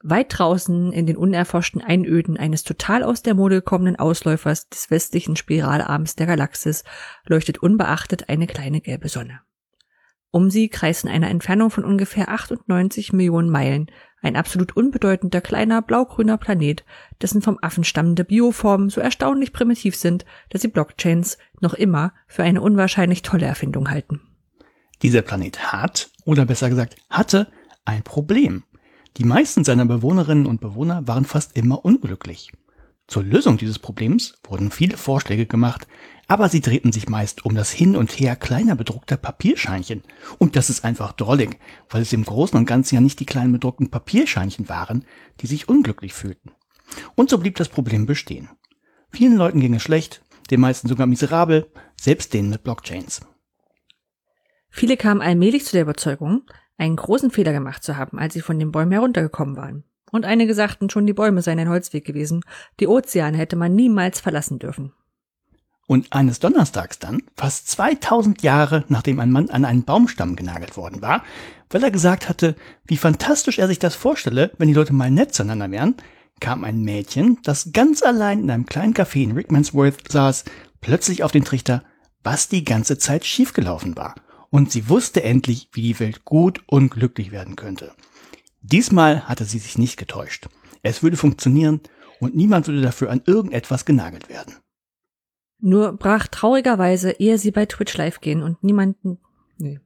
Weit draußen in den unerforschten Einöden eines total aus der Mode gekommenen Ausläufers des westlichen Spiralarms der Galaxis leuchtet unbeachtet eine kleine gelbe Sonne. Um sie kreist in einer Entfernung von ungefähr 98 Millionen Meilen ein absolut unbedeutender kleiner blaugrüner Planet, dessen vom Affen stammende Bioformen so erstaunlich primitiv sind, dass sie Blockchains noch immer für eine unwahrscheinlich tolle Erfindung halten. Dieser Planet hat, oder besser gesagt, hatte ein Problem. Die meisten seiner Bewohnerinnen und Bewohner waren fast immer unglücklich. Zur Lösung dieses Problems wurden viele Vorschläge gemacht, aber sie drehten sich meist um das Hin und Her kleiner bedruckter Papierscheinchen. Und das ist einfach drollig, weil es im Großen und Ganzen ja nicht die kleinen bedruckten Papierscheinchen waren, die sich unglücklich fühlten. Und so blieb das Problem bestehen. Vielen Leuten ging es schlecht, den meisten sogar miserabel, selbst denen mit Blockchains. Viele kamen allmählich zu der Überzeugung, einen großen Fehler gemacht zu haben, als sie von den Bäumen heruntergekommen waren. Und einige sagten schon, die Bäume seien ein Holzweg gewesen, die Ozeane hätte man niemals verlassen dürfen. Und eines Donnerstags dann, fast 2000 Jahre nachdem ein Mann an einen Baumstamm genagelt worden war, weil er gesagt hatte, wie fantastisch er sich das vorstelle, wenn die Leute mal nett zueinander wären, kam ein Mädchen, das ganz allein in einem kleinen Café in Rickmansworth saß, plötzlich auf den Trichter, was die ganze Zeit schiefgelaufen war und sie wusste endlich, wie die Welt gut und glücklich werden könnte. Diesmal hatte sie sich nicht getäuscht. Es würde funktionieren und niemand würde dafür an irgendetwas genagelt werden. Nur brach traurigerweise, ehe sie bei Twitch live gehen und niemanden, nee.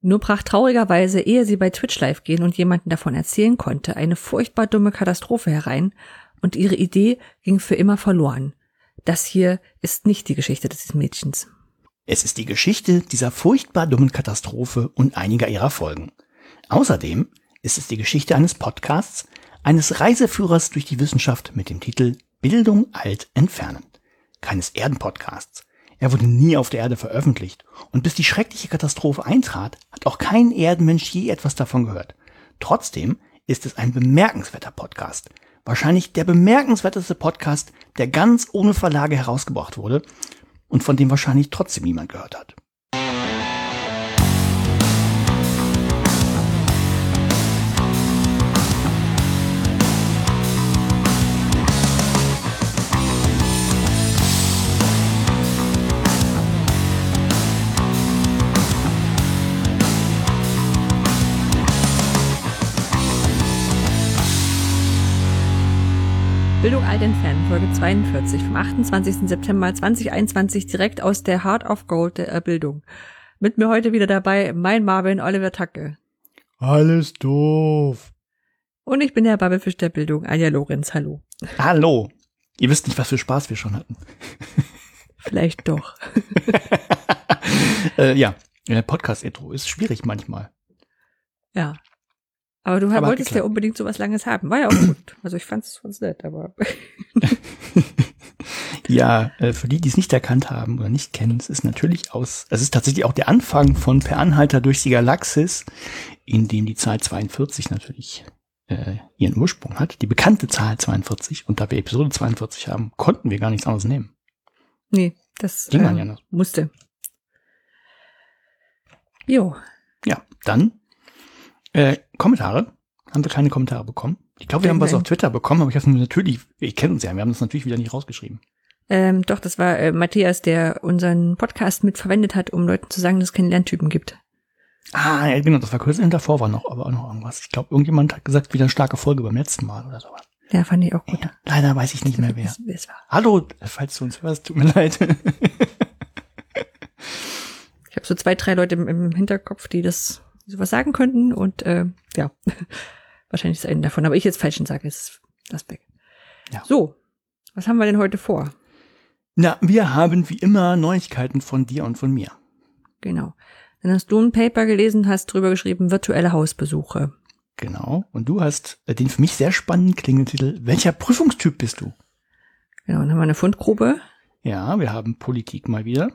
Nur brach traurigerweise, ehe sie bei Twitch live gehen und jemanden davon erzählen konnte, eine furchtbar dumme Katastrophe herein und ihre Idee ging für immer verloren. Das hier ist nicht die Geschichte des Mädchens. Es ist die Geschichte dieser furchtbar dummen Katastrophe und einiger ihrer Folgen. Außerdem ist es die Geschichte eines Podcasts, eines Reiseführers durch die Wissenschaft mit dem Titel Bildung alt entfernen. Keines Erdenpodcasts. Er wurde nie auf der Erde veröffentlicht und bis die schreckliche Katastrophe eintrat, hat auch kein Erdenmensch je etwas davon gehört. Trotzdem ist es ein bemerkenswerter Podcast. Wahrscheinlich der bemerkenswerteste Podcast, der ganz ohne Verlage herausgebracht wurde und von dem wahrscheinlich trotzdem niemand gehört hat. Bildung alt entfernen, Folge 42 vom 28. September 2021 direkt aus der Heart of Gold der Bildung. Mit mir heute wieder dabei mein Marvin Oliver Tacke. Alles doof. Und ich bin der Babbelfisch der Bildung, Anja Lorenz. Hallo. Hallo. Ihr wisst nicht, was für Spaß wir schon hatten. Vielleicht doch. äh, ja, Podcast-Intro ist schwierig manchmal. Ja, aber du aber wolltest ja unbedingt sowas Langes haben. War ja auch gut. Also ich fand's ganz nett, aber. ja, äh, für die, die es nicht erkannt haben oder nicht kennen, es ist natürlich aus, es ist tatsächlich auch der Anfang von Per Anhalter durch die Galaxis, in dem die Zahl 42 natürlich äh, ihren Ursprung hat. Die bekannte Zahl 42. Und da wir Episode 42 haben, konnten wir gar nichts anderes nehmen. Nee, das Ging äh, ja musste. Jo. Ja, dann äh, Kommentare. Haben wir keine Kommentare bekommen? Ich glaube, wir haben was auf Twitter bekommen, aber ich habe natürlich, ich kenne uns ja, wir haben das natürlich wieder nicht rausgeschrieben. Ähm, doch, das war äh, Matthias, der unseren Podcast mit verwendet hat, um Leuten zu sagen, dass es keine Lerntypen gibt. Ah, ja, genau, das war kurz davor war noch, aber auch noch irgendwas. Ich glaube, irgendjemand hat gesagt, wieder eine starke Folge beim letzten Mal oder sowas. Ja, fand ich auch gut. Ja, leider weiß ich nicht mehr wer. wer es war. Hallo, falls du uns hörst, tut mir leid. ich habe so zwei, drei Leute im, im Hinterkopf, die das sowas sagen könnten und äh, ja, wahrscheinlich ist einer davon. Aber ich jetzt falschen sage, ist das weg. Ja. So, was haben wir denn heute vor? Na, wir haben wie immer Neuigkeiten von dir und von mir. Genau. Dann hast du ein Paper gelesen, hast drüber geschrieben, virtuelle Hausbesuche. Genau. Und du hast äh, den für mich sehr spannenden Klingeltitel, welcher Prüfungstyp bist du? Genau, dann haben wir eine Fundgrube. Ja, wir haben Politik mal wieder.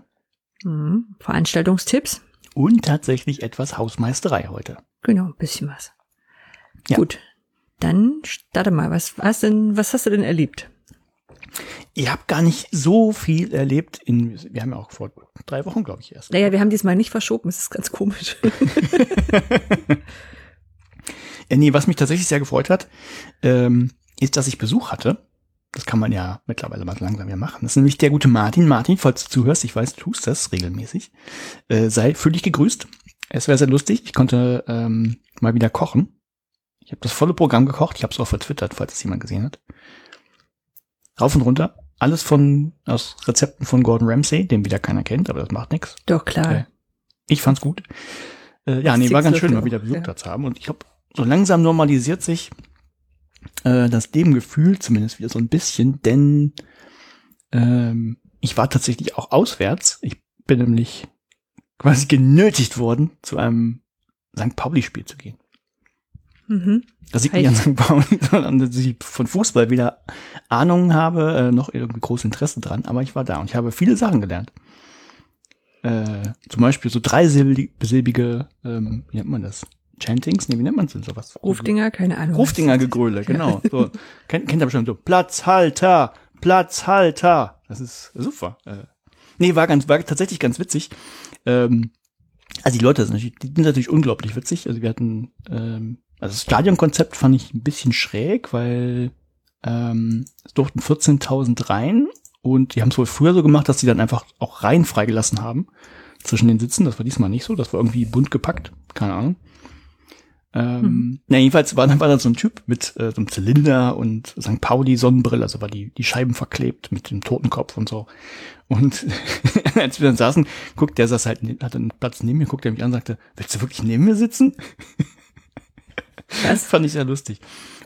Mhm. Veranstaltungstipps und tatsächlich etwas Hausmeisterei heute. Genau, ein bisschen was. Ja. Gut, dann starte mal. Was hast denn, was hast du denn erlebt? Ich habe gar nicht so viel erlebt. In, wir haben ja auch vor drei Wochen, glaube ich, erst. Naja, wir haben diesmal nicht verschoben. Das ist ganz komisch. Äh, nee, was mich tatsächlich sehr gefreut hat, ähm, ist, dass ich Besuch hatte. Das kann man ja mittlerweile mal langsam ja machen. Das ist nämlich der gute Martin. Martin, falls du zuhörst, ich weiß, du tust das regelmäßig. Äh, sei fühlig gegrüßt. Es wäre sehr lustig. Ich konnte ähm, mal wieder kochen. Ich habe das volle Programm gekocht. Ich habe es auch vertwittert, falls es jemand gesehen hat. Rauf und runter. Alles von aus Rezepten von Gordon Ramsay, den wieder keiner kennt, aber das macht nichts. Doch, klar. Äh, ich fand's gut. Äh, ja, Das nee, war ganz schön, mal wieder Besuch ja. da zu haben. Und ich glaube, so langsam normalisiert sich äh, das Lebengefühl zumindest wieder so ein bisschen, denn ähm, ich war tatsächlich auch auswärts. Ich bin nämlich quasi genötigt worden, zu einem St. Pauli-Spiel zu gehen. Mhm. Das liegt nicht an St. Pauli, sondern dass ich von Fußball wieder Ahnung habe, äh, noch irgendwie großes Interesse dran, aber ich war da und ich habe viele Sachen gelernt. Äh, zum Beispiel so dreisilbige, ähm, wie nennt man das? Chantings? Nee, wie nennt man denn sowas? Rufdinger, keine Ahnung. Rufdinger Gegröle, genau. So, kennt, kennt ihr bestimmt so. Platzhalter, Platzhalter. Das ist super. Äh, nee, war ganz, war tatsächlich ganz witzig. Ähm, also die Leute sind natürlich, die sind natürlich unglaublich witzig. Also wir hatten, ähm, also das Stadionkonzept fand ich ein bisschen schräg, weil ähm, es durften 14.000 rein und die haben es wohl früher so gemacht, dass sie dann einfach auch Reihen freigelassen haben zwischen den Sitzen. Das war diesmal nicht so. Das war irgendwie bunt gepackt. Keine Ahnung. Ähm, Mhm. na, jedenfalls war, dann war da so ein Typ mit äh, so einem Zylinder und St. Pauli Sonnenbrille, also war die, die Scheiben verklebt mit dem Totenkopf und so. Und als wir dann saßen, guckt der saß halt, hatte einen Platz neben mir, guckt er mich an und sagte, willst du wirklich neben mir sitzen? Das fand ich sehr lustig.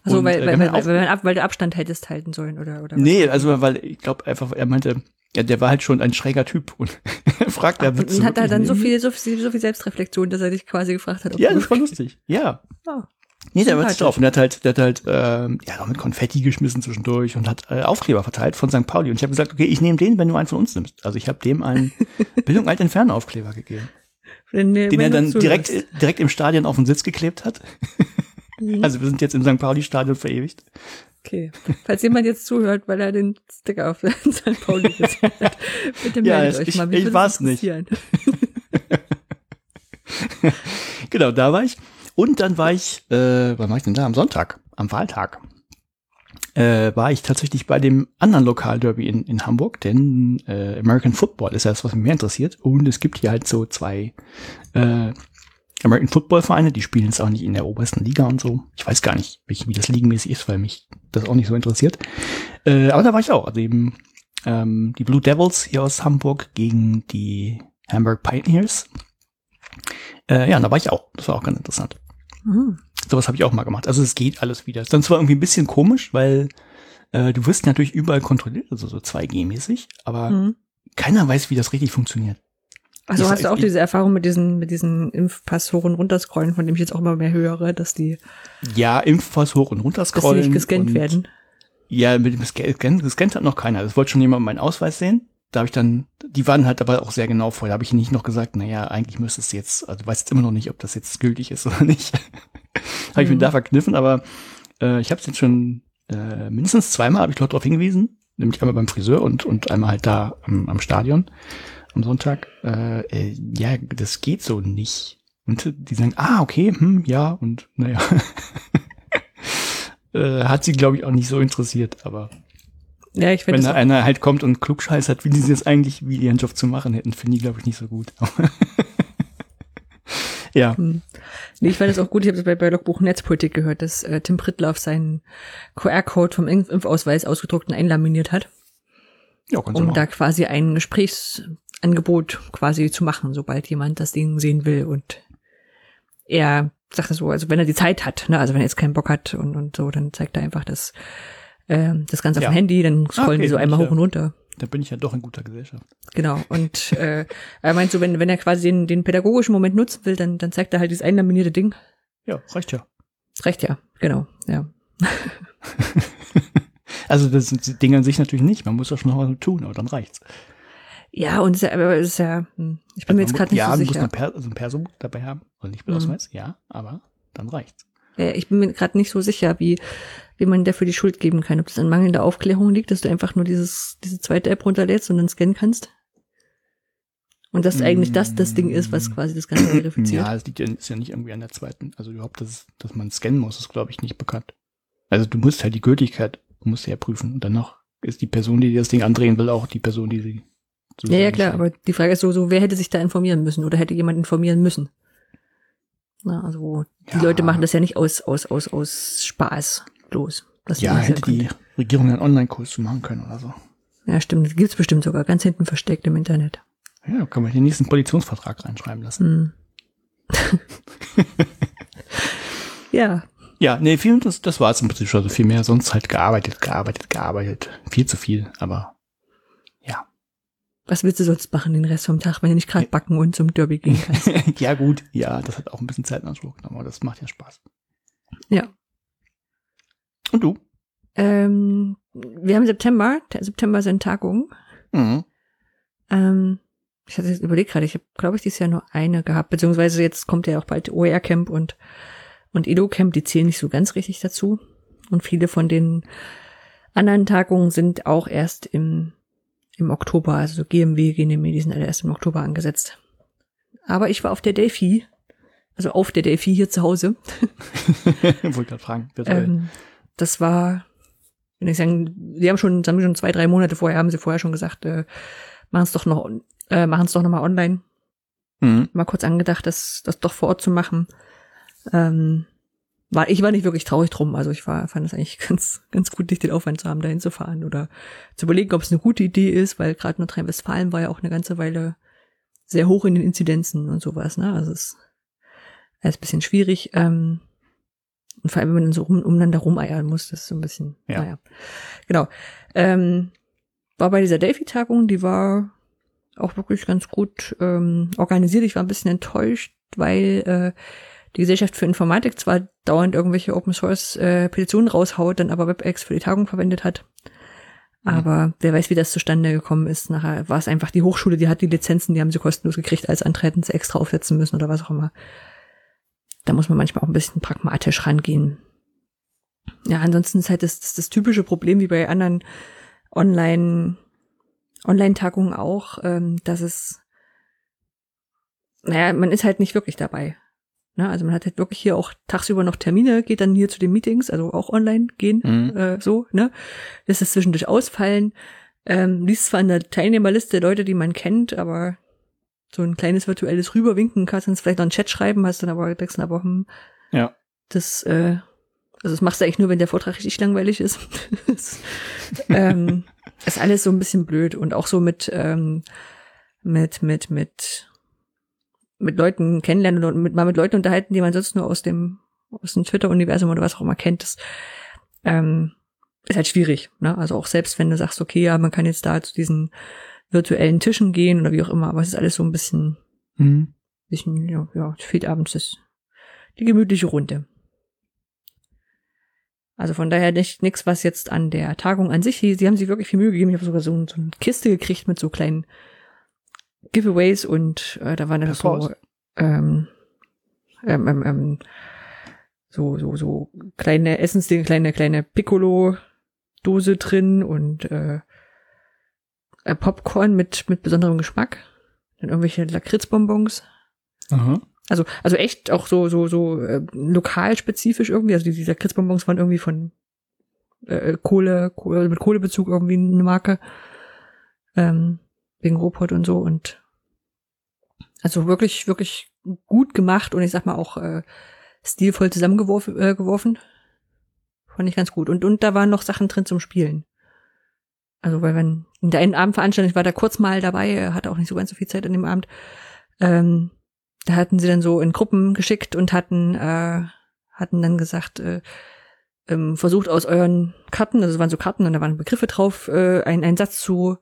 Also, Und, weil, äh, weil, wenn weil, weil, weil, weil du Abstand hättest halten sollen, oder? oder? Nee, also weil ich glaube einfach, er meinte, ja, der war halt schon ein schräger Typ und fragt er, Und hat er dann so viel, so viel, so viel Selbstreflexion, dass er dich quasi gefragt hat, ob Ja, du das war lustig. Ja. Ah, Nee, der war sympathisch. jetzt drauf. Und der hat halt, der hat halt, ähm, ja, noch mit Konfetti geschmissen zwischendurch und hat äh, Aufkleber verteilt von St. Pauli. Und ich habe gesagt, okay, ich nehme den, wenn du einen von uns nimmst. Also ich habe dem einen Bildung alt entfernen Aufkleber gegeben, Wenn, den er dann direkt, direkt im Stadion auf den Sitz geklebt hat. Mhm. Also wir sind jetzt im St. Pauli-Stadion verewigt. Okay. Falls jemand jetzt zuhört, weil er den Sticker auf St. Pauli gesehen hat, bitte Ja, meldet es- euch ich- mal. Mich ich war's nicht. Genau, da war ich. Und dann war ich, äh, wann war ich denn da? Am Sonntag, am Wahltag. Äh, war ich tatsächlich bei dem anderen Lokalderby in, in Hamburg, denn äh, American Football ist ja das, was mich mehr interessiert. Und es gibt hier halt so zwei äh, American Football Vereine, die spielen jetzt auch nicht in der obersten Liga und so. Ich weiß gar nicht, wie, wie das ligenmäßig ist, weil mich das auch nicht so interessiert. Äh, aber da war ich auch. Also eben ähm, die Blue Devils hier aus Hamburg gegen die Hamburg Pioneers. Äh, ja, da war ich auch. Das war auch ganz interessant. Mhm. Sowas habe ich auch mal gemacht. Also es geht alles wieder. Ist dann zwar irgendwie ein bisschen komisch, weil äh, du wirst natürlich überall kontrolliert, also so 2G-mäßig, aber Mhm. keiner weiß, wie das richtig funktioniert. Also hast du auch diese Erfahrung mit diesen, mit diesen Impfpass hoch und runterscrollen, von dem ich jetzt auch immer mehr höre, dass die, Ja, Impfpass hoch und runter dass die scrollen. nicht gescannt werden. Ja, mit dem Scan, Scan- gescannt hat noch keiner. Das wollte schon jemand meinen Ausweis sehen. Da habe ich dann, die waren halt aber auch sehr genau vorher. Da habe ich nicht noch gesagt, naja, eigentlich müsste es jetzt, also weiß jetzt immer noch nicht, ob das jetzt gültig ist oder nicht. habe ich mir Mhm. da verkniffen, aber äh, ich habe es jetzt schon äh, mindestens zweimal habe ich Leute darauf hingewiesen, nämlich einmal beim Friseur und und einmal halt da am, am Stadion am Sonntag. Äh, äh, ja, das geht so nicht. Und die sagen, ah, okay, hm, ja, und naja. äh, hat sie, glaube ich, auch nicht so interessiert, aber Ja, ich wenn das da einer halt kommt und klugscheiß hat, wie die es eigentlich, wie die ihren Job zu machen hätten, finde ich, glaube ich, nicht so gut. ja. hm. nee, ich fand das auch gut. Ich habe das bei, bei Logbuch Netzpolitik gehört, dass äh, Tim Prittlaff seinen QR-Code vom Impf Impfausweis ausgedruckt und einlaminiert hat, Ja, um machen. da quasi ein Gesprächsangebot quasi zu machen, sobald jemand das Ding sehen will. Und er sagt das so, also wenn er die Zeit hat, ne, also wenn er jetzt keinen Bock hat und, und so, dann zeigt er einfach das, ähm, das Ganze auf Ja. dem Handy, dann scrollen okay, die so einmal hoch und runter. Da bin ich ja doch in guter Gesellschaft. Genau. Und äh, er meint so, wenn, wenn er quasi den, den pädagogischen Moment nutzen will, dann, dann zeigt er halt dieses einlaminierte Ding. Ja, reicht ja. Das reicht ja, genau, ja. Also das sind die Dinge an sich natürlich nicht. Man muss ja schon noch was tun, aber dann reicht's. Ja, und es ist ja, aber es ist ja, hm, ich bin mir jetzt gerade nicht ja, so man muss sicher. eine per so ein Perso dabei haben. Und nicht mit Mhm. Ausweis, ja, aber dann reicht's. Ja, ich bin mir gerade nicht so sicher, wie, wie man dafür die Schuld geben kann. Ob das an mangelnder Aufklärung liegt, dass du einfach nur dieses, diese zweite App runterlädst und dann scannen kannst. Und dass eigentlich das das Ding ist, was quasi das Ganze verifiziert. Ja, es liegt ja, ist ja nicht irgendwie an der zweiten. Also überhaupt, dass, dass man scannen muss, ist, glaube ich, nicht bekannt. Also du musst halt die Gültigkeit, musst du ja prüfen. Und dann noch ist die Person, die das Ding andrehen will, auch die Person, die sie. Ja, ja, klar, aber die Frage ist so, so, wer hätte sich da informieren müssen oder hätte jemand informieren müssen? Na, also die Ja. Leute machen das ja nicht aus, aus, aus, aus Spaß los. dass Ja, hätte die. Regierung einen Online-Kurs zu machen können oder so. Ja, stimmt. Das gibt's bestimmt sogar ganz hinten versteckt im Internet. Ja, kann man den nächsten Koalitionsvertrag reinschreiben lassen. Hm. ja, Ja, nee, viel, das, das war es im Prinzip schon. Also viel mehr sonst halt gearbeitet, gearbeitet, gearbeitet. Viel zu viel, aber. Was willst du sonst machen den Rest vom Tag, wenn du nicht gerade backen und zum Derby gehen kannst? ja, gut. Ja, das hat auch ein bisschen Zeit in Anspruch genommen, aber das macht ja Spaß. ja. Und du? Ähm, wir haben September. September sind Tagungen. Mhm. Ähm, ich hatte jetzt überlegt gerade, ich habe, glaube ich, dieses Jahr nur eine gehabt, beziehungsweise jetzt kommt ja auch bald OER Camp und, und Edo Camp, die zählen nicht so ganz richtig dazu. Und viele von den anderen Tagungen sind auch erst im, im Oktober, also so GMW, GNME, die sind alle erst im Oktober angesetzt. Aber ich war auf der Delphi, also auf der Delphi hier zu Hause. Wollte gerade fragen. Ähm, das war, wenn ich sagen, sie haben schon, sie haben schon zwei, drei Monate vorher, haben sie vorher schon gesagt, äh, machen es doch noch, äh, machen es doch noch mal online. Mhm. Mal kurz angedacht, das, das doch vor Ort zu machen. Ähm, war, ich war nicht wirklich traurig drum. Also ich war, fand es eigentlich ganz, ganz gut, nicht den Aufwand zu haben, dahin zu fahren oder zu überlegen, ob es eine gute Idee ist, weil gerade Nordrhein-Westfalen war ja auch eine ganze Weile sehr hoch in den Inzidenzen und sowas, ne? Also es ist alles ein bisschen schwierig. Ähm, und vor allem, wenn man dann so rum, umeinander rumeiern muss, das ist so ein bisschen, Ja. naja. Genau. Ähm, war bei dieser Delphi-Tagung, die war auch wirklich ganz gut ähm, organisiert. Ich war ein bisschen enttäuscht, weil äh, die Gesellschaft für Informatik zwar dauernd irgendwelche Open Source äh, Petitionen raushaut, dann aber WebEx für die Tagung verwendet hat. Aber wer weiß, wie das zustande gekommen ist. Nachher war es einfach die Hochschule, die hat die Lizenzen, die haben sie kostenlos gekriegt, als sie extra aufsetzen müssen oder was auch immer. Da muss man manchmal auch ein bisschen pragmatisch rangehen. Ja, ansonsten ist halt das, das, das typische Problem wie bei anderen Online, Online-Tagungen auch, ähm, dass es, naja, man ist halt nicht wirklich dabei. Ne? Also man hat halt wirklich hier auch tagsüber noch Termine, geht dann hier zu den Meetings, also auch online gehen, Mhm. äh, so, ne? Lässt es zwischendurch ausfallen. Ähm, liest zwar in der Teilnehmerliste Leute, die man kennt, aber so ein kleines virtuelles Rüberwinken, kannst du vielleicht noch einen Chat schreiben, hast dann aber denkst du, aber hm, Ja. das, äh, also das machst du eigentlich nur, wenn der Vortrag richtig langweilig ist. das, ähm, ist alles so ein bisschen blöd und auch so mit, ähm, mit, mit, mit, mit Leuten kennenlernen und mit, mal mit Leuten unterhalten, die man sonst nur aus dem, aus dem Twitter-Universum oder was auch immer kennt, das, ähm, ist halt schwierig, ne? Also auch selbst wenn du sagst, okay, ja, man kann jetzt da zu diesen virtuellen Tischen gehen oder wie auch immer, aber es ist alles so ein bisschen, Mhm. bisschen, ja, ja, es fehlt abends das, die gemütliche Runde. Also von daher nicht nix, was jetzt an der Tagung an sich, sie, haben sich wirklich viel Mühe gegeben. Ich habe sogar so, so eine Kiste gekriegt mit so kleinen Giveaways und äh, da waren dann so ähm, ähm, ähm, ähm, so so so kleine Essensdinge, kleine kleine Piccolo Dose drin und äh, äh, Popcorn mit mit besonderem Geschmack, dann irgendwelche Lakritzbonbons. Aha. Also, also echt auch so, so, so äh, lokal spezifisch irgendwie. Also die- diese Lakritzbonbons waren irgendwie von äh, Kohle, Kohle, mit Kohlebezug irgendwie eine Marke. Ähm, wegen Robot und so. Und also wirklich, wirklich gut gemacht und ich sag mal auch äh, stilvoll zusammengeworfen. Äh, geworfen. Fand ich ganz gut. Und, und da waren noch Sachen drin zum Spielen. Also, weil wenn in der einen Abendveranstaltung, ich war da kurz mal dabei, äh, hatte auch nicht so ganz so viel Zeit an dem Abend, ähm, da hatten sie dann so in Gruppen geschickt und hatten äh, hatten dann gesagt, äh, ähm, versucht aus euren Karten, also es waren so Karten und da waren Begriffe drauf, äh, einen, einen Satz zu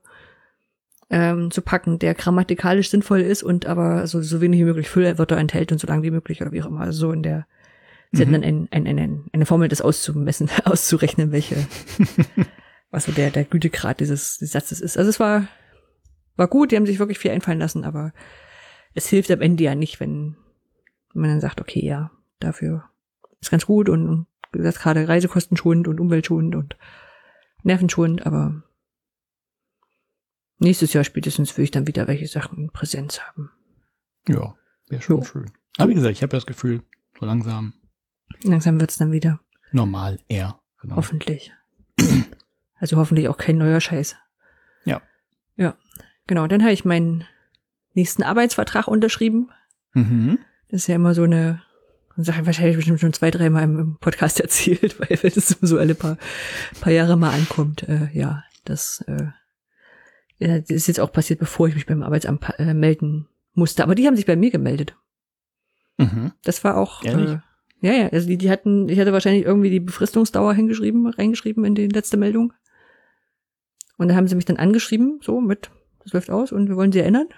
ähm, zu packen, der grammatikalisch sinnvoll ist und aber so, so wenig wie möglich Füllwörter enthält und so lang wie möglich oder wie auch immer. Also so in der sie Mhm. dann ein, ein, ein, ein, eine Formel, das auszumessen, auszurechnen, welche was so der, der Gütegrad dieses, dieses Satzes ist. Also es war, war gut, die haben sich wirklich viel einfallen lassen, aber es hilft am Ende ja nicht, wenn man dann sagt, okay, ja, dafür ist ganz gut und wie gesagt, gerade reisekostenschonend und umweltschonend und nervenschonend, aber nächstes Jahr spätestens will ich dann wieder welche Sachen in Präsenz haben. Ja, wäre schon Jo. schön. Aber wie gesagt, ich habe das Gefühl, so langsam Langsam wird's dann wieder. normal eher. Genau. Hoffentlich. Also hoffentlich auch kein neuer Scheiß. Ja. Ja. Genau. Dann habe ich meinen nächsten Arbeitsvertrag unterschrieben. Mhm. Das ist ja immer so eine Sache, wahrscheinlich bestimmt schon zwei, dreimal im- Podcast erzählt, weil wenn es so alle paar, paar Jahre mal ankommt. Äh, ja, das, äh, das ist jetzt auch passiert, bevor ich mich beim Arbeitsamt äh, melden musste. Aber die haben sich bei mir gemeldet. Mhm. Das war auch. Ehrlich? Äh, ja, ja, also die, die hatten, ich hatte wahrscheinlich irgendwie die Befristungsdauer hingeschrieben, reingeschrieben in die letzte Meldung. Und da haben sie mich dann angeschrieben, so mit, das läuft aus und wir wollen sie erinnern.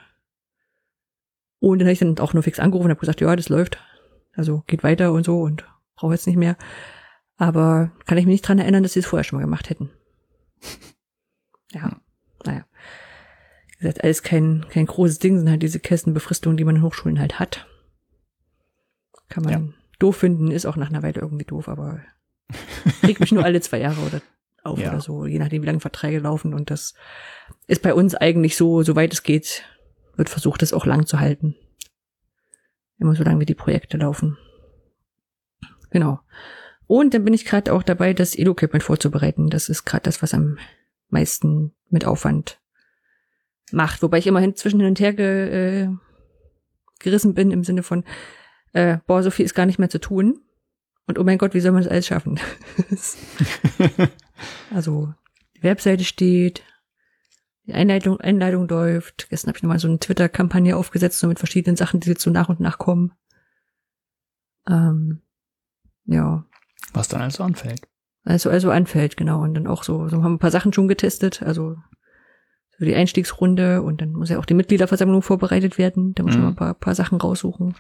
Und dann habe ich dann auch nur fix angerufen und habe gesagt, ja, das läuft. Also geht weiter und so und brauche jetzt nicht mehr. Aber kann ich mich nicht dran erinnern, dass sie es vorher schon mal gemacht hätten. Ja. Wie gesagt, alles kein, kein großes Ding, sind halt diese Kästenbefristungen, die man in Hochschulen halt hat. Kann man Ja. doof finden, ist auch nach einer Weile irgendwie doof, aber regt mich nur alle zwei Jahre oder auf Ja. oder so, je nachdem, wie lange Verträge laufen. Und das ist bei uns eigentlich so, soweit es geht, wird versucht, das auch lang zu halten. Immer so lange, wie die Projekte laufen. Genau. Und dann bin ich gerade auch dabei, das Edu-Equipment vorzubereiten. Das ist gerade das, was am meisten mit Aufwand macht. Wobei ich immerhin zwischen hin und her ge, äh, gerissen bin im Sinne von, äh, boah, so viel ist gar nicht mehr zu tun. Und oh mein Gott, wie soll man das alles schaffen? also, die Webseite steht, die Einleitung, Einleitung läuft. Gestern habe ich nochmal so eine Twitter-Kampagne aufgesetzt, so mit verschiedenen Sachen, die jetzt so nach und nach kommen. Ähm, ja, Was dann also anfällt. also, also anfällt, genau. Und dann auch so, so haben wir ein paar Sachen schon getestet, also so die Einstiegsrunde und dann muss ja auch die Mitgliederversammlung vorbereitet werden. Da muss man Mhm. ein paar, paar Sachen raussuchen.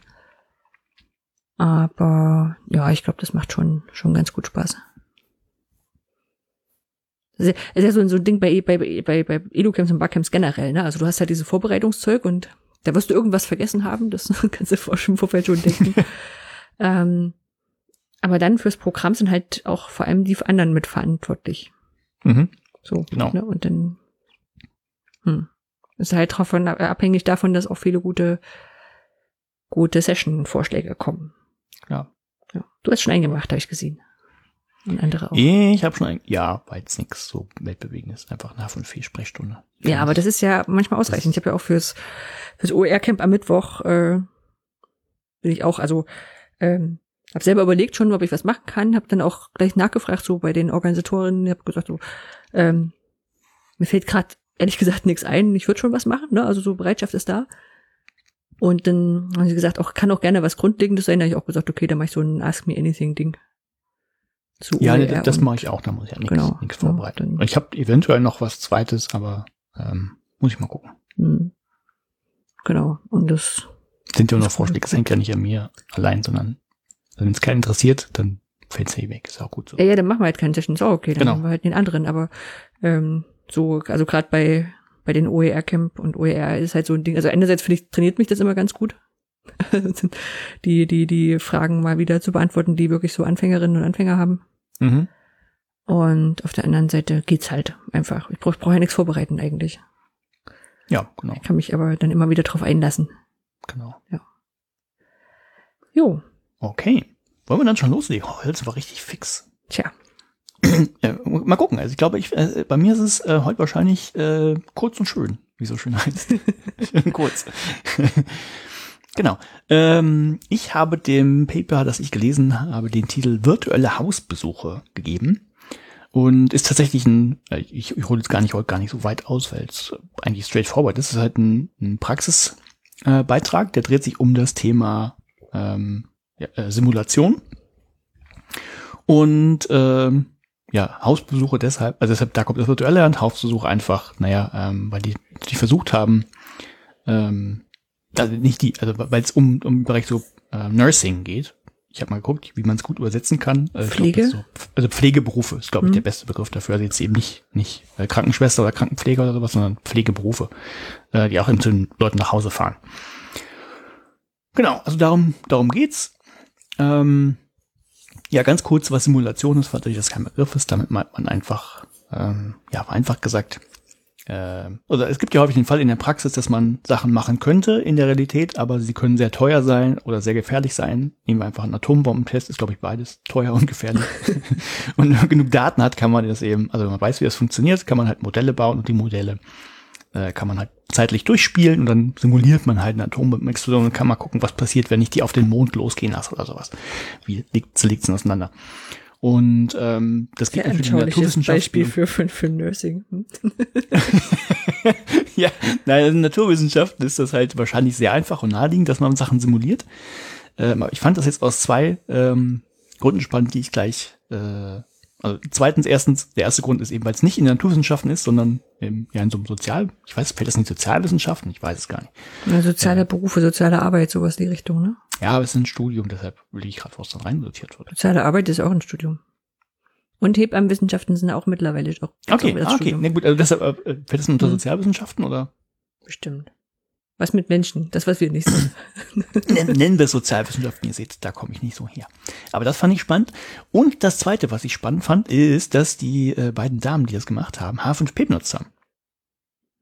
Aber ja, ich glaube, das macht schon, schon ganz gut Spaß. Das ist ja- ist ja so, ein- so ein Ding bei, bei, bei, bei Educamps und Barcamps generell, ne? Also du hast halt diese Vorbereitungszeug und da wirst du irgendwas vergessen haben, das kannst du vor, schon im Vorfeld schon denken. ähm, aber dann fürs Programm sind halt auch vor allem die anderen mitverantwortlich. Mhm. So, Genau. ne? Und dann hm, ist halt davon abhängig davon, dass auch viele gute, gute Session-Vorschläge kommen. Ja. Ja. Du hast schon eingemacht, habe ich gesehen. Und andere auch. Ich habe schon ein, ja, war jetzt nichts so weltbewegendes, einfach eine von viel Sprechstunde. Ja, aber das ist ja manchmal ausreichend. Ich habe ja auch fürs, fürs OER-Camp am Mittwoch, äh, will ich auch, also ähm, habe selber überlegt schon, ob ich was machen kann, habe dann auch gleich nachgefragt, so bei den Organisatorinnen, habe gesagt, so, ähm, mir fällt gerade ehrlich gesagt nichts ein, ich würde schon was machen, ne? Also so Bereitschaft ist da. Und dann haben sie gesagt, auch kann auch gerne was Grundlegendes sein. Da habe ich auch gesagt, okay, dann mache ich so ein Ask Me Anything-Ding. Zu Ja, OER das mache ich auch, da muss ich ja nichts Genau, nichts ja, vorbereiten. dann- ich habe eventuell noch was zweites, aber ähm, muss ich mal gucken. Hm. Genau. Und das Sind ja nur Das- Vorschläge, das hängt ja nicht an mir allein, sondern also wenn es keinen interessiert, dann fällt es eh weg. Ist auch gut so. Ja, ja, dann machen wir halt keine Sessions. Oh, okay, dann Genau. machen wir halt den anderen. Aber ähm, so, also gerade bei bei den OER-Camp und OER ist halt so ein Ding. Also einerseits finde ich, trainiert mich das immer ganz gut. die, die, die Fragen mal wieder zu beantworten, die wirklich so Anfängerinnen und Anfänger haben. Mhm. Und auf der anderen Seite geht's halt einfach. Ich brauche brauch ja nichts vorbereiten eigentlich. Ja, genau, Ich kann mich aber dann immer wieder drauf einlassen. genau. Jo, Okay. Wollen wir dann schon loslegen? Oh, das war richtig fix. tja. Äh, mal gucken. Also ich glaube, ich, äh, bei mir ist es äh, heute wahrscheinlich äh, kurz und schön, wie so schön heißt. kurz. genau. Ähm, ich habe dem Paper, das ich gelesen habe, den Titel Virtuelle Hausbesuche gegeben. Und ist tatsächlich ein, äh, ich, ich hole jetzt gar nicht heute gar nicht so weit aus, weil es eigentlich straightforward ist. Es ist halt ein, ein Praxisbeitrag, äh, der dreht sich um das Thema ähm, ja, äh, Simulation. Und ähm, ja, Hausbesuche deshalb, also deshalb, da kommt das Virtuelle und Hausbesuche einfach, naja, ähm, weil die, die versucht haben, ähm, also nicht die, also weil es um, um den Bereich so äh, Nursing geht. Ich habe mal geguckt, wie man es gut übersetzen kann. Äh, glaub, Pflege? ist so, also Pflegeberufe ist, glaube ich, Mhm. der beste Begriff dafür. Also jetzt eben nicht, nicht äh, Krankenschwester oder Krankenpfleger oder sowas, sondern Pflegeberufe, äh, die auch eben zu den Leuten nach Hause fahren. Genau, also darum, darum geht's. Ähm, ja, ganz kurz, was Simulation ist, weil natürlich das kein Begriff ist. Damit meint man einfach, ähm, ja, einfach gesagt, äh, oder es gibt ja häufig den Fall in der Praxis, dass man Sachen machen könnte in der Realität, aber sie können sehr teuer sein oder sehr gefährlich sein. Nehmen wir einfach einen Atombombentest, ist glaube ich beides teuer und gefährlich. und wenn man genug Daten hat, kann man das eben, also wenn man weiß, wie das funktioniert, kann man halt Modelle bauen und die Modelle äh, kann man halt zeitlich durchspielen und dann simuliert man halt eine Atombombenexplosion und kann mal gucken, was passiert, wenn ich die auf den Mond losgehen lasse oder sowas. Wie liegt, zerlegt es auseinander. Und ähm, das geht Sehr natürlich in Naturwissenschaften. Beispiel für, für, für Nursing. Hm? ja, nein, in Naturwissenschaften ist das halt wahrscheinlich sehr einfach und naheliegend, dass man Sachen simuliert. Ähm, ich fand das jetzt aus zwei ähm, Gründen spannend, die ich gleich äh, also zweitens, erstens, der erste Grund ist eben, weil es nicht in den Naturwissenschaften ist, sondern im, ja in so einem Sozial, ich weiß, fällt das in die Sozialwissenschaften? Ich weiß es gar nicht. Ja, soziale Berufe, soziale Arbeit, sowas die Richtung, ne? Ja, aber es ist ein Studium, deshalb will ich gerade, was dann reinsortiert wird. Soziale Arbeit ist auch ein Studium. Und Hebammenwissenschaften sind auch mittlerweile auch, Okay, auch ah, okay, Studium. ne, gut, also deshalb äh, fällt das unter Mhm. Sozialwissenschaften oder Bestimmt. Was mit Menschen, das, was wir nicht sind. nennen, wir es Sozialwissenschaften, ihr seht, da komme ich nicht so her. Aber das fand ich spannend. Und das zweite, was ich spannend fand, ist, dass die äh, beiden Damen, die das gemacht haben, H5P benutzt haben.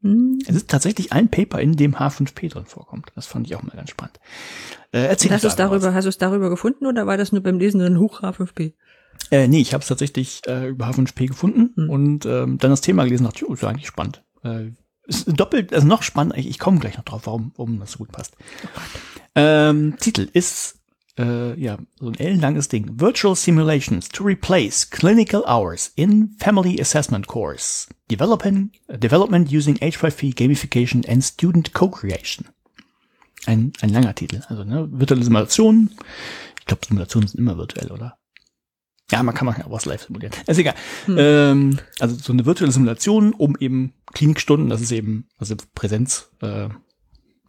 Hm. Es ist tatsächlich ein Paper, in dem H5P drin vorkommt. Das fand ich auch mal ganz spannend. Äh, erzähl Hast du es da mal was. darüber, hast du es darüber gefunden oder war das nur beim Lesen dann Huch H5P? Äh, nee, ich habe es tatsächlich äh, über H5P gefunden Hm. und ähm, dann das Thema gelesen und dachte, jo, ist ja eigentlich spannend. Äh, ist doppelt, also noch spannend, ich, ich komme gleich noch drauf, warum, warum das so gut passt. Ähm, Titel ist äh, ja so ein ellenlanges Ding. Virtual Simulations to replace clinical hours in Family Assessment Course. Developing, development using H5P Gamification and Student Co-Creation. Ein, ein langer Titel. Also ne, virtuelle Simulationen. Ich glaube, Simulationen sind immer virtuell, oder? Ja, man kann man ja auch was live simulieren. Ist egal. Ähm, also so eine virtuelle Simulation, um eben Klinikstunden, das ist eben, also Präsenz, äh,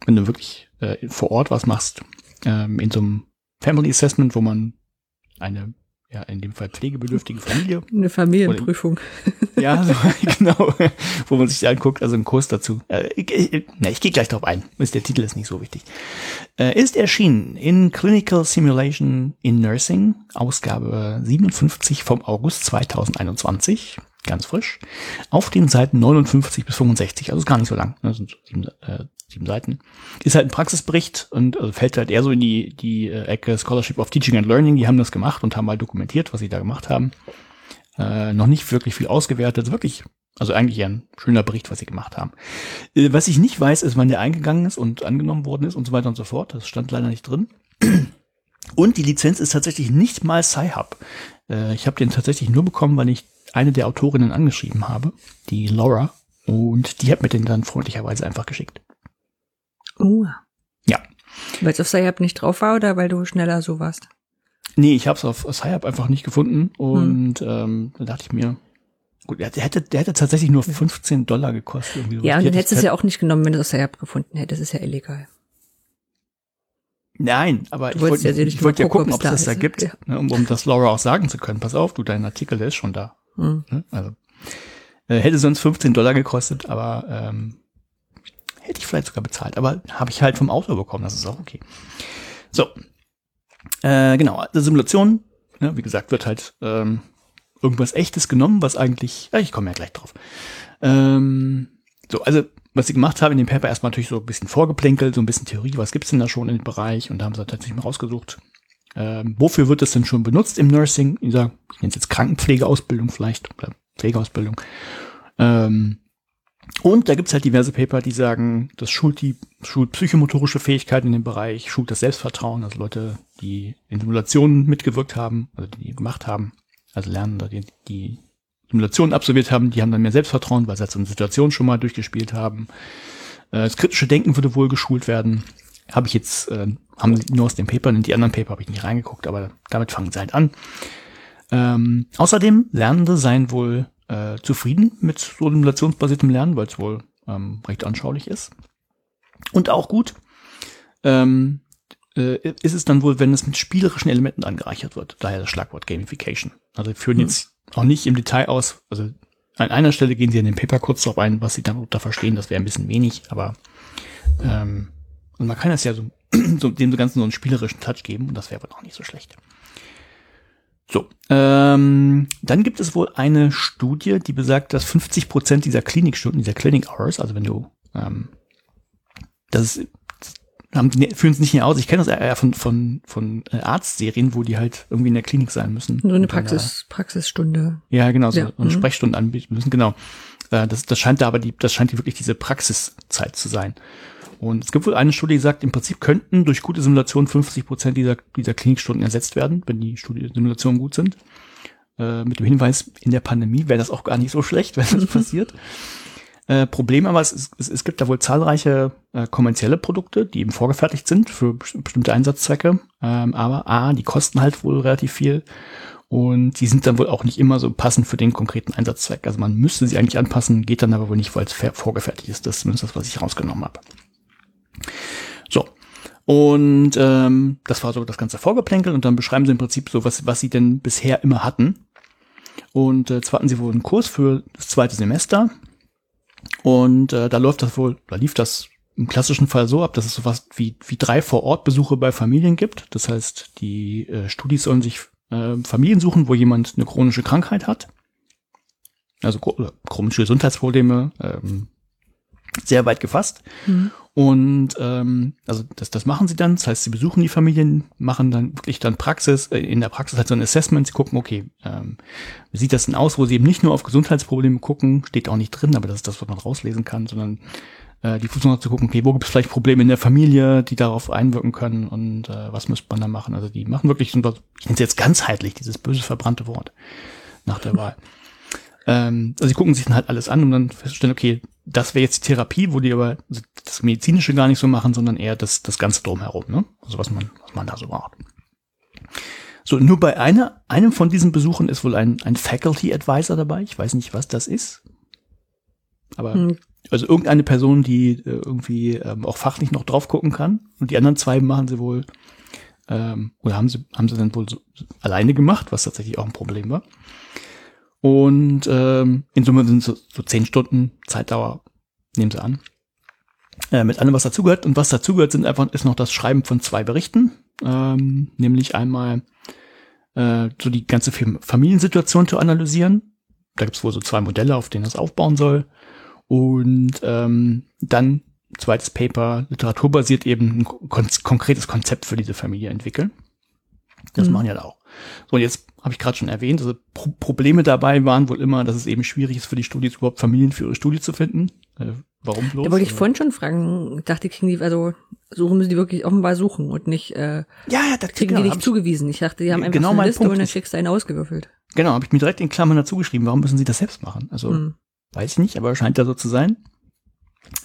wenn du wirklich äh, vor Ort was machst, ähm, in so einem Family Assessment, wo man eine, ja, in dem Fall pflegebedürftige Familie Eine Familienprüfung. ja, so, genau. Wo man sich anguckt, also ein Kurs dazu. Äh, ich, ich, na, ich gehe gleich drauf ein. Der Titel ist nicht so wichtig. Äh, ist erschienen in Clinical Simulation in Nursing, Ausgabe 57 vom August 2021. Ganz frisch. Auf den Seiten 59 bis 65, also ist gar nicht so lang. Ne, das sind so sieben, äh, sieben Seiten. Ist halt ein Praxisbericht und also fällt halt eher so in die, die äh, Ecke Scholarship of Teaching and Learning. Die haben das gemacht und haben mal dokumentiert, was sie da gemacht haben äh, noch nicht wirklich viel ausgewertet. Wirklich, also eigentlich ein schöner Bericht, was sie gemacht haben. Äh, was ich nicht weiß, ist, wann der eingegangen ist und angenommen worden ist und so weiter und so fort. Das stand leider nicht drin. Und die Lizenz ist tatsächlich nicht mal Sci-Hub. Äh, ich habe den tatsächlich nur bekommen, weil ich eine der Autorinnen angeschrieben habe, die Laura. Und die hat mir den dann freundlicherweise einfach geschickt. Uh. Ja. Weil es auf Sayab nicht drauf war oder weil du schneller so warst? Nee, ich habe es auf Sci-Hub einfach nicht gefunden. Und ähm, da dachte ich mir, gut, der hätte, der hätte tatsächlich nur 15 Dollar gekostet. Irgendwie. Ja, und dann hätte hättest du es ja auch nicht genommen, wenn du es auf Sayab gefunden hättest. Das ist ja illegal. Nein, aber ich wollte ja ich wollte ja gucken, ob es da das da ist. gibt, Ja. ne, um, um das Laura auch sagen zu können. Pass auf, du, dein Artikel, der ist schon da. Hm. Ne? Also äh, hätte sonst 15 Dollar gekostet, aber ähm, hätte ich vielleicht sogar bezahlt. Aber habe ich halt vom Autor bekommen, das ist auch okay. So, äh, genau, also Simulation, ne, wie gesagt, wird halt ähm, irgendwas Echtes genommen, was eigentlich, ja, ich komme ja gleich drauf. Ähm, so, also was sie gemacht haben in dem Paper erstmal natürlich so ein bisschen vorgeplänkelt, so ein bisschen Theorie, was gibt's denn da schon in dem Bereich und da haben sie tatsächlich mal rausgesucht. Ähm, wofür wird das denn schon benutzt im Nursing? Ich sag, ich nenne es jetzt Krankenpflegeausbildung vielleicht oder Pflegeausbildung. Ähm, und da gibt's halt diverse Paper, die sagen, das schult die schult psychomotorische Fähigkeiten in dem Bereich, schult das Selbstvertrauen, also Leute, die in Simulationen mitgewirkt haben, also die gemacht haben, also lernen, die, die Simulationen absolviert haben, die haben dann mehr Selbstvertrauen, weil sie halt so eine Situation schon mal durchgespielt haben. Äh, das kritische Denken würde wohl geschult werden. Habe ich jetzt, äh, haben sie nur aus den Papern, in die anderen Paper habe ich nicht reingeguckt, aber damit fangen sie halt an. Ähm, außerdem Lernende seien wohl äh, zufrieden mit so simulationsbasiertem Lernen, weil es wohl ähm, recht anschaulich ist. Und auch gut ähm, äh, ist es dann wohl, wenn es mit spielerischen Elementen angereichert wird. Daher das Schlagwort Gamification. Also wir führen Hm. jetzt auch nicht im Detail aus. Also an einer Stelle gehen sie in den Paper kurz darauf ein, was sie darunter verstehen. Das wäre ein bisschen wenig, aber ähm, und man kann das ja so, so dem Ganzen so einen spielerischen Touch geben und das wäre wohl auch nicht so schlecht. So, ähm, dann gibt es wohl eine Studie, die besagt, dass 50 Prozent dieser Klinikstunden, dieser Clinic Hours, also wenn du, ähm, das ist, haben, die, führen es nicht mehr aus. Ich kenne das eher von, von, von äh, Arztserien, wo die halt irgendwie in der Klinik sein müssen. So eine Praxis, Praxisstunde. Da, ja, genau, so Ja, eine mhm. Sprechstunde anbieten müssen, genau. Äh, das, das scheint da aber die, das scheint die wirklich diese Praxiszeit zu sein. Und es gibt wohl eine Studie, die sagt, im Prinzip könnten durch gute Simulation 50 Prozent dieser, dieser Klinikstunden ersetzt werden, wenn die Studie, Simulationen gut sind. Äh, mit dem Hinweis, in der Pandemie wäre das auch gar nicht so schlecht, wenn das passiert. Äh, Problem aber, es, es, es gibt da wohl zahlreiche äh, kommerzielle Produkte, die eben vorgefertigt sind für bes- bestimmte Einsatzzwecke. Ähm, aber A, die kosten halt wohl relativ viel und die sind dann wohl auch nicht immer so passend für den konkreten Einsatzzweck. Also man müsste sie eigentlich anpassen, geht dann aber wohl nicht, weil es fer- vorgefertigt ist. Das ist zumindest das, was ich rausgenommen habe. So. Und ähm, das war so das ganze Vorgeplänkel und dann beschreiben sie im Prinzip so, was, was sie denn bisher immer hatten. Und äh, zwar hatten sie wohl einen Kurs für das zweite Semester. Und äh, da läuft das wohl, da lief das im klassischen Fall so ab, dass es sowas wie, wie drei Vor-Ort-Besuche bei Familien gibt. Das heißt, die äh, Studis sollen sich äh, Familien suchen, wo jemand eine chronische Krankheit hat. Also chronische Gesundheitsprobleme, ähm, sehr weit gefasst. Und ähm, also das, das machen sie dann. Das heißt, sie besuchen die Familien, machen dann wirklich dann Praxis, äh, in der Praxis halt so ein Assessment, sie gucken, okay, ähm, wie sieht das denn aus, wo sie eben nicht nur auf Gesundheitsprobleme gucken, steht auch nicht drin, aber das ist das, was man rauslesen kann, sondern äh, die auch zu gucken, okay, wo gibt es vielleicht Probleme in der Familie, die darauf einwirken können und äh, was müsste man da machen. Also die machen wirklich, ich nenne es jetzt ganzheitlich, dieses böse verbrannte Wort nach der Wahl. Ähm, also sie gucken sich dann halt alles an und dann feststellen, okay, das wäre jetzt die Therapie, wo die aber das Medizinische gar nicht so machen, sondern eher das, das Ganze drumherum, ne? Also was man, was man da so braucht. So, nur bei einer, einem von diesen Besuchen ist wohl ein, ein Faculty Advisor dabei. Ich weiß nicht, was das ist. Aber, Hm. Also irgendeine Person, die äh, irgendwie ähm, auch fachlich noch drauf gucken kann. Und die anderen zwei machen sie wohl, ähm, oder haben sie, haben sie dann wohl so, alleine gemacht, was tatsächlich auch ein Problem war. Und ähm, in Summe sind so, so zehn Stunden Zeitdauer, nehmen sie an. Äh, mit allem, was dazugehört. Und was dazugehört, sind einfach, ist noch das Schreiben von zwei Berichten. Ähm, nämlich einmal äh, so die ganze Fam- Familiensituation zu analysieren. Da gibt's wohl so zwei Modelle, auf denen das aufbauen soll. Und ähm, dann zweites Paper, literaturbasiert eben ein kon konkretes Konzept für diese Familie entwickeln. Das Mhm. machen ja da auch. So, und jetzt habe ich gerade schon erwähnt, also Pro Probleme dabei waren wohl immer, dass es eben schwierig ist für die Studis überhaupt Familien für ihre Studie zu finden. Äh, warum bloß? Da wollte ich Also- vorhin schon fragen. Ich dachte, kriegen die, also suchen müssen die wirklich offenbar suchen und nicht, äh, ja, ja, das kriegen genau, die nicht ich- zugewiesen. Ich dachte, die haben einfach Genau so eine Liste Punkt und dann kriegst du einen ausgewürfelt. Genau, habe ich mir direkt in Klammern dazu geschrieben. Warum müssen sie das selbst machen? Also Hm. Weiß ich nicht, aber scheint da so zu sein.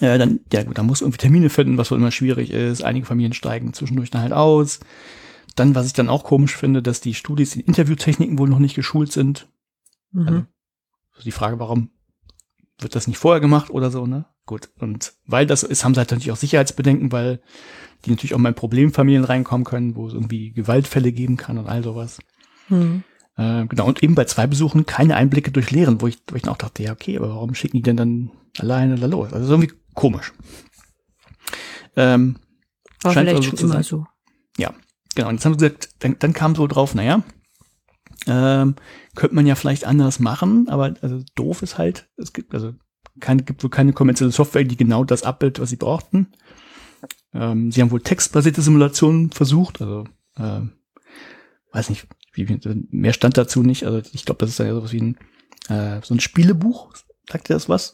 Äh, dann, ja gut, dann muss irgendwie Termine finden, was wohl immer schwierig ist. Einige Familien steigen zwischendurch dann halt aus. Dann, was ich dann auch komisch finde, dass die Studis in Interviewtechniken wohl noch nicht geschult sind. Mhm. Also, so die Frage, warum wird das nicht vorher gemacht oder so, ne? Gut. Und weil das so ist, haben sie halt natürlich auch Sicherheitsbedenken, weil die natürlich auch mal in Problemfamilien reinkommen können, wo es irgendwie Gewaltfälle geben kann und all sowas. Hm. Äh, genau, und eben bei zwei Besuchen keine Einblicke durch Lehren, wo ich, wo ich dann auch dachte, ja, okay, aber warum schicken die denn dann alleine da los? Also irgendwie komisch. Ähm, Aber scheint vielleicht also schon immer so. genau, und jetzt haben sie gesagt, dann, dann kam so drauf, naja, ähm, könnte man ja vielleicht anders machen, aber also doof ist halt, es gibt also keine, gibt wohl keine kommerzielle Software, die genau das abbildet, was sie brauchten. Ähm, sie haben wohl textbasierte Simulationen versucht, also ähm, weiß nicht, wie, mehr stand dazu nicht. Also ich glaube, das ist ja sowas wie ein äh, so ein Spielebuch. Sagt dir das was?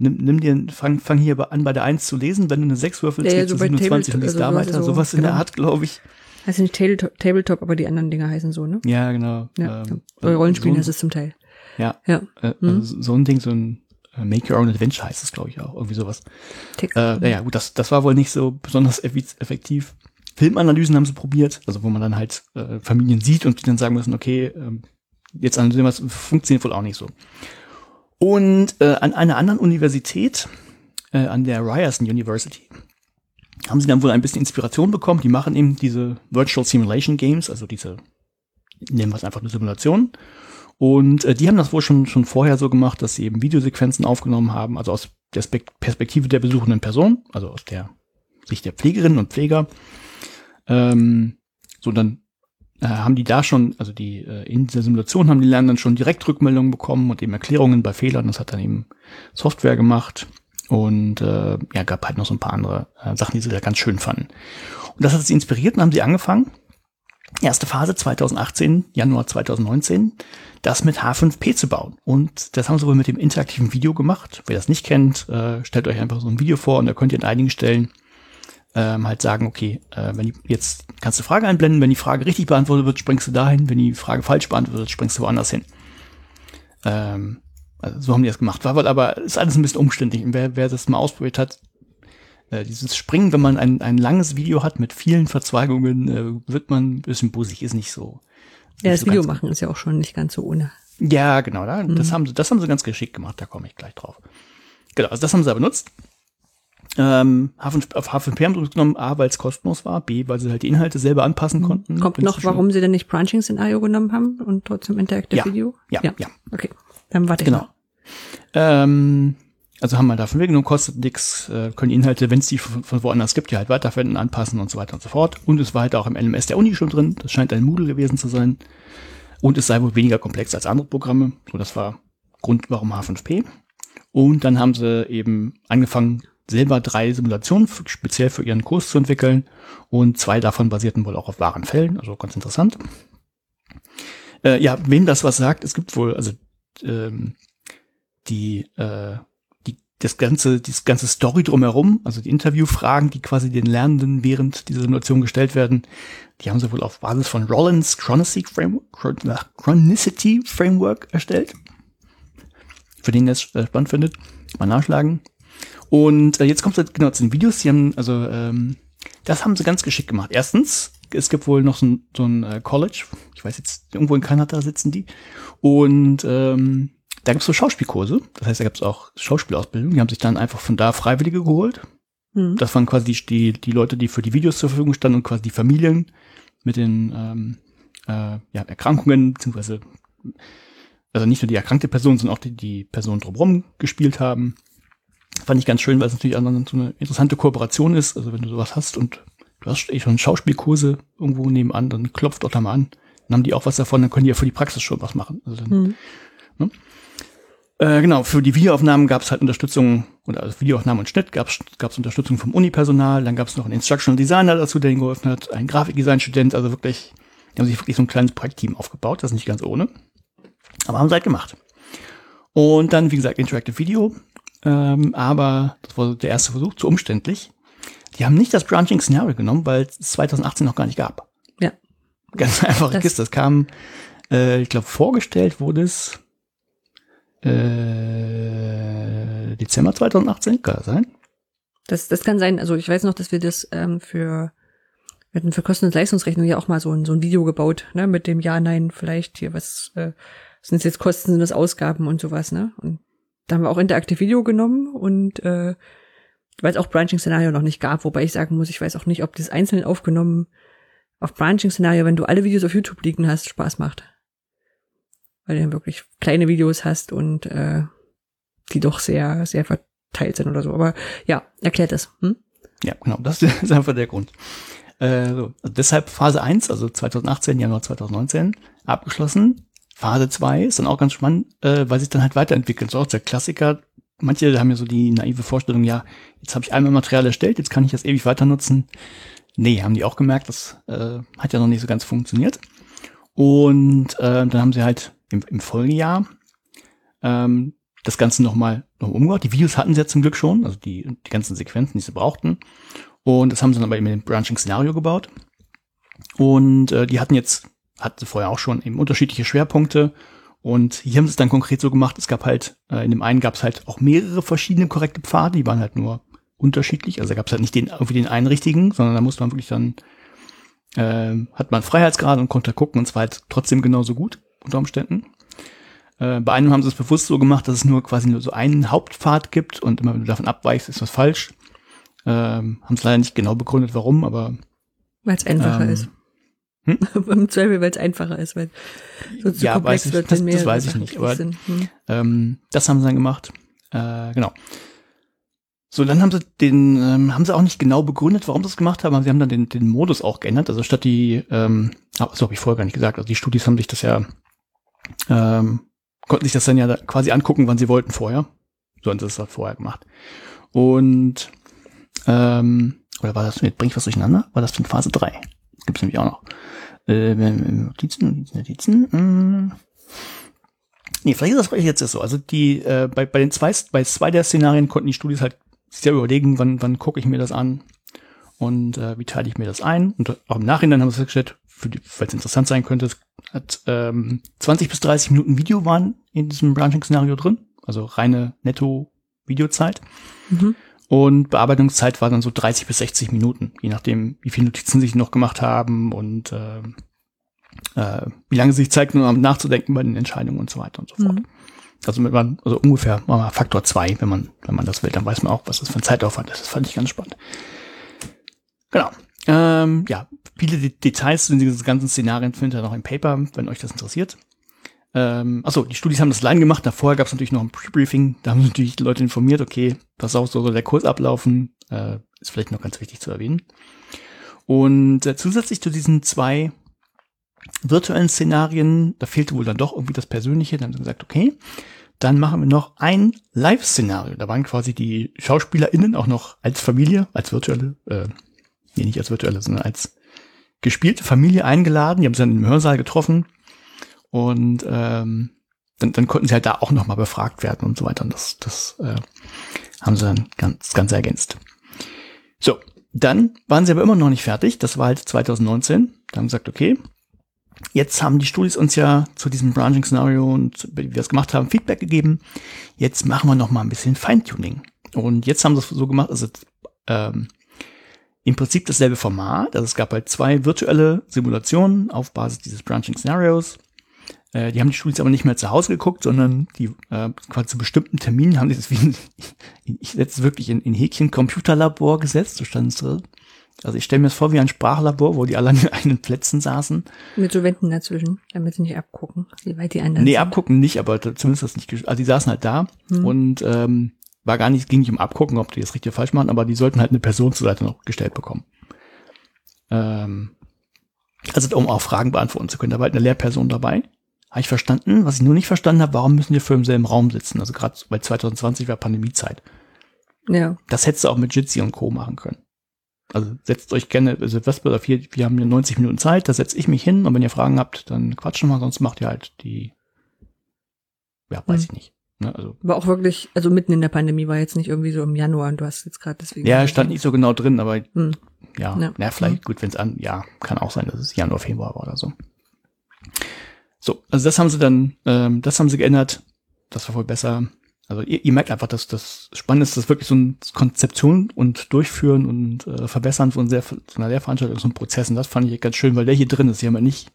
Nimm, nimm dir, fang, fang hier an bei der 1 zu lesen, wenn du eine 6 würfelst, Ja, ja, so zu bei 27 und Tabletop- da also sowas weiter. so, Sowas in der genau. Art, glaube ich. Heißt nicht Tabletop, aber die anderen Dinger heißen so, ne? Ja, genau. Ja. Ähm, Bei Rollenspielen so, ist es zum Teil. Ja, Ja. äh, Mhm. also so ein Ding, so ein äh, Make Your Own Adventure heißt es, glaube ich, auch. Irgendwie sowas. Text. Äh, naja, gut, das, das war wohl nicht so besonders effektiv. Filmanalysen haben sie probiert, also wo man dann halt äh, Familien sieht und die dann sagen müssen, okay, ähm, jetzt analysieren wir es, funktioniert wohl auch nicht so. Und äh, an einer anderen Universität, äh, an der Ryerson University, haben sie dann wohl ein bisschen Inspiration bekommen. Die machen eben diese Virtual Simulation Games, also diese, nennen wir es einfach eine Simulation. Und äh, die haben das wohl schon, schon vorher so gemacht, dass sie eben Videosequenzen aufgenommen haben, also aus der Spek Perspektive der besuchenden Person, also aus der Sicht der Pflegerinnen und Pfleger. Ähm, so dann äh, haben die da schon, also die äh, in dieser Simulation haben die Lernen dann schon direkt Rückmeldungen bekommen und eben Erklärungen bei Fehlern. Das hat dann eben Software gemacht und äh, ja, gab halt noch so ein paar andere äh, Sachen, die sie da ganz schön fanden. Und das hat sie inspiriert und haben sie angefangen. Erste Phase 2018, Januar 2019, das mit H5P zu bauen. Und das haben sie wohl mit dem interaktiven Video gemacht. Wer das nicht kennt, äh, stellt euch einfach so ein Video vor und da könnt ihr in einigen Stellen ähm, halt sagen, okay, äh, wenn die, jetzt kannst du Frage einblenden, wenn die Frage richtig beantwortet wird, springst du dahin, wenn die Frage falsch beantwortet wird, springst du woanders hin. Ähm, also so haben die das gemacht. War aber ist alles ein bisschen umständlich. Und wer, wer das mal ausprobiert hat, äh, dieses Springen, wenn man ein, ein langes Video hat mit vielen Verzweigungen, äh, wird man ein bisschen busig, ist nicht so. Ja, das so Video machen ist ja auch schon nicht ganz so ohne. Ja, genau, da, das Mhm. haben sie, das haben sie ganz geschickt gemacht, da komme ich gleich drauf. Genau, also das haben sie benutzt. Ähm, H5, auf H5P haben sie genommen, A, weil es kostenlos war, B, weil sie halt die Inhalte selber anpassen konnten. Mhm. Kommt Wenn's noch, warum sie denn nicht Branching-Szenario genommen haben und trotzdem Interactive Ja, Video? ja, ja. Okay, dann warte ich Genau. Ähm, also haben wir davon weggenommen, kostet nix, äh, können die Inhalte, wenn es die von, von woanders gibt, die halt weiterverwenden, anpassen und so weiter und so fort. Und es war halt auch im LMS der Uni schon drin. Das scheint ein Moodle gewesen zu sein. Und es sei wohl weniger komplex als andere Programme. So, das war Grund, warum H5P. Und dann haben sie eben angefangen, selber drei Simulationen speziell für ihren Kurs zu entwickeln. Und zwei davon basierten wohl auch auf wahren Fällen. Also ganz interessant. Äh, ja, wem das was sagt, es gibt wohl, also ähm, die, äh, die, das ganze, dieses ganze Story drumherum, also die Interviewfragen, die quasi den Lernenden während dieser Simulation gestellt werden, die haben sie wohl auf Basis von Rollins Chronicity Framework, Chron- Chronicity Framework erstellt. Für den ihr es äh, spannend findet, mal nachschlagen. Und äh, jetzt kommt es genau zu den Videos. Die haben, also, ähm, das haben sie ganz geschickt gemacht. Erstens, es gibt wohl noch so ein, so ein äh, College, ich weiß jetzt, irgendwo in Kanada sitzen die. Und ähm, da gibt's so Schauspielkurse. Das heißt, da gibt's auch Schauspielausbildung. Die haben sich dann einfach von da Freiwillige geholt. Hm. Das waren quasi die, die, die Leute, die für die Videos zur Verfügung standen und quasi die Familien mit den ähm, äh, ja, Erkrankungen, beziehungsweise also nicht nur die erkrankte Person, sondern auch die, die Personen drumherum gespielt haben. Fand ich ganz schön, weil es natürlich auch so eine interessante Kooperation ist. Also wenn du sowas hast und du hast eh schon Schauspielkurse irgendwo nebenan, dann klopft doch da mal an. Dann haben die auch was davon, dann können die ja für die Praxis schon was machen. Also dann, Hm. äh, genau, für die Videoaufnahmen gab es halt Unterstützung, oder also Videoaufnahmen und Schnitt gab es Unterstützung vom Unipersonal, dann gab es noch einen Instructional Designer dazu, der ihnen geholfen hat, ein Grafikdesign-Student, also wirklich, die haben sich wirklich so ein kleines Projektteam aufgebaut, das ist nicht ganz ohne. Aber haben sie halt gemacht. Und dann, wie gesagt, Interactive Video, ähm, aber das war der erste Versuch, zu umständlich. Die haben nicht das Branching Scenario genommen, weil es 2018 noch gar nicht gab. Ja. Ganz einfache Das- Kiste. Das kam, äh, ich glaube, vorgestellt wurde es äh, Dezember 2018, kann das sein? Das, das kann sein, also ich weiß noch, dass wir das ähm, für, wir hatten für Kosten- und Leistungsrechnung ja auch mal so ein, so ein Video gebaut, ne, mit dem Ja, Nein, vielleicht hier, was, äh, sind es jetzt Kosten, sind das Ausgaben und sowas, ne? Und da haben wir auch interaktiv Video genommen und äh, weil es auch Branching-Szenario noch nicht gab, wobei ich sagen muss, ich weiß auch nicht, ob das einzeln aufgenommen auf Branching-Szenario, wenn du alle Videos auf YouTube liegen hast, Spaß macht. Weil du dann wirklich kleine Videos hast und äh, die doch sehr, sehr verteilt sind oder so. Aber ja, erklärt es. Hm? Ja, genau, das ist einfach der Grund. Äh, so. also deshalb Phase 1, also 2018, Januar 2019, abgeschlossen. Phase 2 ist dann auch ganz spannend, äh, weil sich dann halt weiterentwickelt. So auch der Klassiker. Manche haben ja so die naive Vorstellung, ja, jetzt habe ich einmal Material erstellt, jetzt kann ich das ewig weiter nutzen. Nee, haben die auch gemerkt, das äh, hat ja noch nicht so ganz funktioniert. Und äh, dann haben sie halt im, im Folgejahr ähm, das Ganze nochmal noch umgebaut. Die Videos hatten sie ja zum Glück schon, also die, die ganzen Sequenzen, die sie brauchten. Und das haben sie dann aber eben in dem Branching-Szenario gebaut. Und äh, die hatten jetzt, hatten sie vorher auch schon eben unterschiedliche Schwerpunkte. Und hier haben sie es dann konkret so gemacht, es gab halt, äh, in dem einen gab es halt auch mehrere verschiedene korrekte Pfade, die waren halt nur unterschiedlich. Also da gab es halt nicht den, irgendwie den einen richtigen, sondern da musste man wirklich dann, äh, hat man Freiheitsgrad und konnte gucken und zwar halt trotzdem genauso gut unter Umständen. Äh, bei einem haben sie es bewusst so gemacht, dass es nur quasi nur so einen Hauptpfad gibt und immer wenn du davon abweichst, ist was falsch. Ähm, haben es leider nicht genau begründet, warum, aber Weil es einfacher Ähm, ist. Hm? Im Zweifel, weil es einfacher ist, weil so zu Ja, komplex weiß wird, das- wenn das mehrere weiß ich nicht, aber-. Hm. ähm, das haben sie dann gemacht. Äh, genau. So, dann haben sie den, ähm, haben sie auch nicht genau begründet, warum sie das gemacht haben, aber sie haben dann den, den Modus auch geändert. Also statt die, ähm, ah, so habe ich vorher gar nicht gesagt, also die Studis haben sich das ja, ähm, konnten sich das dann ja da quasi angucken, wann sie wollten vorher. So haben sie das halt vorher gemacht. Und ähm, oder war das, bringe ich was durcheinander? War das von Phase 3? Gibt's nämlich auch noch. Äh, Notizen, Notizen, Notizen. Mh. Nee, vielleicht ist das jetzt so. Also die, äh, bei, bei den zwei, bei zwei der Szenarien konnten die Studis halt selber überlegen, wann, wann gucke ich mir das an und äh, wie teile ich mir das ein. Und auch im Nachhinein haben wir festgestellt, falls es interessant sein könnte, es hat ähm, 20 bis 30 Minuten Video waren in diesem Branching-Szenario drin, also reine Netto-Videozeit. Mhm. Und Bearbeitungszeit war dann so 30 bis 60 Minuten, je nachdem, wie viele Notizen sich noch gemacht haben und äh, äh, wie lange sie sich Zeit genommen haben, nachzudenken bei den Entscheidungen und so weiter und so fort. Mhm. Also mit man, also ungefähr mal Faktor zwei, wenn man, wenn man das will, dann weiß man auch, was das für ein Zeitaufwand ist. Das fand ich ganz spannend. Genau. Ähm, ja, viele De Details zu diesen ganzen Szenarien findet ihr noch im Paper, wenn euch das interessiert. Ähm, achso, die Studis haben das allein gemacht. Davor gab es natürlich noch ein Pre-Briefing. Da haben natürlich die Leute informiert, okay, pass auf, so soll der Kurs ablaufen. Äh, ist vielleicht noch ganz wichtig zu erwähnen. Und äh, zusätzlich zu diesen zwei virtuellen Szenarien, da fehlte wohl dann doch irgendwie das Persönliche. Dann haben sie gesagt, okay, dann machen wir noch ein Live-Szenario. Da waren quasi die SchauspielerInnen auch noch als Familie, als virtuelle, äh, nee, nicht als virtuelle, sondern als gespielte Familie eingeladen. Die haben sie dann im Hörsaal getroffen und ähm, dann, dann konnten sie halt da auch nochmal befragt werden und so weiter. Und das, das äh, haben sie dann ganz, ganz ergänzt. So, dann waren sie aber immer noch nicht fertig. Das war halt 2019. Da haben sie gesagt, okay, jetzt haben die Studis uns ja zu diesem Branching-Szenario und wie wir es gemacht haben, Feedback gegeben. Jetzt machen wir noch mal ein bisschen Feintuning. Und jetzt haben sie es so gemacht, also ähm, im Prinzip dasselbe Format. Also es gab halt zwei virtuelle Simulationen auf Basis dieses Branching-Szenarios. Äh, die haben die Studis aber nicht mehr zu Hause geguckt, sondern die äh, quasi zu bestimmten Terminen haben die das wie ein, ich setze wirklich in, in Häkchen Computerlabor gesetzt, so stand es drin. Also ich stelle mir das vor wie ein Sprachlabor, wo die alle an eigenen Plätzen saßen. Mit so Wänden dazwischen, damit sie nicht abgucken, wie weit die anderen Nee, sind. abgucken nicht, aber zumindest das nicht, also die saßen halt da hm. und ähm, war gar nicht, ging nicht um abgucken, ob die das richtig oder falsch machen, aber die sollten halt eine Person zur Seite noch gestellt bekommen. Ähm, also um auch Fragen beantworten zu können. Da war halt eine Lehrperson dabei. Habe ich verstanden. Was ich nur nicht verstanden habe, warum müssen wir für im selben Raum sitzen? Also gerade bei 2020 war Pandemiezeit. Ja. Das hättest du auch mit Jitsi und Co. machen können. Also setzt euch gerne, also was auf hier, wir haben hier 90 Minuten Zeit, da setze ich mich hin und wenn ihr Fragen habt, dann quatschen wir, sonst macht ihr halt die, ja, weiß hm. ich nicht. Ne, also. War auch wirklich, also mitten in der Pandemie war jetzt nicht irgendwie so im Januar und du hast jetzt gerade deswegen. Ja, stand nicht so genau drin, aber hm. ja, ja, ja, vielleicht hm. gut, wenn es an, ja, kann auch sein, dass es Januar, Februar war oder so. So, also das haben sie dann, ähm, das haben sie geändert. Das war wohl besser. Also ihr, ihr merkt einfach, dass das Spannende ist, dass wirklich so ein Konzeption und Durchführen und äh, Verbessern von, sehr, von einer Lehrveranstaltung, so ein Prozess. Und das fand ich ganz schön, weil der hier drin ist. Sie haben ja nicht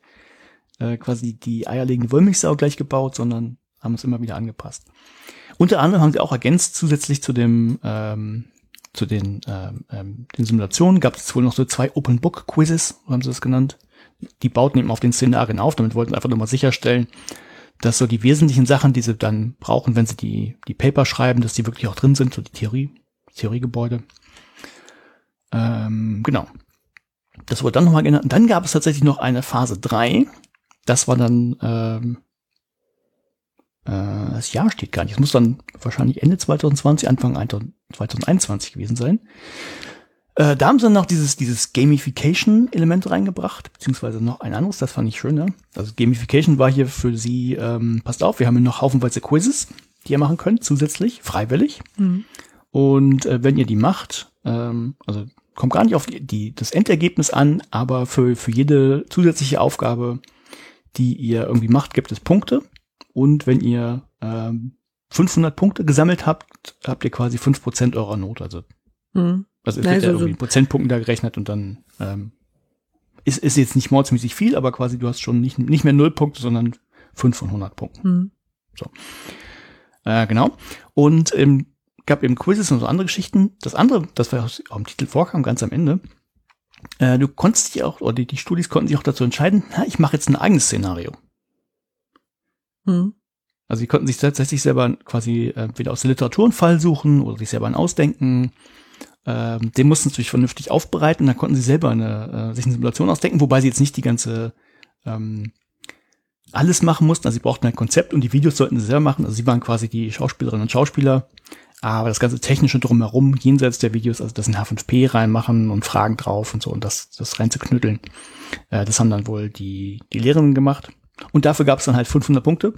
äh, quasi die eierlegende Wollmilchsau gleich gebaut, sondern haben es immer wieder angepasst. Unter anderem haben sie auch ergänzt zusätzlich zu dem ähm, zu den, ähm, ähm den Simulationen gab es wohl noch so zwei Open Book Quizzes, haben sie das genannt. Die bauten eben auf den Szenarien auf, damit wollten einfach nochmal sicherstellen, dass so die wesentlichen Sachen, die sie dann brauchen, wenn sie die, die Paper schreiben, dass die wirklich auch drin sind, so die Theorie, Theoriegebäude. Ähm, genau. Das wurde dann nochmal genannt. Und dann gab es tatsächlich noch eine Phase 3. Das war dann, ähm, äh, das Jahr steht gar nicht. Es muss dann wahrscheinlich Ende 2020, Anfang 2021 gewesen sein. Äh, da haben sie noch dieses, dieses Gamification-Element reingebracht, beziehungsweise noch ein anderes, das fand ich schön. Ne? Also Gamification war hier für sie, ähm, passt auf, wir haben hier noch haufenweise Quizzes, die ihr machen könnt, zusätzlich, freiwillig. Mhm. Und äh, wenn ihr die macht, ähm, also kommt gar nicht auf die, die, das Endergebnis an, aber für, für jede zusätzliche Aufgabe, die ihr irgendwie macht, gibt es Punkte. Und wenn ihr ähm, 500 Punkte gesammelt habt, habt ihr quasi 5% eurer Note. Also mhm. Also es Nein, wird ja irgendwie so Prozentpunkten da gerechnet und dann ähm, ist, ist jetzt nicht mordsmäßig viel, aber quasi du hast schon nicht, nicht mehr null Punkte, sondern fünf von 100 Punkten. Mhm. So. Äh, genau. Und ähm, gab eben Quizzes und so andere Geschichten. Das andere, das war auch im Titel vorkam, ganz am Ende, äh, du konntest dich auch, oder die, die Studis konnten sich auch dazu entscheiden, na, ich mache jetzt ein eigenes Szenario. Mhm. Also sie konnten sich tatsächlich selber quasi äh, wieder aus der Literatur einen Fall suchen oder sich selber einen ausdenken. Ähm, den mussten sie natürlich vernünftig aufbereiten. Dann konnten sie selber eine, äh, sich eine Simulation ausdenken, wobei sie jetzt nicht die ganze ähm, alles machen mussten. Also sie brauchten ein Konzept und die Videos sollten sie selber machen. Also sie waren quasi die Schauspielerinnen und Schauspieler. Aber das ganze technische drumherum, jenseits der Videos, also das in H5P reinmachen und Fragen drauf und so und das, das reinzuknütteln, äh, das haben dann wohl die, die Lehrerinnen gemacht. Und dafür gab es dann halt 500 Punkte.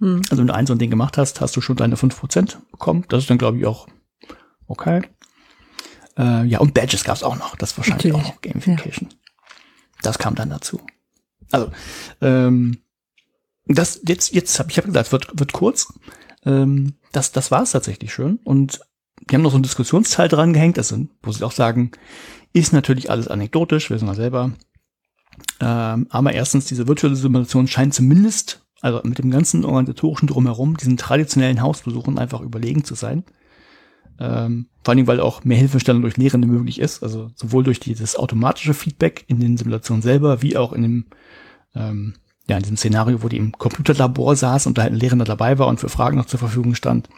Hm. Also wenn du ein so ein Ding gemacht hast, hast du schon deine 5% bekommen. Das ist dann, glaube ich, auch okay. Äh, ja, und Badges gab es auch noch. Das wahrscheinlich Natürlich. auch noch Gamification. Das kam dann dazu. Also, ähm, das jetzt, jetzt habe ich hab gesagt, wird, wird kurz. Ähm, das, das war es tatsächlich schön. Und die haben noch so einen Diskussionsteil dran gehängt, also, wo sie auch sagen, ist natürlich alles anekdotisch, wissen wir selber. Ähm, aber erstens, diese virtuelle Simulation scheint zumindest, also mit dem ganzen organisatorischen Drumherum, diesen traditionellen Hausbesuchen einfach überlegen zu sein. Ähm, vor allen Dingen, weil auch mehr Hilfestellung durch Lehrende möglich ist, also sowohl durch dieses automatische Feedback in den Simulationen selber, wie auch in dem, ähm, ja, in diesem Szenario, wo die im Computerlabor saß und da halt ein Lehrender dabei war und für Fragen noch zur Verfügung stand.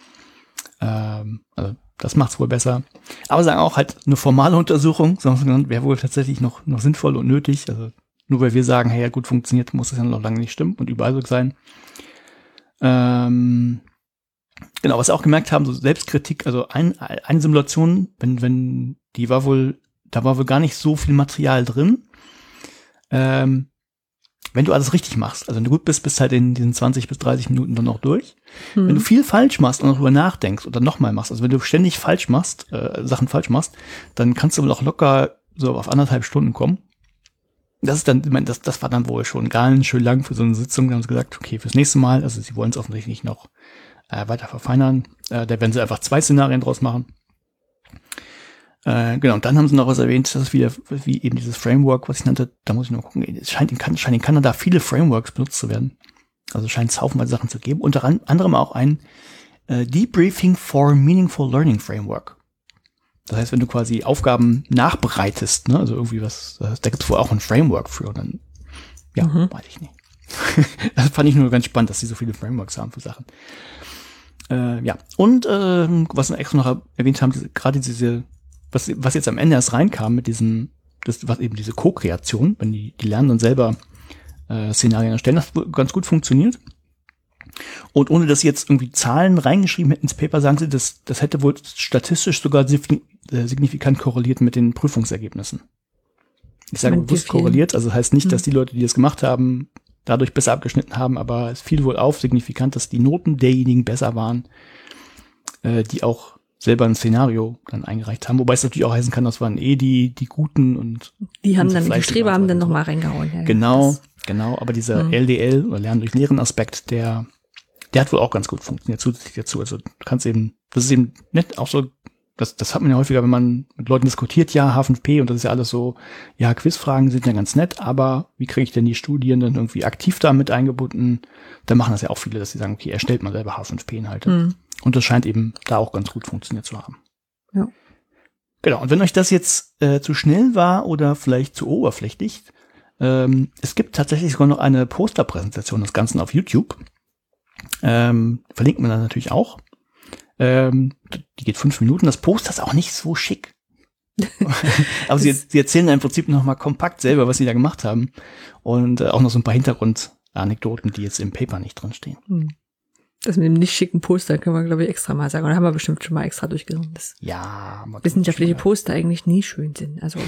Ähm, also das macht's wohl besser. Aber sagen auch halt eine formale Untersuchung, sondern wäre wohl tatsächlich noch, noch sinnvoll und nötig. Also nur weil wir sagen, hey, ja gut funktioniert, muss das ja noch lange nicht stimmen und überall so sein. Ähm, genau, was wir auch gemerkt haben, so Selbstkritik, also ein, eine Simulation, wenn, wenn, die war wohl, da war wohl gar nicht so viel Material drin. Ähm, wenn du alles richtig machst, also wenn du gut bist, bist halt in diesen 20 bis 30 Minuten dann auch durch. Hm. Wenn du viel falsch machst und darüber nachdenkst dann nochmal machst, also wenn du ständig falsch machst, äh, Sachen falsch machst, dann kannst du wohl auch locker so auf anderthalb Stunden kommen. Das ist dann, ich meine, das, das war dann wohl schon ganz schön lang für so eine Sitzung. Da haben sie gesagt, okay, fürs nächste Mal, also sie wollen es offensichtlich noch äh, weiter verfeinern. Äh, da werden sie einfach zwei Szenarien draus machen. Äh, genau, und dann haben sie noch was erwähnt, das ist wieder wie eben dieses Framework, was ich nannte, da muss ich nur gucken, es scheint in, kan scheint in Kanada viele Frameworks benutzt zu werden. Also scheint es haufenweise Sachen zu geben. Unter an- anderem auch ein äh, Debriefing for Meaningful Learning Framework. Das heißt, wenn du quasi Aufgaben nachbereitest, ne, also irgendwie was, da da gibt es wohl auch ein Framework für, und dann, ja, Mhm. weiß ich nicht. das fand ich nur ganz spannend, dass sie so viele Frameworks haben für Sachen. Äh, ja, und ähm, was wir extra noch erwähnt haben, diese, gerade diese, was, was jetzt am Ende erst reinkam mit diesem, das, was eben diese Co-Kreation, wenn die, die lernen dann selber äh, Szenarien erstellen, das hat ganz gut funktioniert. Und ohne dass sie jetzt irgendwie Zahlen reingeschrieben hätten ins Paper, sagen sie, das, das hätte wohl statistisch sogar äh, signifikant korreliert mit den Prüfungsergebnissen. Ich sage bewusst korreliert, also das heißt nicht, dass Hm. die Leute, die das gemacht haben, dadurch besser abgeschnitten haben, aber es fiel wohl auf, signifikant, dass die Noten derjenigen besser waren, äh, die auch selber ein Szenario dann eingereicht haben. Wobei es natürlich auch heißen kann, das waren eh die, die Guten und Die haben dann, die Streber haben dann nochmal reingehauen. Ja, Genau, Das, genau. Aber dieser Mhm. LDL oder Lernen durch Lehren Aspekt, der, der hat wohl auch ganz gut funktioniert zusätzlich dazu. Also du kannst eben, das ist eben nett, auch so, das, das hat man ja häufiger, wenn man mit Leuten diskutiert, ja, H5P und das ist ja alles so, ja, Quizfragen sind ja ganz nett, aber wie kriege ich denn die Studierenden irgendwie aktiv damit eingebunden? Da machen das ja auch viele, dass sie sagen, okay, erstellt mal selber H5P-Inhalte. hm. Und das scheint eben da auch ganz gut funktioniert zu haben. Ja. Genau, und wenn euch das jetzt äh, zu schnell war oder vielleicht zu oberflächlich, ähm, es gibt tatsächlich sogar noch eine Posterpräsentation des Ganzen auf YouTube. Ähm, verlinkt man dann natürlich auch. Ähm, die geht fünf Minuten. Das Poster ist auch nicht so schick. Aber sie, sie erzählen im Prinzip noch mal kompakt selber, was sie da gemacht haben. Und äh, auch noch so ein paar Hintergrundanekdoten, die jetzt im Paper nicht drinstehen. Hm. Das mit dem nicht schicken Poster können wir, glaube ich, extra mal sagen. Oder haben wir bestimmt schon mal extra durchgegangen. Dass Ja, wissenschaftliche Poster eigentlich nie schön sind. Also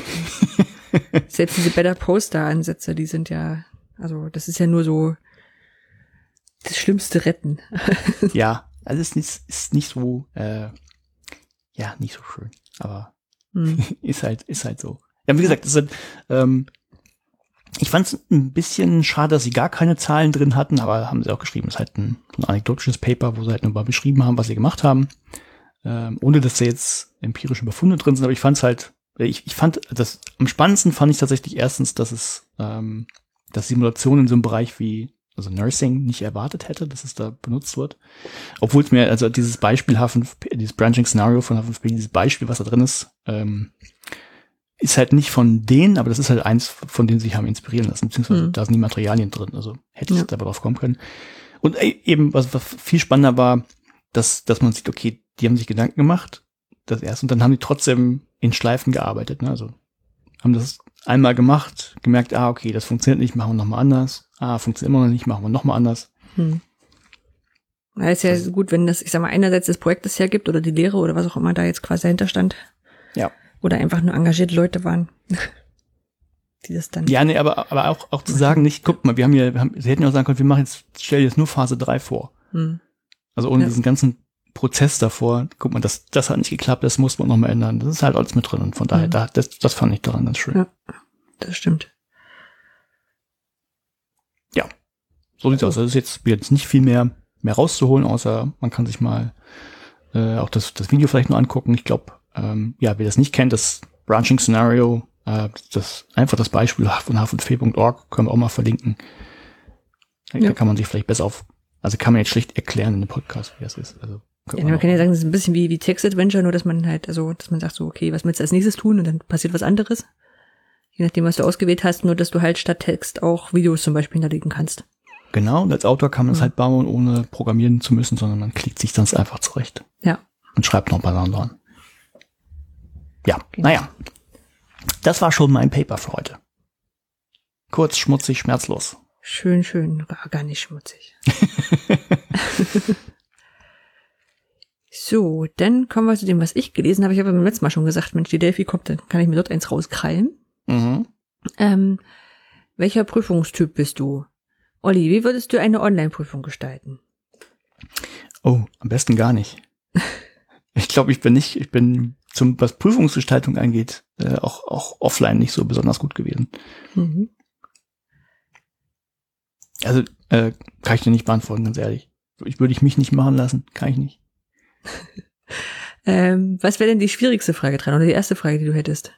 selbst diese Better Poster-Ansätze, die sind ja, also das ist ja nur so das schlimmste Retten. Ja, also es ist nicht, ist nicht so, äh, ja, nicht so schön. Aber Hm. ist halt, ist halt so. Ja, wie gesagt, das ist, ähm, ich fand es ein bisschen schade, dass sie gar keine Zahlen drin hatten, aber haben sie auch geschrieben. Es ist halt ein, ein anekdotisches Paper, wo sie halt nur mal beschrieben haben, was sie gemacht haben, ähm, ohne dass da jetzt empirische Befunde drin sind. Aber ich fand es halt, ich, ich fand das am spannendsten fand ich tatsächlich erstens, dass es, ähm, dass Simulationen in so einem Bereich wie also Nursing nicht erwartet hätte, dass es da benutzt wird. Obwohl es mir, also dieses Beispiel H5P, dieses Branching Scenario von H5P, dieses Beispiel, was da drin ist, ähm, ist halt nicht von denen, aber das ist halt eins, von denen sie sich haben inspirieren lassen, beziehungsweise Mhm. da sind die Materialien drin, also hätte ich Ja. da drauf kommen können. Und ey, eben, was, was viel spannender war, dass, dass man sieht, okay, die haben sich Gedanken gemacht, das erst, und dann haben die trotzdem in Schleifen gearbeitet, ne? Also haben das einmal gemacht, gemerkt, ah, okay, das funktioniert nicht, machen wir nochmal anders. Ah, funktioniert immer noch nicht, machen wir nochmal anders. Hm. Ja, ist ja gut, wenn das, ich sag mal, einerseits das Projekt das hergibt oder die Lehre oder was auch immer da jetzt quasi dahinter stand. Ja. Oder einfach nur engagierte Leute waren. die das dann. Ja, nee, aber, aber auch, auch zu sagen, nicht, guck mal, wir haben hier, wir haben, sie hätten ja auch sagen können, wir machen jetzt, stell dir jetzt nur Phase 3 vor. Hm. Also ohne Ja. diesen ganzen Prozess davor, guck mal, das, das hat nicht geklappt, das muss man nochmal ändern. Das ist halt alles mit drin und von daher, Mhm. da, das, das fand ich daran ganz schön. Ja. Das stimmt. So sieht's aus. Also es ist jetzt, jetzt nicht viel mehr, mehr rauszuholen, außer man kann sich mal äh, auch das, das Video vielleicht nur angucken. Ich glaube, ähm, ja, wer das nicht kennt, das Branching Scenario, äh, das einfach das Beispiel von h5p.org können wir auch mal verlinken. Da Ja. kann man sich vielleicht besser auf, also kann man jetzt schlicht erklären in dem Podcast, wie das ist. Also Ja, man kann ja sagen, das ist ein bisschen wie, wie Text-Adventure, nur dass man halt, also, dass man sagt so, okay, was willst du als nächstes tun? Und dann passiert was anderes. Je nachdem, was du ausgewählt hast, nur dass du halt statt Text auch Videos zum Beispiel hinterlegen kannst. Genau, und als Autor kann man es Mhm. halt bauen, ohne programmieren zu müssen, sondern man klickt sich sonst einfach zurecht. Ja. Und schreibt noch ein paar Sachen dran. Ja, Genau. naja. Das war schon mein Paper für heute. Kurz, schmutzig, schmerzlos. Schön, schön, gar nicht schmutzig. so, dann kommen wir zu dem, was ich gelesen habe. Ich habe beim letzten Mal schon gesagt, Mensch, die Delphi kommt, dann kann ich mir dort eins rauskrallen. Mhm. Ähm, welcher Prüfungstyp bist du? Olli, wie würdest du eine Online-Prüfung gestalten? Oh, am besten gar nicht. Ich glaube, ich bin nicht, ich bin zum, was Prüfungsgestaltung angeht, äh, auch, auch offline nicht so besonders gut gewesen. Mhm. Also, äh, kann ich dir nicht beantworten, ganz ehrlich. Ich würde ich mich nicht machen lassen, kann ich nicht. Ähm, was wäre denn die schwierigste Frage dran oder die erste Frage, die du hättest?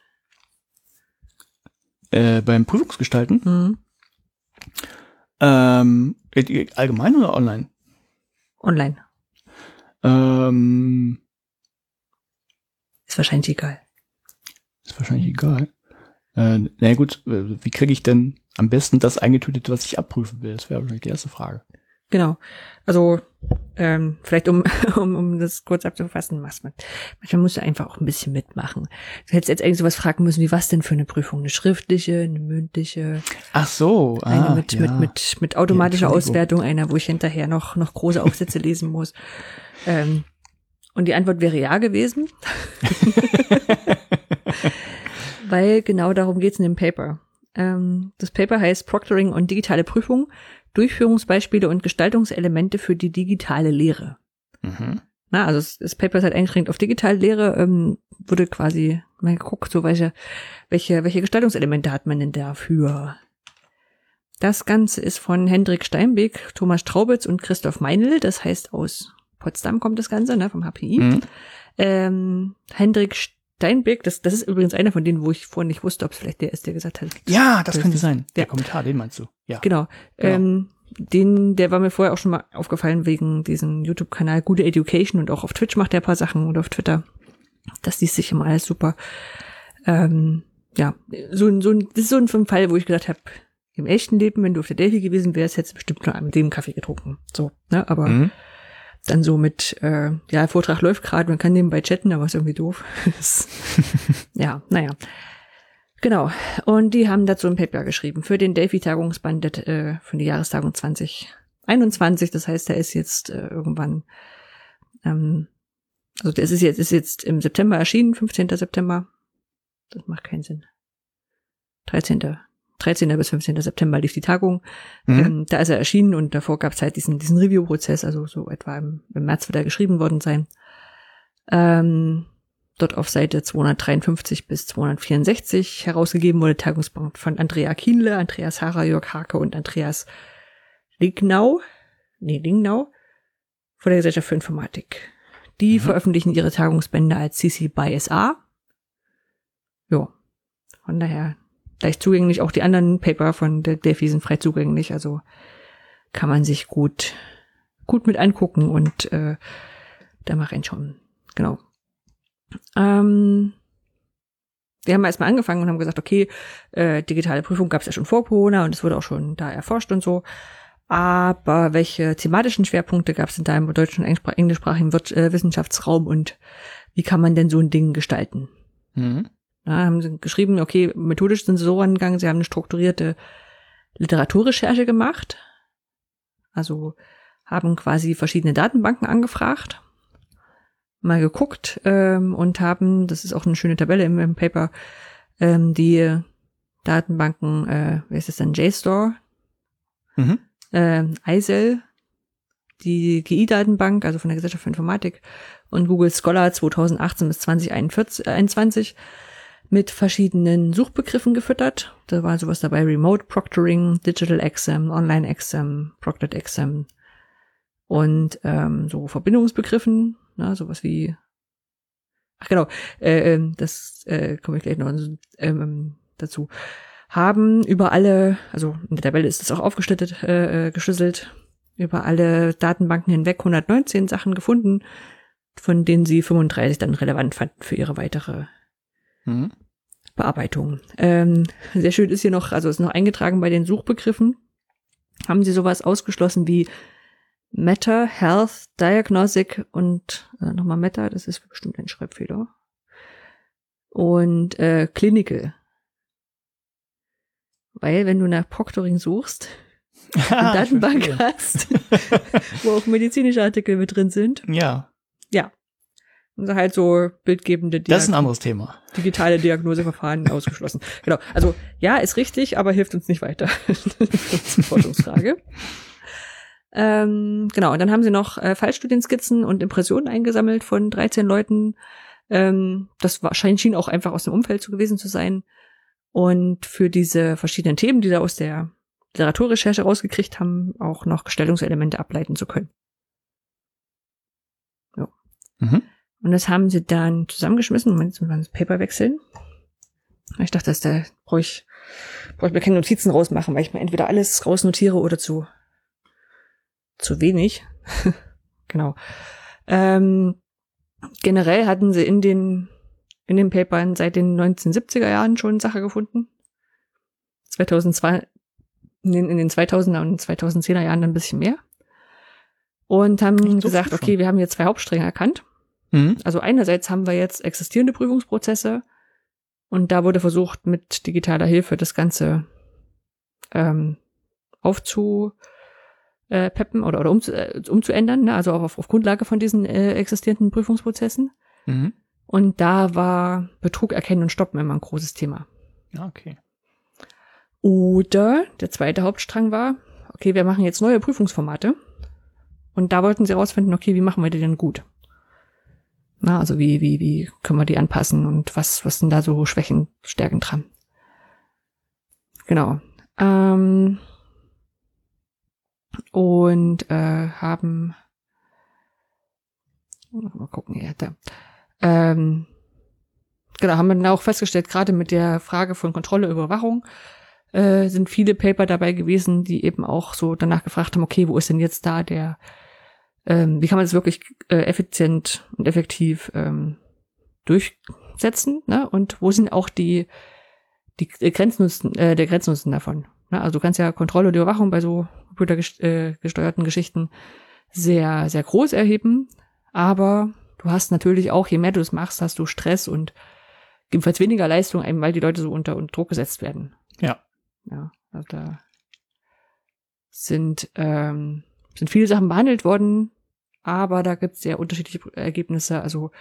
Äh, beim Prüfungsgestalten, Mhm. ähm, äh, allgemein oder online? Online. Ähm, Ist wahrscheinlich egal. ist wahrscheinlich egal. Äh, na gut, äh, wie kriege ich denn am besten das eingetütet, was ich abprüfen will? Das wäre wahrscheinlich die erste Frage. Genau. Also, ähm, vielleicht um, um, um das kurz abzufassen, was man, manchmal musst du einfach auch ein bisschen mitmachen. Du hättest jetzt eigentlich sowas fragen müssen, wie was denn für eine Prüfung? Eine schriftliche, eine mündliche, Ach so, eine ah, mit, ja. mit, mit, mit automatischer Ja. Auswertung, einer, wo ich hinterher noch, noch große Aufsätze lesen muss. Ähm, und die Antwort wäre ja gewesen. Weil genau darum geht's in dem Paper. Ähm, das Paper heißt Proctoring und digitale Prüfung, Durchführungsbeispiele und Gestaltungselemente für die digitale Lehre. Mhm. Na, also das, das Paper ist halt eingeschränkt auf digitale Lehre, ähm, wurde quasi mal geguckt, so welche, welche, welche Gestaltungselemente hat man denn dafür? Das Ganze ist von Hendrik Steinbeck, Thomas Traubitz und Christoph Meinl, das heißt aus Potsdam kommt das Ganze, ne, vom HPI. Mhm. Ähm, Hendrik Steinbeck, das, das ist übrigens einer von denen, wo ich vorhin nicht wusste, ob es vielleicht der ist, der gesagt hat. Ja, das könnte sein. Der Ja. Kommentar, den meinst du? Ja. Genau. Genau. Ähm, den, der war mir vorher auch schon mal aufgefallen wegen diesem YouTube-Kanal Gute Education und auch auf Twitch macht er ein paar Sachen oder auf Twitter. Das liest sich immer alles super. Ähm, ja, so ein, so ein, das ist so ein Fall, wo ich gedacht habe, im echten Leben, wenn du auf der Delphi gewesen wärst, hättest du bestimmt nur mit dem Kaffee getrunken. So, ne? Aber Mhm. Dann so mit, äh, ja, Vortrag läuft gerade, man kann nebenbei chatten, aber ist irgendwie doof. Das- ja, naja. Genau. Und die haben dazu ein Paper geschrieben für den Delphi-Tagungsband äh, für die Jahrestagung 2021. Das heißt, der ist jetzt äh, irgendwann, ähm, also der ist jetzt, ist jetzt im September erschienen, 15. September. Das macht keinen Sinn. 13. 13. bis 15. September lief die Tagung. Mhm. Ähm, da ist er erschienen und davor gab es halt diesen, diesen Review-Prozess, also so etwa im, im März wird er geschrieben worden sein. Ähm, dort auf Seite 253 bis 264 herausgegeben wurde Tagungsband von Andrea Kienle, Andreas Hara, Jörg Hake und Andreas Lignau, nee, Lingnau, von der Gesellschaft für Informatik. Die Mhm. veröffentlichen ihre Tagungsbände als CC by SA. Ja, von daher leicht zugänglich. Auch die anderen Paper von der Delphi sind frei zugänglich, also kann man sich gut, gut mit angucken und äh, da mal reinschauen. Genau. Ähm, wir haben erstmal angefangen und haben gesagt, okay, äh, digitale Prüfung gab es ja schon vor Corona und es wurde auch schon da erforscht und so. Aber welche thematischen Schwerpunkte gab es da im deutschen und englischsprachigen äh, Wissenschaftsraum und wie kann man denn so ein Ding gestalten? Mhm. Ja, haben sie geschrieben, okay, methodisch sind sie so angegangen, sie haben eine strukturierte Literaturrecherche gemacht. Also haben quasi verschiedene Datenbanken angefragt, mal geguckt ähm, und haben, das ist auch eine schöne Tabelle im, im Paper, ähm, die Datenbanken, äh, wie ist das denn, JSTOR, mhm. äh, ISEL, die GI-Datenbank, also von der Gesellschaft für Informatik und Google Scholar 2018 bis 2021 mit verschiedenen Suchbegriffen gefüttert. Da war sowas dabei, Remote Proctoring, Digital Exam, Online Exam, Proctored Exam und ähm, so Verbindungsbegriffen, ne, sowas wie Ach genau, äh, ähm, das äh, komme ich gleich noch ähm, dazu. Haben über alle, also in der Tabelle ist es auch aufgeschlüsselt, äh, äh geschlüsselt, über alle Datenbanken hinweg 119 Sachen gefunden, von denen sie 35 dann relevant fanden für ihre weitere mhm. Bearbeitung. Ähm, sehr schön ist hier noch, also ist noch eingetragen bei den Suchbegriffen, haben sie sowas ausgeschlossen wie Meta, Health, Diagnostic und äh, nochmal Meta, das ist bestimmt ein Schreibfehler. Und äh, Clinical. Weil wenn du nach Proctoring suchst, eine Datenbank hast, wo auch medizinische Artikel mit drin sind. Ja. Ja. Und halt so bildgebende Diag Das ist ein anderes Thema. Digitale Diagnoseverfahren ausgeschlossen. Genau. Also ja, ist richtig, aber hilft uns nicht weiter. das ist eine Forschungsfrage. Ähm, genau, und dann haben sie noch äh, Fallstudienskizzen und Impressionen eingesammelt von 13 Leuten. Ähm, das wahrscheinlich schien auch einfach aus dem Umfeld zu gewesen zu sein. Und für diese verschiedenen Themen, die da aus der Literaturrecherche rausgekriegt haben, auch noch Gestaltungselemente ableiten zu können. Ja. Mhm. Und das haben sie dann zusammengeschmissen. Moment, jetzt müssen wir das Paper wechseln. Ich dachte, dass da brauche ich, brauche ich mir keine Notizen rausmachen, weil ich mir entweder alles rausnotiere oder zu, zu wenig. genau. Ähm, generell hatten sie in den, in den Papern seit den 1970er Jahren schon Sache gefunden. 2002, in den, in den 2000er und 2010er Jahren ein bisschen mehr. Und haben so gesagt, okay, wir haben hier zwei Hauptstränge erkannt. Mhm. Also einerseits haben wir jetzt existierende Prüfungsprozesse und da wurde versucht, mit digitaler Hilfe das Ganze ähm, aufzupeppen oder, oder um, äh, umzuändern, ne? also auch auf, auf Grundlage von diesen äh, existierenden Prüfungsprozessen. Mhm. Und da war Betrug erkennen und stoppen immer ein großes Thema. Okay. Oder der zweite Hauptstrang war, okay, wir machen jetzt neue Prüfungsformate. Und da wollten sie herausfinden, okay, wie machen wir die denn gut? Na, also wie, wie, wie können wir die anpassen und was, was sind da so Schwächen, Stärken dran? Genau. Ähm, und äh, haben mal gucken hier, da. Ähm, genau, haben wir dann auch festgestellt, gerade mit der Frage von Kontrolle, Überwachung, äh, sind viele Paper dabei gewesen, die eben auch so danach gefragt haben, okay, wo ist denn jetzt da der ähm, wie kann man das wirklich äh, effizient und effektiv ähm, durchsetzen, ne? Und wo sind auch die, die Grenznutzen, äh, der Grenznutzen davon? Ne? Also du kannst ja Kontrolle und Überwachung bei so computergesteuerten äh, Geschichten sehr, sehr groß erheben, aber du hast natürlich auch, je mehr du es machst, hast du Stress und jedenfalls weniger Leistung, weil die Leute so unter, unter Druck gesetzt werden. Ja. Ja, also da sind, ähm, sind viele Sachen behandelt worden, aber da gibt es sehr unterschiedliche Ergebnisse, also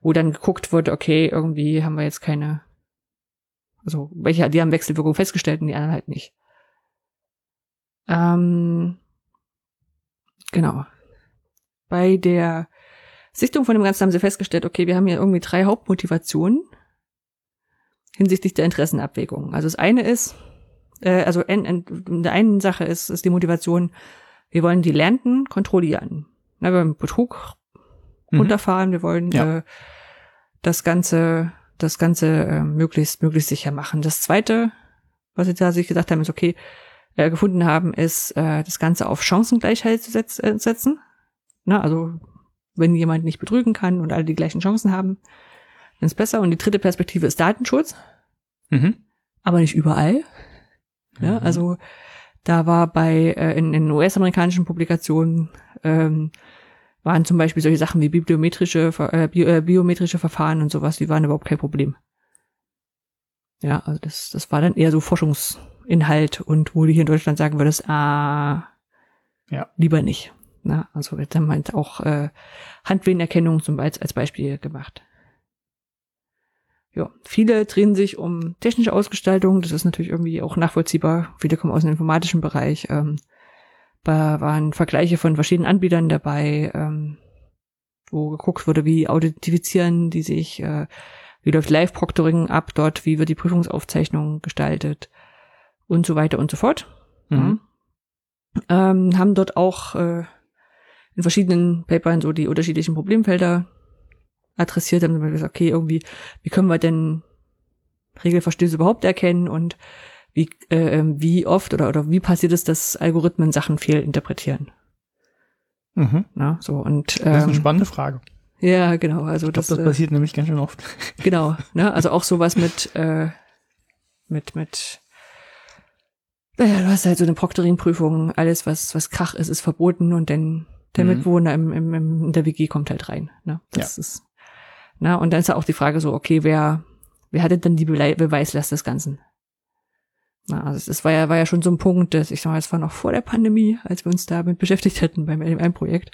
wo dann geguckt wird, okay, irgendwie haben wir jetzt keine, also welche, die haben Wechselwirkung festgestellt und die anderen halt nicht. Ähm, genau. Bei der Sichtung von dem Ganzen haben sie festgestellt, okay, wir haben hier irgendwie drei Hauptmotivationen hinsichtlich der Interessenabwägung. Also das eine ist, äh, also in, in, in der einen Sache ist, ist die Motivation, wir wollen die Lernenden kontrollieren. Na, wir wollen Betrug mhm. runterfahren, wir wollen ja. äh, das Ganze, das Ganze äh, möglichst, möglichst sicher machen. Das zweite, was sie da sich gesagt haben, ist okay, äh, gefunden haben, ist äh, das Ganze auf Chancengleichheit zu setz, äh, setzen. Na, also wenn jemand nicht betrügen kann und alle die gleichen Chancen haben, dann ist besser. Und die dritte Perspektive ist Datenschutz. Mhm. Aber nicht überall. Ja, mhm. also Da war bei äh, in, in US-amerikanischen Publikationen ähm, waren zum Beispiel solche Sachen wie bibliometrische, äh, bio, äh, biometrische Verfahren und sowas, die waren überhaupt kein Problem. Ja, also das, das war dann eher so Forschungsinhalt und wo du hier in Deutschland sagen würdest, ah, Ja. lieber nicht. Na, also wird dann meint auch äh, Handwehenerkennung zum Beispiel als Beispiel gemacht. Ja, viele drehen sich um technische Ausgestaltung. Das ist natürlich irgendwie auch nachvollziehbar. Viele kommen aus dem informatischen Bereich. Ähm, da waren Vergleiche von verschiedenen Anbietern dabei, ähm, wo geguckt wurde, wie authentifizieren die sich, äh, wie läuft Live-Proctoring ab dort, wie wird die Prüfungsaufzeichnung gestaltet und so weiter und so fort. Mhm. Ja. Ähm, haben dort auch äh, in verschiedenen Papern so die unterschiedlichen Problemfelder adressiert, haben wir gesagt, okay, irgendwie, wie können wir denn Regelverstöße überhaupt erkennen und wie, äh, ähm, wie oft oder, oder wie passiert es, dass Algorithmen Sachen fehlinterpretieren? Mhm. Na, so und Das ist eine ähm, spannende Frage. ja, genau, also Ich glaube, das, das äh, passiert nämlich ganz schön oft. Genau, ne? Also auch sowas mit, äh, mit, mit, naja, du hast halt so eine Proctoring-Prüfung, alles, was, was Krach ist, ist verboten und dann der Mhm. Mitwohner im, im, im, in der WG kommt halt rein. Ne? Das ist, na, und dann ist ja auch die Frage so, okay, wer, wer hatte denn die Belei- Beweislast des Ganzen? Na, also es war ja, war ja schon so ein Punkt, dass ich sag mal, es war noch vor der Pandemie, als wir uns damit beschäftigt hätten beim LM1-Projekt.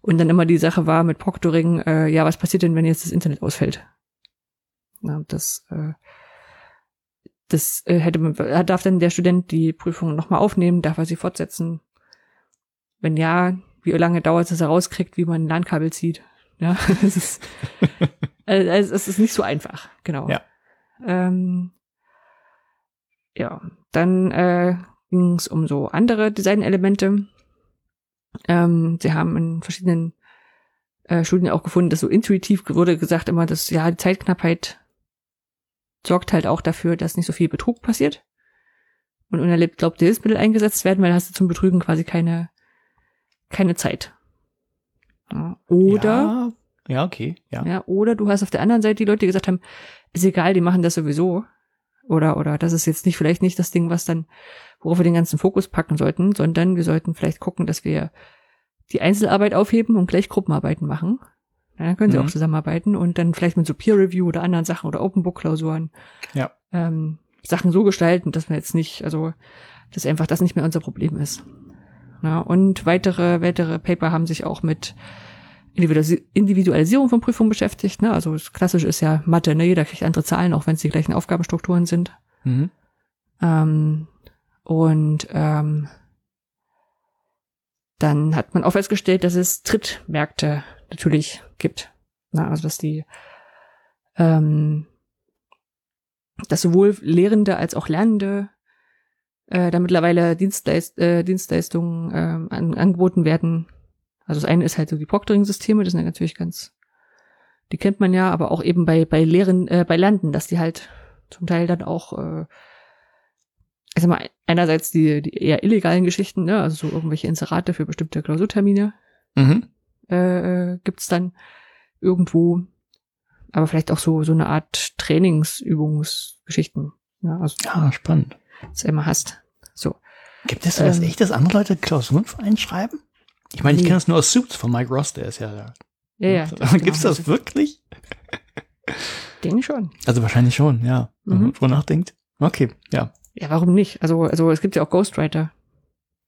Und dann immer die Sache war mit Proctoring, äh, ja, was passiert denn, wenn jetzt das Internet ausfällt? Na, das, äh, das äh, hätte man, darf dann der Student die Prüfung nochmal aufnehmen, darf er sie fortsetzen? Wenn ja, wie lange dauert es, dass er rauskriegt, wie man ein LAN-Kabel zieht? Ja, es ist, also es ist nicht so einfach, genau. Ja. Ähm, ja, dann äh, ging es um so andere Designelemente. Ähm, sie haben in verschiedenen äh, Studien auch gefunden, dass so intuitiv wurde gesagt immer, dass ja die Zeitknappheit sorgt halt auch dafür, dass nicht so viel Betrug passiert und unerlebt glaubte Hilfsmittel eingesetzt werden, weil hast du zum Betrügen quasi keine keine Zeit. Ja, oder Ja, ja okay. Ja. ja, oder du hast auf der anderen Seite die Leute, die gesagt haben, ist egal, die machen das sowieso. Oder, oder das ist jetzt nicht, vielleicht nicht das Ding, was dann, worauf wir den ganzen Fokus packen sollten, sondern wir sollten vielleicht gucken, dass wir die Einzelarbeit aufheben und gleich Gruppenarbeiten machen. Ja, dann können sie Mhm. auch zusammenarbeiten und dann vielleicht mit so Peer Review oder anderen Sachen oder Open Book Klausuren Ja. ähm, Sachen so gestalten, dass wir jetzt nicht, also dass einfach das nicht mehr unser Problem ist. Ja, und weitere, weitere Paper haben sich auch mit Individualis- Individualisierung von Prüfungen beschäftigt. Ne? Also das Klassische ist ja Mathe, ne? jeder kriegt andere Zahlen, auch wenn es die gleichen Aufgabenstrukturen sind. Mhm. Ähm, und ähm, dann hat man auch festgestellt, dass es Trittmärkte natürlich gibt. Na, also dass die, ähm, dass sowohl Lehrende als auch Lernende äh, da mittlerweile Dienstleist äh, Dienstleistungen ähm, an, angeboten werden. Also das eine ist halt so die Proctoring-Systeme, das sind ja natürlich ganz, die kennt man ja, aber auch eben bei bei Lehren, äh, bei Landen, dass die halt zum Teil dann auch äh, ich sag mal, einerseits die, die eher illegalen Geschichten, ne, also so irgendwelche Inserate für bestimmte Klausurtermine Mhm. äh, äh, gibt's dann irgendwo, aber vielleicht auch so so eine Art Trainingsübungsgeschichten, ja, also Ja, spannend. Das du immer hast. So, Gibt es das Ähm. echt, dass andere Leute Klausuren für einen schreiben? Ich meine, ich kenne das nur aus Suits von Mike Ross, der ist ja da. ja, ja. Gibt's das wirklich? Denke schon. Also wahrscheinlich schon, ja. Wenn man Mhm. drüber nachdenkt. Okay, ja. Ja, warum nicht? Also, also es gibt ja auch Ghostwriter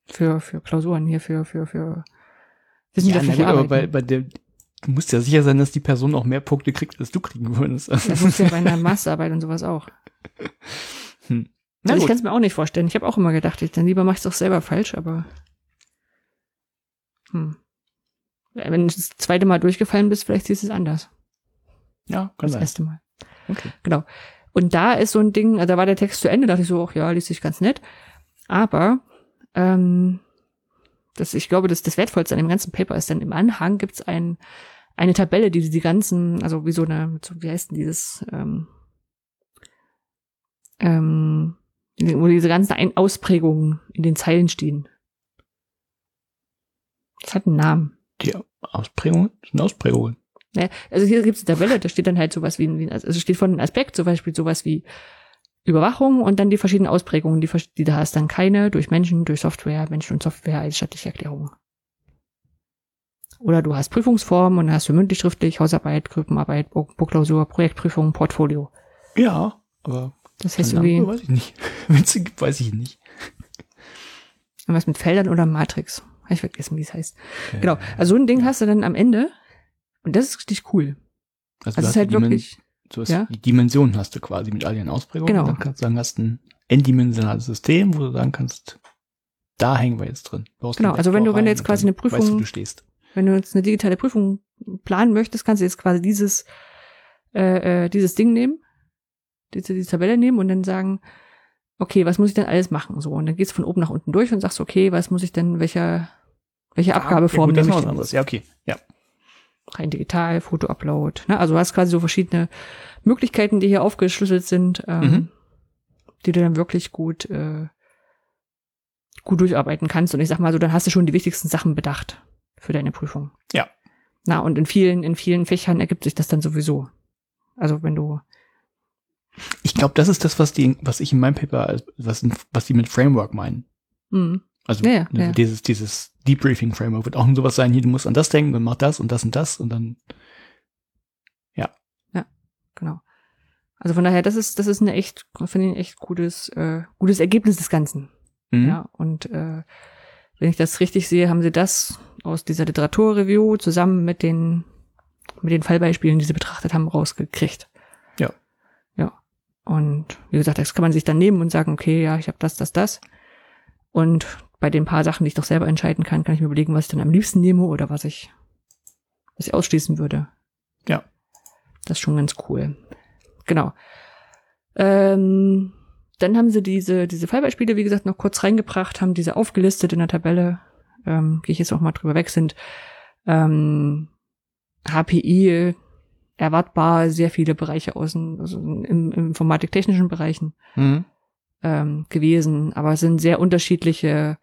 für für Klausuren hier für für für Ja, wissenschaftliche gut, aber Arbeiten. bei, bei der, du musst ja sicher sein, dass die Person auch mehr Punkte kriegt, als du kriegen würdest. das muss ja bei einer Masterarbeit und sowas auch. Hm. Na Also ich kann es mir auch nicht vorstellen. Ich habe auch immer gedacht, ich dann lieber mache ich es doch selber falsch, aber hm. Wenn du das zweite Mal durchgefallen bist, vielleicht siehst du es anders. Ja, kann Das sein. erste Mal. Okay. Genau. Und da ist so ein Ding, also da war der Text zu Ende, dachte ich so, ach ja, liest sich ganz nett. Aber ähm, das, ich glaube, das, das Wertvollste an dem ganzen Paper ist dann im Anhang gibt's ein, eine Tabelle, die die ganzen, also wie so eine, so, wie heißt denn dieses, ähm, ähm, wo diese ganzen Ein Ausprägungen in den Zeilen stehen. Das hat einen Namen. Die Ausprägungen sind Ausprägungen. Ne? Also hier gibt's eine Tabelle, da steht dann halt sowas wie, ein- also steht von einem Aspekt zum Beispiel sowas wie Überwachung und dann die verschiedenen Ausprägungen, die, die da hast. Dann keine durch Menschen, durch Software, Menschen und Software als stattliche Erklärung. Oder du hast Prüfungsformen und hast du mündlich, schriftlich, Hausarbeit, Gruppenarbeit, Buchklausur, Projektprüfung, Portfolio. Ja, aber Das heißt keine irgendwie weiß ich nicht. Wenn es gibt, weiß ich nicht. irgendwas mit Feldern oder Matrix. Hab ich vergessen, wie es heißt. Genau. Also so ein Ding hast du dann am Ende und das ist richtig cool. Also, Also du es hast ist halt wirklich, So ist Ja. die Dimension hast du quasi mit all ihren Ausprägungen. Genau. Dann kannst du sagen, hast ein n-dimensionales System, wo du sagen kannst, da hängen wir jetzt drin. Du Genau, den also wenn du- wenn du jetzt quasi eine Prüfung- Weißt du, du stehst. wenn du jetzt eine digitale Prüfung planen möchtest, kannst du jetzt quasi dieses, äh, äh, dieses Ding nehmen, diese, diese Tabelle nehmen und dann sagen, okay, was muss ich denn alles machen? So, und dann gehst du von oben nach unten durch und sagst, okay, was muss ich denn, welcher, welche Abgabeform Ah, ja, gut, nehme ich anderes. Ja, okay. Ja. rein digital, Foto-Upload. Ne? Also du hast quasi so verschiedene Möglichkeiten, die hier aufgeschlüsselt sind, ähm, Mhm. die du dann wirklich gut, äh, gut durcharbeiten kannst. Und ich sag mal so, dann hast du schon die wichtigsten Sachen bedacht für deine Prüfung. Ja. Na, und in vielen, in vielen Fächern ergibt sich das dann sowieso. Also wenn du, Ich glaube, das ist das, was die, was ich in meinem Paper, was, was die mit Framework meinen. hm, Also Ja, ja, ne, ja. dieses, dieses Debriefing Framework wird auch nur sowas sein, hier, du musst an das denken und mach das und das und das und dann. genau. Also von daher, das ist, das ist eine echt, finde ich ein echt gutes, äh, gutes Ergebnis des Ganzen. Mhm. Ja, und äh, wenn ich das richtig sehe, haben sie das aus dieser Literaturreview zusammen mit den mit den Fallbeispielen, die sie betrachtet haben, rausgekriegt. Ja. Und wie gesagt, das kann man sich dann nehmen und sagen, okay, ja, ich habe das, das, das. Und bei den paar Sachen, die ich doch selber entscheiden kann, kann ich mir überlegen, was ich dann am liebsten nehme oder was ich, was ich ausschließen würde. Ja. Das ist schon ganz cool. Genau. Ähm, dann haben sie diese, diese Fallbeispiele, wie gesagt, noch kurz reingebracht, haben diese aufgelistet in der Tabelle. Ähm, Gehe ich jetzt auch mal drüber weg, sind ähm, HPI erwartbar sehr viele Bereiche außen, also im, im informatiktechnischen Bereichen Mhm. ähm, gewesen, aber es sind sehr unterschiedliche,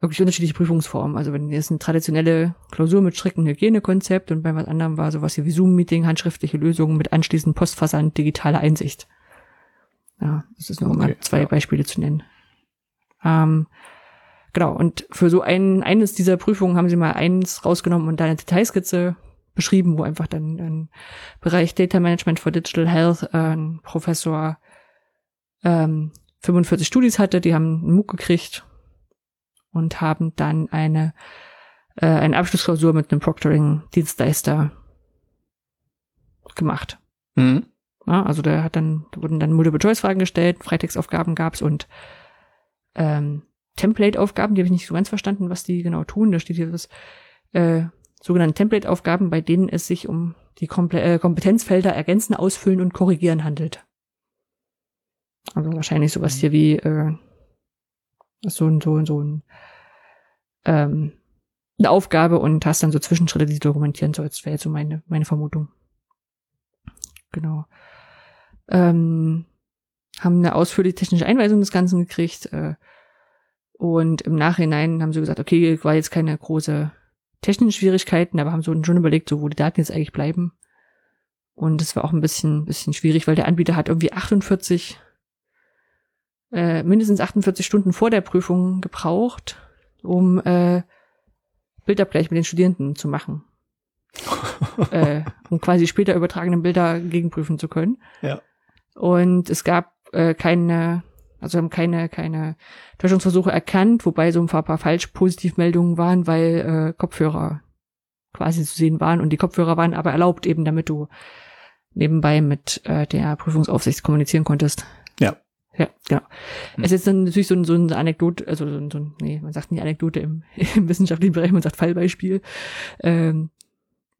wirklich unterschiedliche Prüfungsformen. Also wenn jetzt eine traditionelle Klausur mit striktem Hygienekonzept und bei was anderem war sowas wie Zoom-Meeting, handschriftliche Lösungen mit anschließend Postversand, digitale Einsicht. Ja, das ist nur Okay, mal zwei ja. Beispiele zu nennen. Ähm, genau, und für so ein, eines dieser Prüfungen haben sie mal eins rausgenommen und da eine Detailskizze beschrieben, wo einfach dann ein Bereich Data Management for Digital Health äh, ein Professor ähm, 45 Studis hatte, die haben einen MOOC gekriegt und haben dann eine, äh, eine Abschlussklausur mit einem Proctoring-Dienstleister gemacht. Mhm. Ja, also da hat dann, da wurden dann Multiple-Choice-Fragen gestellt, Freitextaufgaben gab's und ähm, Template-Aufgaben, die habe ich nicht so ganz verstanden, was die genau tun. Da steht hier was, äh, sogenannte Template-Aufgaben, bei denen es sich um die Komple äh, Kompetenzfelder ergänzen, ausfüllen und korrigieren handelt. Also wahrscheinlich sowas hier wie äh, so ein, so ein, so ein ähm, eine Aufgabe und hast dann so Zwischenschritte, die du dokumentieren sollst, wäre jetzt so meine, meine Vermutung. Genau. Ähm, haben eine ausführliche technische Einweisung des Ganzen gekriegt äh, und im Nachhinein haben sie gesagt, okay, war jetzt keine große technische Schwierigkeiten, aber haben so schon überlegt, so wo die Daten jetzt eigentlich bleiben. Und das war auch ein bisschen, bisschen schwierig, weil der Anbieter hat irgendwie 48, äh, mindestens 48 Stunden vor der Prüfung gebraucht, um äh, Bildabgleich mit den Studierenden zu machen. äh, um quasi später übertragene Bilder gegenprüfen zu können. Ja. Und es gab äh, keine, also haben keine, keine Täuschungsversuche erkannt, wobei so ein paar, paar Falsch-Positivmeldungen waren, weil äh, Kopfhörer quasi zu sehen waren und die Kopfhörer waren aber erlaubt, eben damit du nebenbei mit äh, der Prüfungsaufsicht kommunizieren konntest. Ja. Ja, genau. Hm. Es ist dann natürlich so ein, so eine Anekdote, also so ein, so ein, nee, man sagt nicht Anekdote im, im wissenschaftlichen Bereich, man sagt Fallbeispiel. Ähm,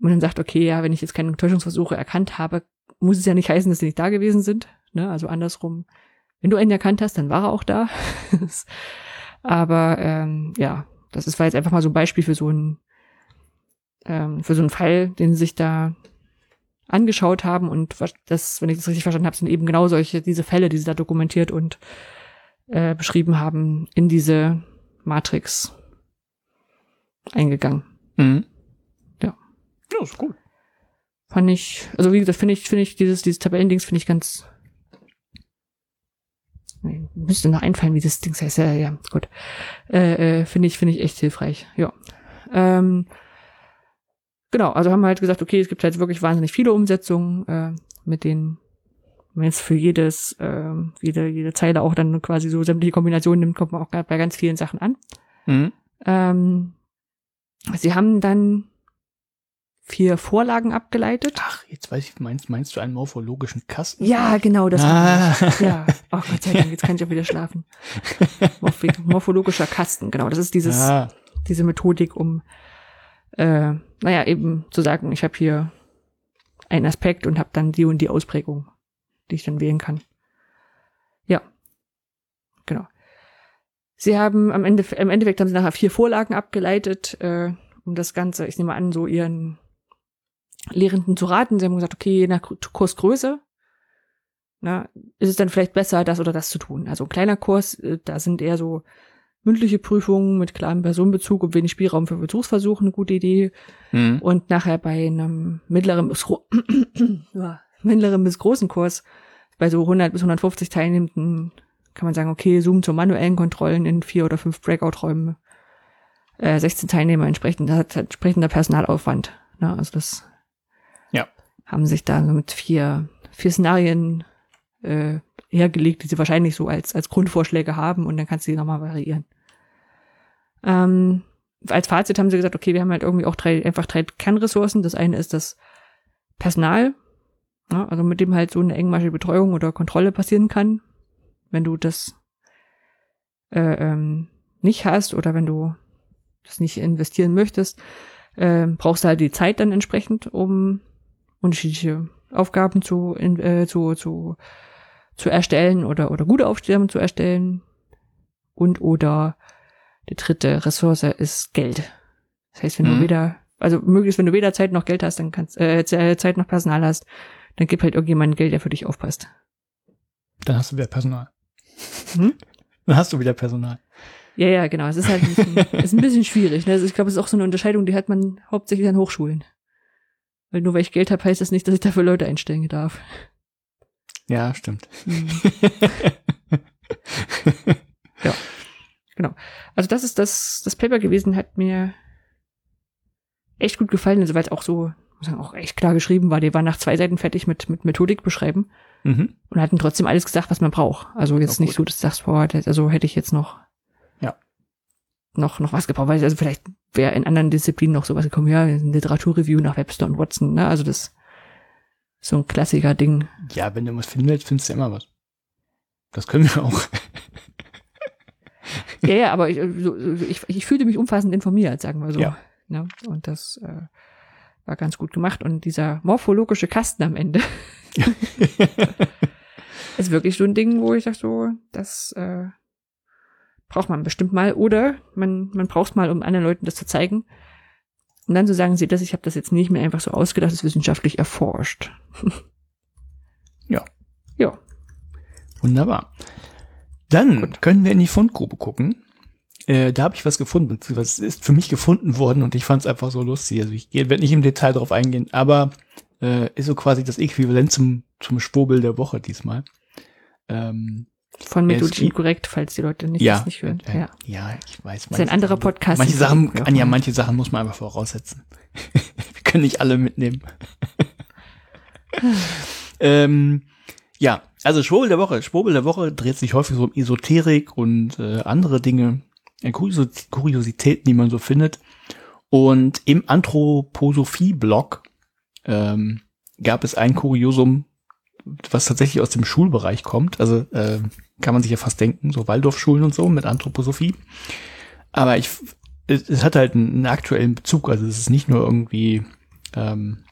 und dann sagt, okay, ja, wenn ich jetzt keine Täuschungsversuche erkannt habe, muss es ja nicht heißen, dass sie nicht da gewesen sind. Ne? Also andersrum, wenn du einen erkannt hast, dann war er auch da. Aber ähm, ja, das ist war jetzt einfach mal so ein Beispiel für so einen ähm, für so einen Fall, den sie sich da angeschaut haben und das, wenn ich das richtig verstanden habe, sind eben genau solche diese Fälle, die sie da dokumentiert und äh, beschrieben haben, in diese Matrix eingegangen. Mhm. Ja. Ja, ist gut. Fand ich, also wie gesagt, finde ich, finde ich dieses, dieses Tabellendings finde ich ganz, müsste noch einfallen, wie das Ding heißt. Ja, ja, gut. Äh, äh, finde ich, finde ich echt hilfreich. Ja. Ähm, genau, also haben wir halt gesagt, okay, es gibt halt wirklich wahnsinnig viele Umsetzungen, äh, mit denen wenn man jetzt für jedes, äh, jede, jede Zeile auch dann quasi so sämtliche Kombinationen nimmt, kommt man auch bei ganz vielen Sachen an. Mhm. Ähm, sie haben dann vier Vorlagen abgeleitet. Ach, jetzt weiß ich, meinst, meinst du einen morphologischen Kasten? Ja, genau, das Ah. Ja. Ach Gott sei Dank, jetzt kann ich auch wieder schlafen. Morph morphologischer Kasten, genau. Das ist dieses, Ah, diese Methodik, um, äh, naja, eben zu sagen, ich habe hier einen Aspekt und habe dann die und die Ausprägung, die ich dann wählen kann. Ja, genau. Sie haben am Ende, im Endeffekt haben sie nachher vier Vorlagen abgeleitet, äh, um das Ganze, ich nehme an, so ihren Lehrenden zu raten. Sie haben gesagt, okay, je nach Kursgröße, na, ist es dann vielleicht besser, das oder das zu tun. Also ein kleiner Kurs, äh, da sind eher so mündliche Prüfungen mit klarem Personenbezug und wenig Spielraum für Versuchsversuche eine gute Idee. mhm. Und nachher bei einem mittleren bis, mittleren bis großen Kurs, bei so 100 bis 150 Teilnehmenden, kann man sagen, okay, Zoom zu manuellen Kontrollen in vier oder fünf Breakout-Räumen, äh, 16 Teilnehmer entsprechend, hat entsprechender Personalaufwand. Ne? Also das. Haben sich da mit vier, vier Szenarien äh, hergelegt, die sie wahrscheinlich so als, als Grundvorschläge haben und dann kannst du die nochmal variieren. Ähm, als Fazit haben sie gesagt, okay, wir haben halt irgendwie auch drei, einfach drei Kernressourcen. Das eine ist das Personal, ja, also mit dem halt so eine engmaschige Betreuung oder Kontrolle passieren kann. Wenn du das äh, ähm, nicht hast oder wenn du das nicht investieren möchtest, äh, brauchst du halt die Zeit dann entsprechend, um unterschiedliche Aufgaben zu, in, äh, zu, zu, zu erstellen oder, oder gute Aufgaben zu erstellen. Und oder die dritte Ressource ist Geld. Das heißt, wenn Mhm. du weder, also möglichst, wenn du weder Zeit noch Geld hast, dann kannst, äh, Zeit noch Personal hast, dann gib halt irgendjemanden Geld, der für dich aufpasst. Dann hast du wieder Personal. Hm? Dann hast du wieder Personal. Ja, ja, genau. Es ist halt ein bisschen, es ist ein bisschen schwierig. Ne? Also ich glaube, es ist auch so eine Unterscheidung, die hat man hauptsächlich an Hochschulen. Weil nur weil ich Geld habe, heißt das nicht, dass ich dafür Leute einstellen darf. Ja, stimmt. Hm. ja, genau. Also das ist das, das Paper gewesen, hat mir echt gut gefallen, also weil es auch so, muss sagen, auch echt klar geschrieben war. Die war nach zwei Seiten fertig mit, mit Methodik beschreiben Mhm. und hatten trotzdem alles gesagt, was man braucht. Also jetzt Ja, nicht so, dass du sagst, boah, also hätte ich jetzt noch. Noch, noch was gebraucht, weil also vielleicht wäre in anderen Disziplinen noch sowas gekommen, ja, ein Literaturreview nach Webster und Watson, ne, also das ist so ein Klassiker-Ding. Ja, wenn du was finden willst, findest du immer was. Das können wir auch. Ja, ja, aber ich, so, ich, ich fühlte mich umfassend informiert, sagen wir so. Ja. Ne? Und das äh, war ganz gut gemacht. Und dieser morphologische Kasten am Ende ist wirklich so ein Ding, wo ich sag so, das äh, braucht man bestimmt mal. Oder man, man braucht mal, um anderen Leuten das zu zeigen. Und dann zu sagen, seht das, ich habe das jetzt nicht mehr einfach so ausgedacht, das ist wissenschaftlich erforscht. Ja. Ja. Wunderbar. Dann können wir in die Fundgrube gucken. Äh, da habe ich was gefunden, beziehungsweise es ist für mich gefunden worden und ich fand es einfach so lustig. Also ich werde nicht im Detail darauf eingehen, aber äh, ist so quasi das Äquivalent zum, zum Schwurbel der Woche diesmal. Ähm, Von gibt- inkorrekt, falls die Leute nicht, ja, das nicht hören. äh, Ja. ja, ich weiß. ist ein anderer Podcast. Manche Sachen, Anja, manche Sachen muss man einfach voraussetzen. wir können nicht alle mitnehmen. ähm, ja, also Schwurbel der Woche. Schwurbel der Woche dreht sich häufig so um Esoterik und äh, andere Dinge, äh, Kurios Kuriositäten, die man so findet. Und im Anthroposophie-Blog ähm, gab es ein Kuriosum, was tatsächlich aus dem Schulbereich kommt. Also äh, kann man sich ja fast denken, so Waldorfschulen und so mit Anthroposophie. Aber ich, es, es hat halt einen, einen aktuellen Bezug. Also es ist nicht nur irgendwie, ähm,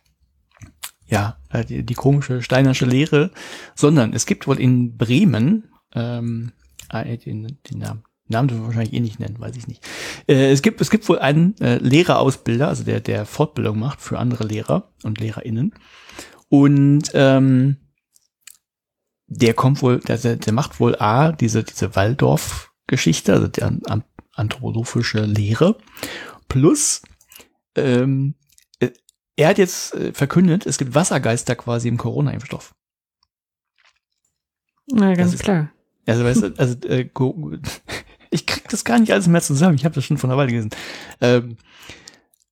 ja, die, die komische steinersche Lehre, sondern es gibt wohl in Bremen, ähm, äh, den, den Namen, Namen dürfen wir wahrscheinlich eh nicht nennen, weiß ich nicht. Äh, es gibt, es gibt wohl einen äh, Lehrerausbilder, also der, der Fortbildung macht für andere Lehrer und LehrerInnen. Und ähm, der kommt wohl, der, der der macht wohl A, diese, diese Waldorf-Geschichte, also die an, an, anthroposophische Lehre, plus ähm, äh, er hat jetzt äh, verkündet, es gibt Wassergeister quasi im Corona-Impfstoff. Na, ganz ist- klar. Also, weißt du, also äh, ich krieg das gar nicht alles mehr zusammen. Ich habe das schon von einer Weile gelesen. Ähm,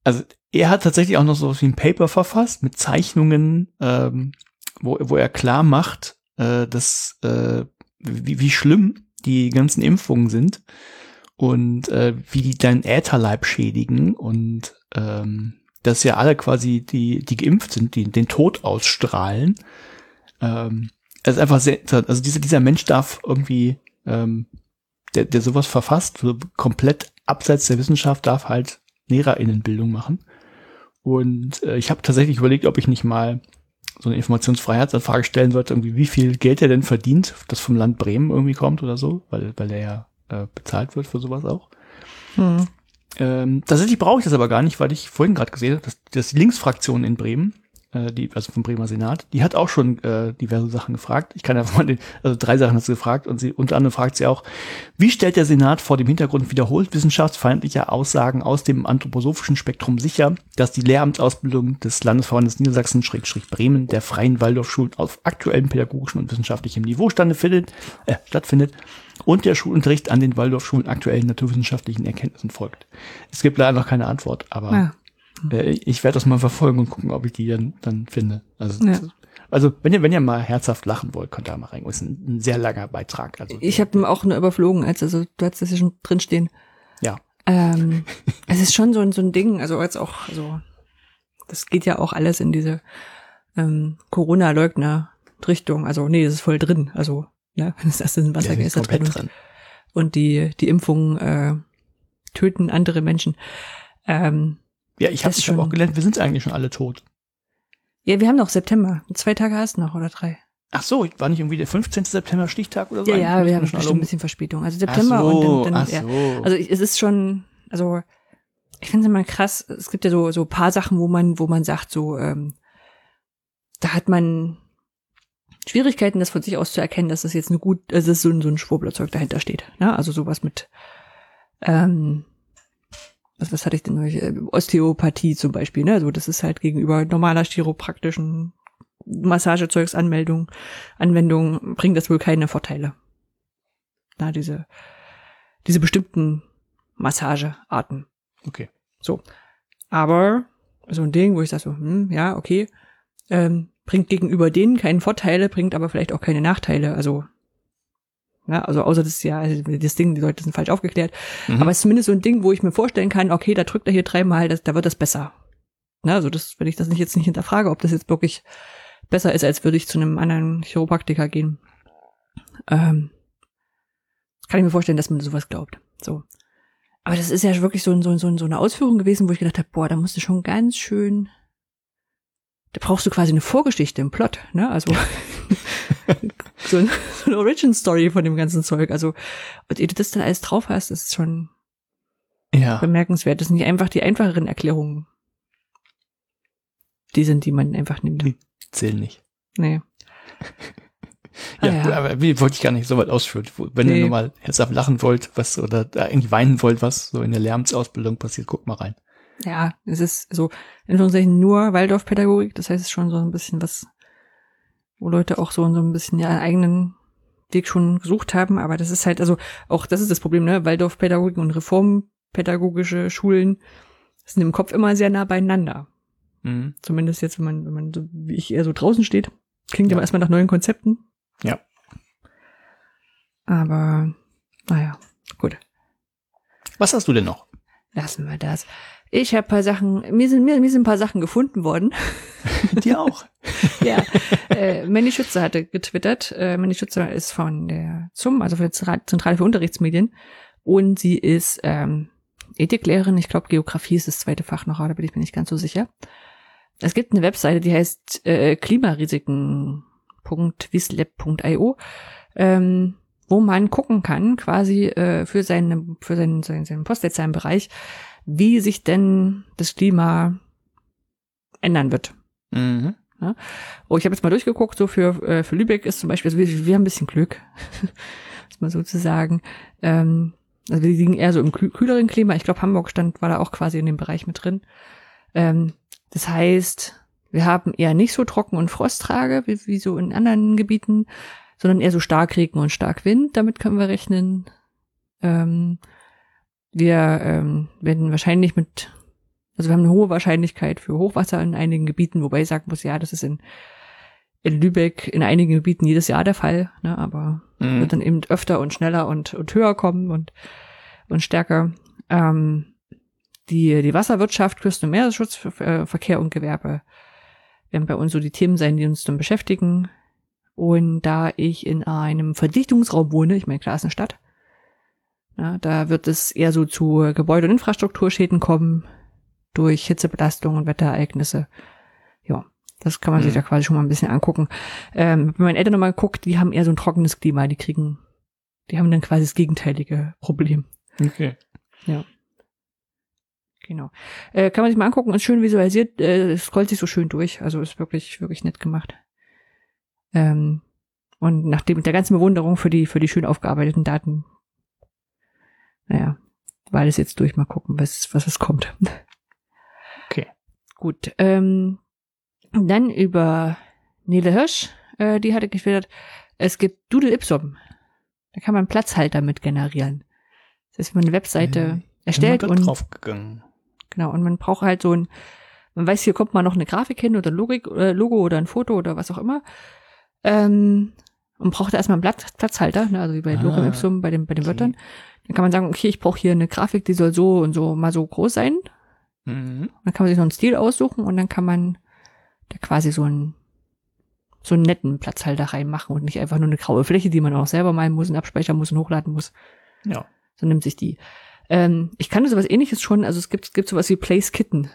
also er hat tatsächlich auch noch so wie ein Paper verfasst mit Zeichnungen, ähm, wo, wo er klar macht, äh, dass äh, wie, wie schlimm die ganzen Impfungen sind und äh, wie die deinen Ätherleib schädigen und ähm, dass ja alle quasi, die, die geimpft sind, die den Tod ausstrahlen. Ähm, ist einfach sehr, also dieser, dieser Mensch darf irgendwie, ähm, der, der sowas verfasst, so komplett abseits der Wissenschaft, darf halt LehrerInnenbildung machen. Und äh, ich habe tatsächlich überlegt, ob ich nicht mal so eine Informationsfreiheitsanfrage stellen sollte, irgendwie, wie viel Geld er denn verdient, das vom Land Bremen irgendwie kommt oder so, weil, weil er ja äh, bezahlt wird für sowas auch. Hm. Ähm, tatsächlich brauche ich das aber gar nicht, weil ich vorhin gerade gesehen habe, dass, dass die Linksfraktion in Bremen äh, die, also vom Bremer Senat, die hat auch schon äh, diverse Sachen gefragt. Ich kann einfach mal den, also drei Sachen hat sie gefragt und sie unter anderem fragt sie auch, wie stellt der Senat vor dem Hintergrund wiederholt wissenschaftsfeindlicher Aussagen aus dem anthroposophischen Spektrum sicher, dass die Lehramtsausbildung des Landesverbandes Niedersachsen Schrägstrich Bremen der freien Waldorfschulen auf aktuellem pädagogischen und wissenschaftlichem Niveau stattfindet, äh, stattfindet und der Schulunterricht an den Waldorfschulen aktuellen naturwissenschaftlichen Erkenntnissen folgt. Es gibt leider noch keine Antwort, aber ja. Äh, ich werde das mal verfolgen und gucken, ob ich die dann, dann finde. Also, ja. also wenn ihr, wenn ihr mal herzhaft lachen wollt, könnt ihr da mal rein. Das ist ein, ein sehr langer Beitrag. Also, ich habe auch nur überflogen, als also du hattest das ja schon drinstehen. Ja. Ähm, es ist schon so ein, so ein Ding, also jetzt auch, also das geht ja auch alles in diese ähm, Corona-Leugner-Richtung. Also nee, das ist voll drin. Also, ne, das ist ein Wasser ja, ist da drin. drin. Und die, die Impfungen äh, töten andere Menschen. Ähm, ja, ich habe hab auch gelernt, wir sind eigentlich schon alle tot. Ja, wir haben noch September. Zwei Tage hast du noch oder drei. Ach so, war nicht irgendwie der 15. September Stichtag oder so? Ja, ja, wir haben schon ein bisschen Verspätung. Also September so, und dann, dann ach so. ja. Also es ist schon, also ich finde es immer krass. Es gibt ja so so paar Sachen, wo man wo man sagt so, ähm, da hat man Schwierigkeiten, das von sich aus zu erkennen, dass das jetzt eine gut, also es ist so ein so ein Schwurblerzeug dahinter steht. Ne? Also sowas mit ähm, was, was hatte ich denn? Äh, Osteopathie zum Beispiel, ne? Also das ist halt gegenüber normaler chiropraktischen Massagezeugsanmeldung, Anwendung bringt das wohl keine Vorteile. Na, diese, diese bestimmten Massagearten. Okay. So. Aber so ein Ding, wo ich sage so, hm, ja, okay, ähm, bringt gegenüber denen keine Vorteile, bringt aber vielleicht auch keine Nachteile. Also ja, also außer das ja, das Ding, die Leute sind falsch aufgeklärt. Mhm. Aber es ist zumindest so ein Ding, wo ich mir vorstellen kann, okay, da drückt er hier dreimal, das, da wird das besser. Na, also das, wenn ich das nicht jetzt nicht hinterfrage, ob das jetzt wirklich besser ist, als würde ich zu einem anderen Chiropraktiker gehen. Ähm, kann ich mir vorstellen, dass man sowas glaubt. So. Aber das ist ja wirklich so, so, so, so eine Ausführung gewesen, wo ich gedacht habe, boah, da musst du schon ganz schön, da brauchst du quasi eine Vorgeschichte im Plot, ne? Also so, so eine Origin-Story von dem ganzen Zeug. Also, und ehe du das dann alles drauf hast, ist schon ja. bemerkenswert. Das sind nicht einfach die einfacheren Erklärungen. Die sind, die man einfach nimmt. Die zählen nicht. Nee. ja, ah, ja, aber wie wollte ich gar nicht so weit ausführen. Wenn nee. ihr nur mal herzhaft lachen wollt, was, oder eigentlich weinen wollt, was so in der Lärmsausbildung passiert, guckt mal rein. Ja, es ist so, in Anführungszeichen nur Waldorfpädagogik, das heißt, es ist schon so ein bisschen was wo Leute auch so, so ein bisschen ihren eigenen Weg schon gesucht haben, aber das ist halt, also auch das ist das Problem, ne? Waldorfpädagogik und reformpädagogische Schulen sind im Kopf immer sehr nah beieinander. Mhm. Zumindest jetzt, wenn man, wenn man so wie ich eher so draußen steht, klingt ja. immer erstmal nach neuen Konzepten. Ja. Aber, naja, gut. Was hast du denn noch? Lassen wir das. Ich habe paar Sachen, mir sind, mir, mir sind ein paar Sachen gefunden worden. Dir auch. ja. Äh, Mandy Schütze hatte getwittert. Äh, Mandy Schütze ist von der ZUM, also von der Zentrale für Unterrichtsmedien. Und sie ist ähm, Ethiklehrerin. Ich glaube, Geografie ist das zweite Fach noch, da bin ich mir nicht ganz so sicher. Es gibt eine Webseite, die heißt äh, klimarisiken.wislab.io, ähm, wo man gucken kann, quasi äh, für seine, für seinen, seinen, seinen Postleitzahlenbereich, wie sich denn das Klima ändern wird. Mhm. Ja? Oh, ich habe jetzt mal durchgeguckt, so für, äh, für Lübeck ist zum Beispiel, also wir, wir haben ein bisschen Glück, muss man sozusagen. Ähm, also wir liegen eher so im kühleren Klima. Ich glaube, Hamburg stand, war da auch quasi in dem Bereich mit drin. Ähm, das heißt, wir haben eher nicht so Trocken- und Frosttrage wie, wie so in anderen Gebieten. sondern eher so Starkregen und Starkwind. Damit können wir rechnen. Ähm, wir ähm, werden wahrscheinlich mit, also wir haben eine hohe Wahrscheinlichkeit für Hochwasser in einigen Gebieten, wobei ich sagen muss, ja, das ist in, in Lübeck in einigen Gebieten jedes Jahr der Fall, ne, aber Mhm. wird dann eben öfter und schneller und, und höher kommen und, und stärker. Ähm, die, die Wasserwirtschaft, Küsten- und Meeresschutz, Verkehr und Gewerbe werden bei uns so die Themen sein, die uns dann beschäftigen. Und da ich in einem Verdichtungsraum wohne, ich meine, klar ist eine Stadt, ja, da wird es eher so zu Gebäude- und Infrastrukturschäden kommen durch Hitzebelastung und Wetterereignisse. Ja, das kann man sich Mhm. da quasi schon mal ein bisschen angucken. Ähm, wenn meine Eltern nochmal guckt, die haben eher so ein trockenes Klima, die kriegen, die haben dann quasi das gegenteilige Problem. Okay. Genau. Äh, kann man sich mal angucken, ist schön visualisiert, äh, es scrollt sich so schön durch, also ist wirklich, wirklich nett gemacht. Ähm, und nachdem mit der ganzen Bewunderung für die, für die schön aufgearbeiteten Daten, naja, war das jetzt durch, mal gucken, was, was es kommt. Okay. Gut, ähm, dann über Nele Hirsch, äh, die hatte gefiltert, es gibt Doodle Ipsum. Da kann man Platzhalter mit generieren. Das heißt, wenn man eine Webseite erstellt Bin mal und draufgegangen. Genau, und man braucht halt so ein, man weiß, hier kommt mal noch eine Grafik hin oder Logik, äh, Logo oder ein Foto oder was auch immer. Ähm, und braucht da erstmal einen Platz, Platzhalter, ne, also wie bei Ah, Lorem Ipsum, bei, dem, bei den okay. Wörtern. Dann kann man sagen, okay, ich brauche hier eine Grafik, die soll so und so mal so groß sein. Mhm. Dann kann man sich noch einen Stil aussuchen und dann kann man da quasi so einen, so einen netten Platzhalter reinmachen und nicht einfach nur eine graue Fläche, die man auch selber malen muss und abspeichern muss und hochladen muss Ja. so nimmt sich die. Ähm, ich kannte sowas ähnliches schon, also es gibt, es gibt sowas wie Place Kitten.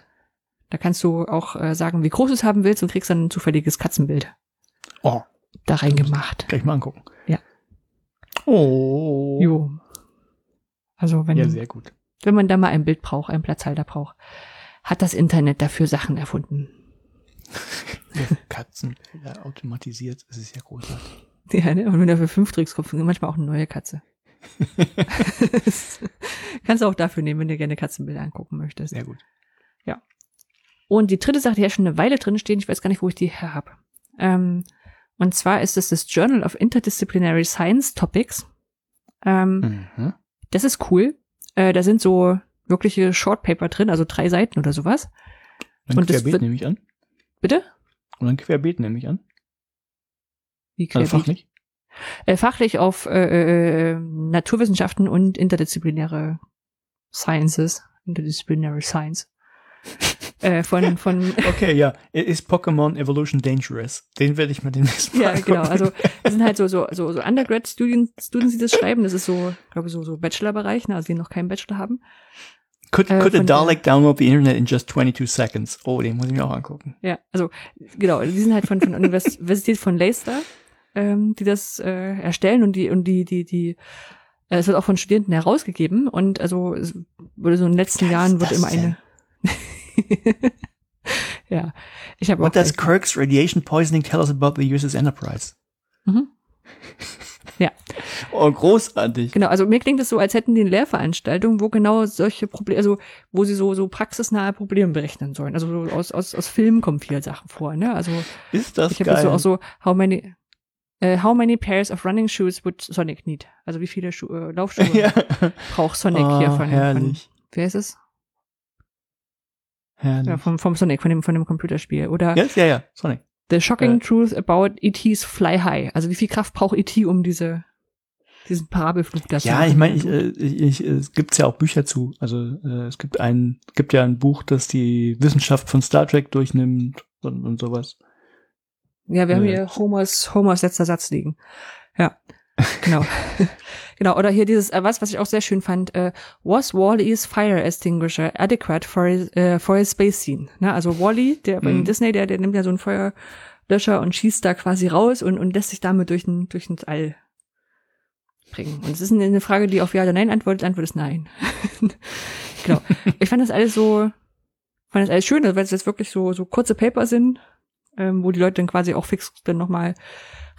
Da kannst du auch äh, sagen, wie groß du es haben willst und kriegst dann ein zufälliges Katzenbild Oh, da reingemacht. gleich mal angucken. Ja. Oh. Jo. Also wenn, Ja, sehr gut. wenn man da mal ein Bild braucht, einen Platzhalter braucht, hat das Internet dafür Sachen erfunden. Katzen ja, automatisiert, das ist ja großartig. Ja, ne? Und wenn du dafür fünf trägst, kommt manchmal auch eine neue Katze. Kannst du auch dafür nehmen, wenn du gerne Katzenbilder angucken möchtest. Sehr gut. Und die dritte Sache, die hat schon eine Weile drin stehen, ich weiß gar nicht, wo ich die her habe. Ähm, und zwar ist es das Journal of Interdisciplinary Science Topics. Ähm, Mhm. Das ist cool. Äh, da sind so wirkliche Shortpaper drin, also drei Seiten oder sowas. Und das querbeet wird- nehme ich an. Bitte? Und dann querbeet nehme ich an. Wie Also querbeet? fachlich. Äh, fachlich auf äh, äh, Naturwissenschaften und interdisziplinäre Sciences. Interdisciplinary Science. äh, von, von Okay, ja. Ist Pokémon Evolution Dangerous? Den werde ich mal demnächst mal Ja, genau. angucken. Also das sind halt so so so, so Undergrad Students, Students, die das schreiben. Das ist so, glaube ich, so so Bachelor-Bereich, ne, also die noch keinen Bachelor haben. Could, äh, could a Dalek download the Internet in just 22 seconds? Oh, den muss ich mir auch angucken. Ja, also genau. Die sind halt von von Univers- Universität von Leicester, ähm, die das äh, erstellen und die und die die die äh, es wird auch von Studenten herausgegeben und also es wurde so in den letzten Jahren wird immer eine ja, ich habe What does Kirk's radiation poisoning tell us about the USS Enterprise? Mhm. Ja. Oh, großartig. Genau, also mir klingt es so, als hätten die eine Lehrveranstaltung, wo genau solche Probleme, also wo sie so so praxisnahe Probleme berechnen sollen. Also so aus aus aus Filmen kommen viele Sachen vor, ne? Also Ist das ich habe geil. jetzt so auch so how many äh, how many pairs of running shoes would Sonic need? Also wie viele Schu äh, Laufschuhe ja. braucht Sonic oh, hier von, von herrlich. wer ist es? Herrlich. Ja, vom vom Sonic von dem von dem Computerspiel oder Yes, ja, ja, Sonic. The shocking Äh. truth about ET's Fly High. Also wie viel Kraft braucht ET, um diese diesen Parabelflug da zu Ja, ich meine, ich, äh, ich, ich, es gibt's ja auch Bücher zu. Also äh, es gibt ein, gibt ja ein Buch, das die Wissenschaft von Star Trek durchnimmt und, und sowas. Ja, wir haben Äh, hier Homers, Homers letzter Satz liegen. Ja, genau. genau, oder hier dieses, äh, was, was ich auch sehr schön fand, äh, was Wally's Fire Extinguisher adequate for his, äh, for his space scene? Ne? Also Wally, der bei Mhm. Disney, der, der nimmt ja so einen Feuerlöscher und schießt da quasi raus und, und lässt sich damit durch ein, durch ins All bringen. Und es ist eine Frage, die auf Ja oder Nein antwortet. Die Antwort ist Nein. genau. Ich fand das alles so, fand das alles schön, weil es jetzt wirklich so, so kurze Paper sind, ähm, wo die Leute dann quasi auch fix dann nochmal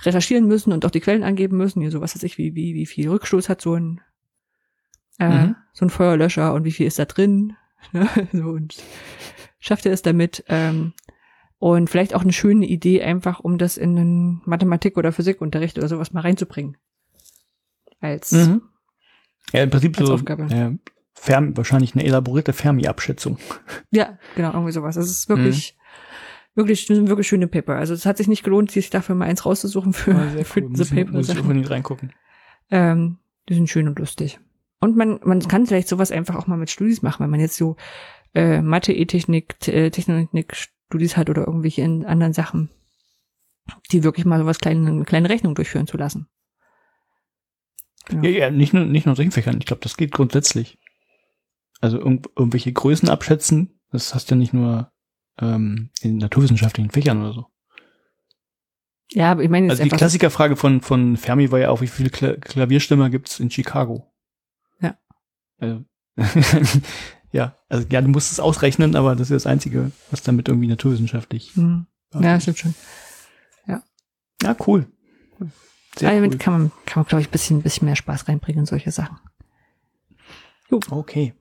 recherchieren müssen und auch die Quellen angeben müssen. Hier so, was weiß ich, wie, wie, wie viel Rückstoß hat so ein, äh, Mhm. so ein Feuerlöscher und wie viel ist da drin. Ne? so, und schafft er es damit? Ähm, Und vielleicht auch eine schöne Idee, einfach um das in den Mathematik- oder Physikunterricht oder sowas mal reinzubringen. Als Mhm. Ja, im Prinzip Als so Aufgabe. äh, Fermi, wahrscheinlich eine elaborierte Fermi-Abschätzung. Ja, genau, irgendwie sowas. Es ist wirklich, wirklich, das sind wirklich schöne Paper. Also es hat sich nicht gelohnt, sich dafür mal eins rauszusuchen für, Ah, für Muss diese ich- Paper. Muss ich unbedingt reingucken. Ähm, die sind schön und lustig. Und man, man kann vielleicht sowas einfach auch mal mit Studis machen, wenn man jetzt so äh, Mathe, E-Technik, äh, Technik-Studis hat oder irgendwelche in anderen Sachen, die wirklich mal sowas kleine, eine kleine Rechnung durchführen zu lassen. Genau. Ja, ja, nicht nur, nicht nur solchen Fächern. Ich glaube, das geht grundsätzlich. Also irgend, irgendwelche Größen abschätzen, das hast du ja nicht nur ähm, in naturwissenschaftlichen Fächern oder so. Ja, aber ich meine Also die Klassikerfrage von, von Fermi war ja auch, wie viele Kla Klavierstimmer gibt's in Chicago? Ja. Also, ja, also ja, du musst es ausrechnen, aber das ist das Einzige, was damit irgendwie naturwissenschaftlich. Hm. ja, stimmt schon. Ja, cool. Sehr also cool. damit kann man, kann man, glaube ich, ein bisschen, bisschen mehr Spaß reinbringen in solche Sachen. Okay.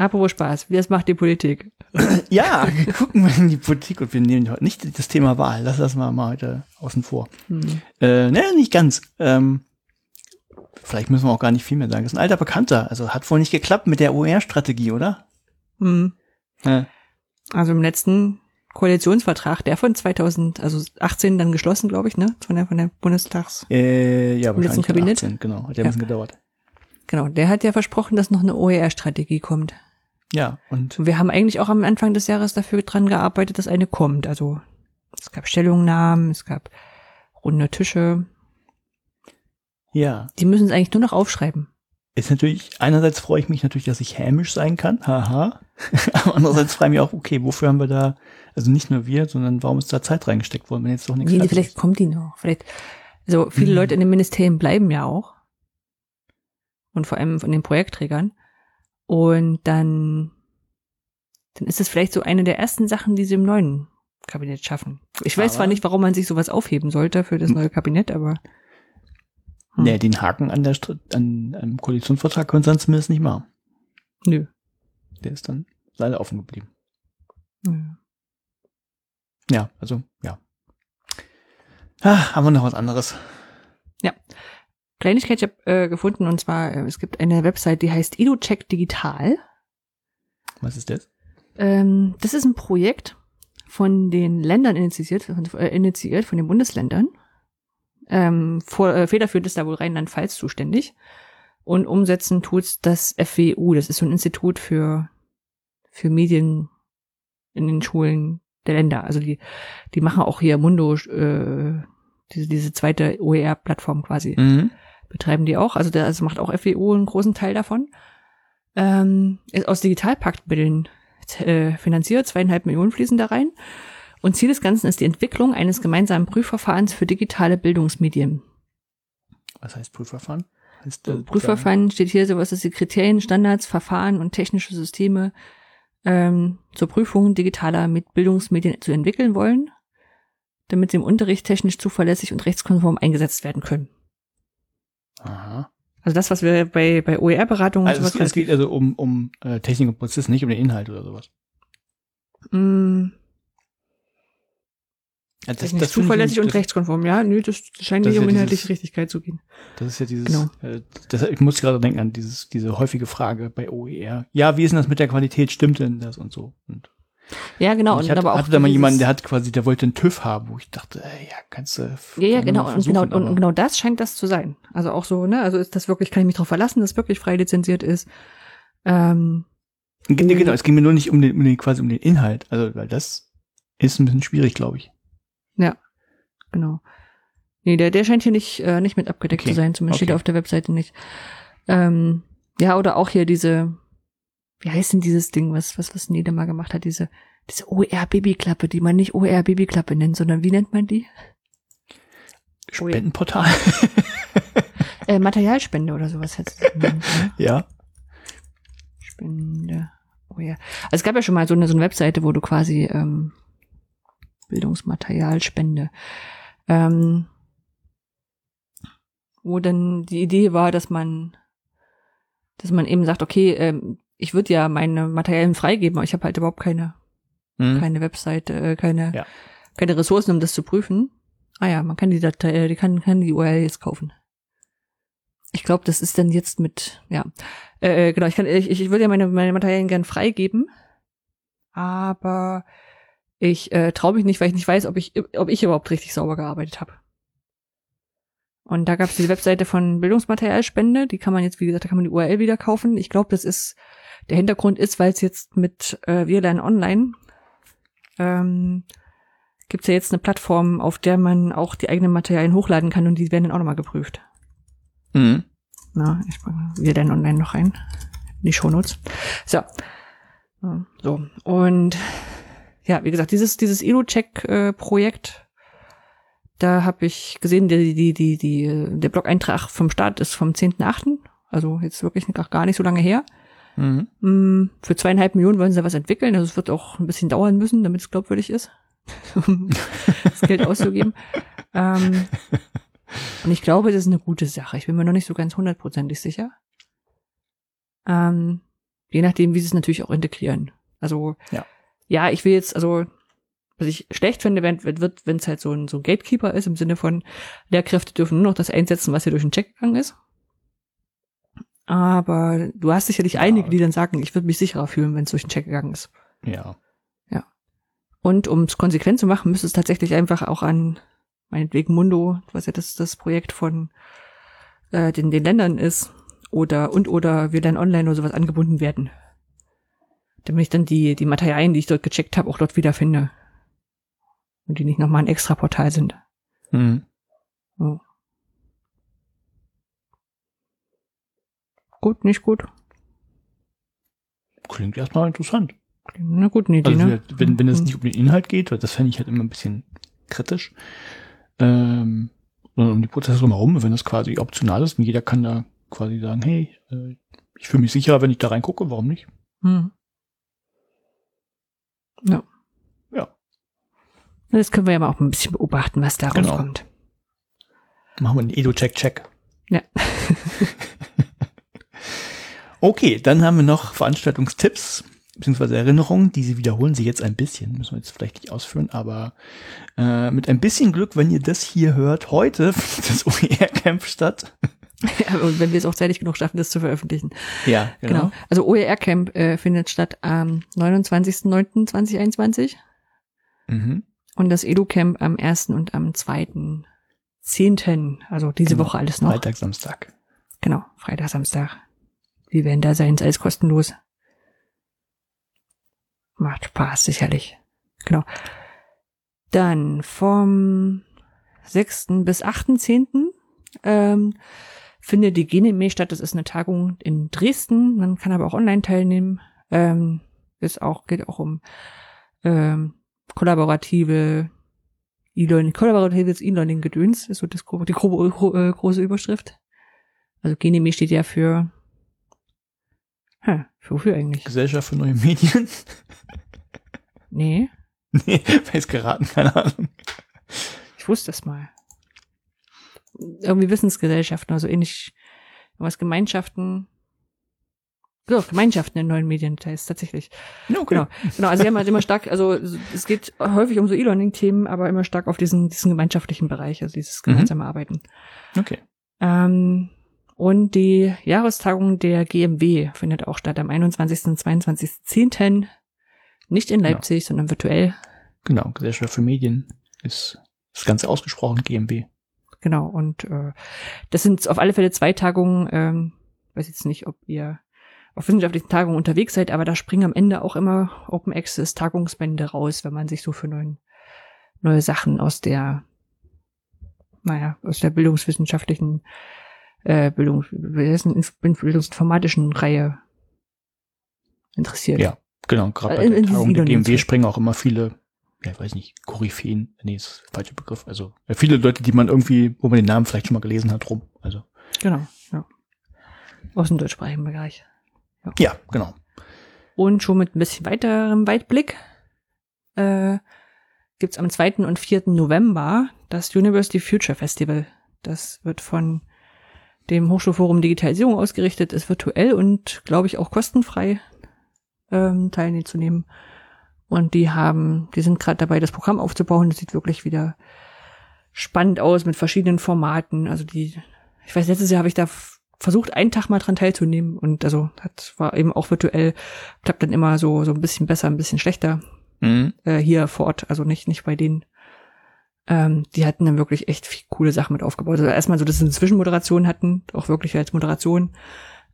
Apropos Spaß, wie das macht die Politik? Ja, wir gucken mal in die Politik und wir nehmen heute nicht das Thema Wahl. Lass das mal, mal heute außen vor. Hm. Äh, ne, nicht ganz. Ähm, vielleicht müssen wir auch gar nicht viel mehr sagen. Das ist ein alter Bekannter. Also hat wohl nicht geklappt mit der OER-Strategie, oder? Hm. Ja. Also im letzten Koalitionsvertrag, der von 2000, also 18 dann geschlossen, glaube ich, ne? Von der, von der Bundestags. Äh, ja, Im letzten Kabinett? 18, genau. Hat Ja. ein bisschen gedauert. Genau, der hat ja versprochen, dass noch eine OER-Strategie kommt. Ja, und Und wir haben eigentlich auch am Anfang des Jahres dafür dran gearbeitet, dass eine kommt. Also es gab Stellungnahmen, es gab runde Tische. ja, Die müssen es eigentlich nur noch aufschreiben. ist natürlich, einerseits freue ich mich natürlich, dass ich hämisch sein kann, haha. Aber andererseits frage ich mich auch, okay, wofür haben wir da, also nicht nur wir, sondern warum ist da Zeit reingesteckt worden, wenn jetzt doch nichts Nee, vielleicht ist? kommt die noch. Vielleicht, also viele Mhm. Leute in den Ministerien bleiben ja auch. Und vor allem von den Projektträgern. Und dann, dann ist es vielleicht so eine der ersten Sachen, die sie im neuen Kabinett schaffen. Ich weiß zwar Aber- nicht, warum man sich sowas aufheben sollte für das neue Kabinett, aber Hm. Nee, den Haken an der an einem Koalitionsvertrag können sie dann zumindest nicht machen. nö. Der ist dann leider offen geblieben. Nö. Ja, also, ja. Ah, haben wir noch was anderes? Kleinigkeit, ich habe äh, gefunden, und zwar, äh, es gibt eine Website, die heißt EduCheck Digital. Was ist das? Ähm, das ist ein Projekt von den Ländern initiiert, von, äh, initiiert von den Bundesländern. Ähm, vor, äh, federführend ist da wohl Rheinland-Pfalz zuständig. Und umsetzen tut's das FWU, das ist so ein Institut für, für Medien in den Schulen der Länder. Also die, die machen auch hier Mundo, äh, diese, diese zweite OER-Plattform quasi Mhm. Betreiben die auch. Also, der, also macht auch FWO einen großen Teil davon. Ähm, ist aus Digitalpaktmitteln äh, finanziert, zweieinhalb Millionen fließen da rein. Und Ziel des Ganzen ist die Entwicklung eines gemeinsamen Prüfverfahrens für digitale Bildungsmedien. Was heißt Prüfverfahren? Heißt, äh, Prüfverfahren steht hier sowas, dass die Kriterien, Standards, Verfahren und technische Systeme ähm, zur Prüfung digitaler mit Bildungsmedien zu entwickeln wollen, damit sie im Unterricht technisch zuverlässig und rechtskonform eingesetzt werden können. Aha. Also das, was wir bei, bei OER-Beratungen und Also es, sowas es geht also um, um äh, Technik und Prozess, nicht um den Inhalt oder sowas. Mm, Ja, das, ich zuverlässig nämlich- und rechtskonform. Ja, nö, das scheint das nicht um ja inhaltliche Richtigkeit zu gehen. Das ist ja dieses, Genau. äh, das, ich muss gerade denken an dieses, diese häufige Frage bei OER. Ja, wie ist denn das mit der Qualität? Stimmt denn das und so? Und, Ja, genau. und ich hatte, aber auch hatte da mal jemanden, der hat quasi, der wollte einen TÜV haben, wo ich dachte, ey, ja, kannst du. Ja, ja, genau. Und genau, und genau das scheint das zu sein. Also auch so, ne? Also ist das wirklich, kann ich mich darauf verlassen, dass es wirklich frei lizenziert ist. Ähm, nee, Genau, es ging mir nur nicht um den, um den, quasi um den Inhalt. Also, weil das ist ein bisschen schwierig, glaube ich. genau. Nee, der, der scheint hier nicht, äh, nicht mit abgedeckt Okay, zu sein, zumindest steht okay. er auf der Webseite nicht. Ähm, ja, oder auch hier diese, wie heißt denn dieses Ding, was, was, was Nede mal gemacht hat, diese, diese OER-Babyklappe, die man nicht OER-Babyklappe nennt, sondern wie nennt man die? Spendenportal. Äh, Materialspende oder sowas heißt es. genannt, ne? ja. Spende. Oh ja. Also es gab ja schon mal so eine, so eine Webseite, wo du quasi ähm, Bildungsmaterialspende. Ähm, wo dann die Idee war, dass man, dass man eben sagt, okay, ähm, ich würde ja meine Materialien freigeben, aber ich habe halt überhaupt keine, Mhm. keine Webseite, äh, keine, Ja. keine Ressourcen, um das zu prüfen. Ah ja, man kann die Datei, äh, die kann, kann die URL jetzt kaufen. Ich glaube, das ist dann jetzt mit, ja, äh, äh, genau, ich kann, ich, ich würde ja meine, meine Materialien gern freigeben, aber ich äh, traue mich nicht, weil ich nicht weiß, ob ich, ob ich überhaupt richtig sauber gearbeitet habe. Und da gab es die Webseite von Bildungsmaterialspende, die kann man jetzt, wie gesagt, da kann man die URL wieder kaufen. Ich glaube, das ist, der Hintergrund ist, weil es jetzt mit äh, Wir lernen online ähm, gibt es ja jetzt eine Plattform, auf der man auch die eigenen Materialien hochladen kann und die werden dann auch nochmal geprüft. Mhm. Na, ich packe wir lernen online noch rein. In die Shownotes. So. So. Und ja, wie gesagt, dieses, dieses Edu-Check-Projekt, da habe ich gesehen, die, die, die, die, der Blog-Eintrag vom Start ist vom 10.8., also jetzt wirklich gar nicht so lange her. Mhm. Mm, Für zweieinhalb Millionen wollen sie was entwickeln, also es wird auch ein bisschen dauern müssen, damit es glaubwürdig ist, um das Geld auszugeben. ähm, und ich glaube, das ist eine gute Sache. Ich bin mir noch nicht so ganz hundertprozentig sicher. Ähm, je nachdem, wie sie es natürlich auch integrieren. Also, Ja. ja, ich will jetzt, also, was ich schlecht finde, wenn wird, wenn es halt so ein, so ein Gatekeeper ist, im Sinne von, Lehrkräfte dürfen nur noch das einsetzen, was hier durch den Check gegangen ist. Aber du hast sicherlich einige, die dann sagen, ich würde mich sicherer fühlen, wenn es durch den Check gegangen ist. Ja. Und um es konsequent zu machen, müsste es tatsächlich einfach auch an, meinetwegen Mundo, was ja das, das Projekt von äh, den, den Ländern ist, oder und oder wir dann online oder sowas angebunden werden. Damit ich dann die, die Materialien, die ich dort gecheckt habe, auch dort wiederfinde. Und die nicht nochmal ein extra Portal sind. Mhm. Ja. Gut, nicht gut. Klingt erstmal interessant. Gut, eine Idee, Also ne? wenn, wenn es nicht um den Inhalt geht, weil das fände ich halt immer ein bisschen kritisch, ähm, sondern um die Prozesse drumherum, wenn das quasi optional ist und jeder kann da quasi sagen, hey, äh, ich fühle mich sicher, wenn ich da reingucke, warum nicht? Hm. Ja. Das können wir ja mal auch ein bisschen beobachten, was da Genau. rauskommt. Machen wir einen Edu-Check-Check. Ja. Okay, dann haben wir noch Veranstaltungstipps beziehungsweise Erinnerungen, diese wiederholen sich jetzt ein bisschen, müssen wir jetzt vielleicht nicht ausführen, aber äh, mit ein bisschen Glück, wenn ihr das hier hört, heute findet das OER-Camp statt. ja. Und wenn wir es auch zeitig genug schaffen, das zu veröffentlichen. Ja, Genau. Also OER Camp äh, findet statt am 29.09.2021 Mhm. Und das Edu Camp am 1. und am 2.10. Also diese Genau. Woche alles noch. Freitag, Samstag. Genau, Freitag, Samstag. Wir werden da sein, ist alles kostenlos. Macht Spaß, sicherlich. Genau. Dann vom 6. bis 8.10. Ähm, findet die Geneme statt. Das ist eine Tagung in Dresden. Man kann aber auch online teilnehmen. Ähm, ist auch, geht auch um ähm, kollaborative E-Learning, kollaboratives E-Learning-Gedöns, ist so das, die grobe, gro- äh, große Überschrift. Also Genemi steht ja für, hä, für wofür eigentlich? Gesellschaft für neue Medien. Nee, nee, weiß geraten, keine Ahnung. ich wusste das mal. Irgendwie Wissensgesellschaften, also ähnlich, was Gemeinschaften, so, Gemeinschaften in neuen Medien, heißt tatsächlich. Ja, okay. Genau, genau. Also sie haben halt immer stark, also es geht häufig um so E-Learning-Themen, aber immer stark auf diesen, diesen gemeinschaftlichen Bereich, also dieses Mhm. gemeinsame Arbeiten. Okay. Ähm, und die Jahrestagung der GMW findet auch statt am 21. und 22.10. Nicht in Genau. Leipzig, sondern virtuell. Genau, Gesellschaft für Medien ist das Ganze ausgesprochen, GmbH. Genau. Und äh, das sind auf alle Fälle zwei Tagungen. Ähm, weiß jetzt nicht, ob ihr auf wissenschaftlichen Tagungen unterwegs seid, aber da springen am Ende auch immer Open Access Tagungsbände raus, wenn man sich so für neuen, neue Sachen aus der, naja, aus der bildungswissenschaftlichen, äh, Bildung, bildungsinformatischen Reihe interessiert. Ja, genau. Gerade bei Äh, in- der Tagung der GmbH springen auch immer viele, ja, ich weiß nicht, Koryphäen, nee, ist der falsche Begriff. Also ja, viele Leute, die man irgendwie, wo man den Namen vielleicht schon mal gelesen hat, rum. Also Genau, ja. Aus dem deutschsprachigen Bereich. Ja, genau. Und schon mit ein bisschen weiterem Weitblick äh, gibt's am 2. und 4. November das University Future Festival. Das wird von dem Hochschulforum Digitalisierung ausgerichtet, ist virtuell und, glaube ich, auch kostenfrei ähm, teilzunehmen. Und die haben, die sind gerade dabei, das Programm aufzubauen. Das sieht wirklich wieder spannend aus mit verschiedenen Formaten. Also die, ich weiß, letztes Jahr habe ich da versucht, einen Tag mal dran teilzunehmen und also hat war eben auch virtuell, klappt dann immer so so ein bisschen besser, ein bisschen schlechter Mhm. äh, hier vor Ort, also nicht nicht bei denen. Ähm, die hatten dann wirklich echt viel coole Sachen mit aufgebaut. Also erstmal so, dass sie eine Zwischenmoderation hatten, auch wirklich als Moderation.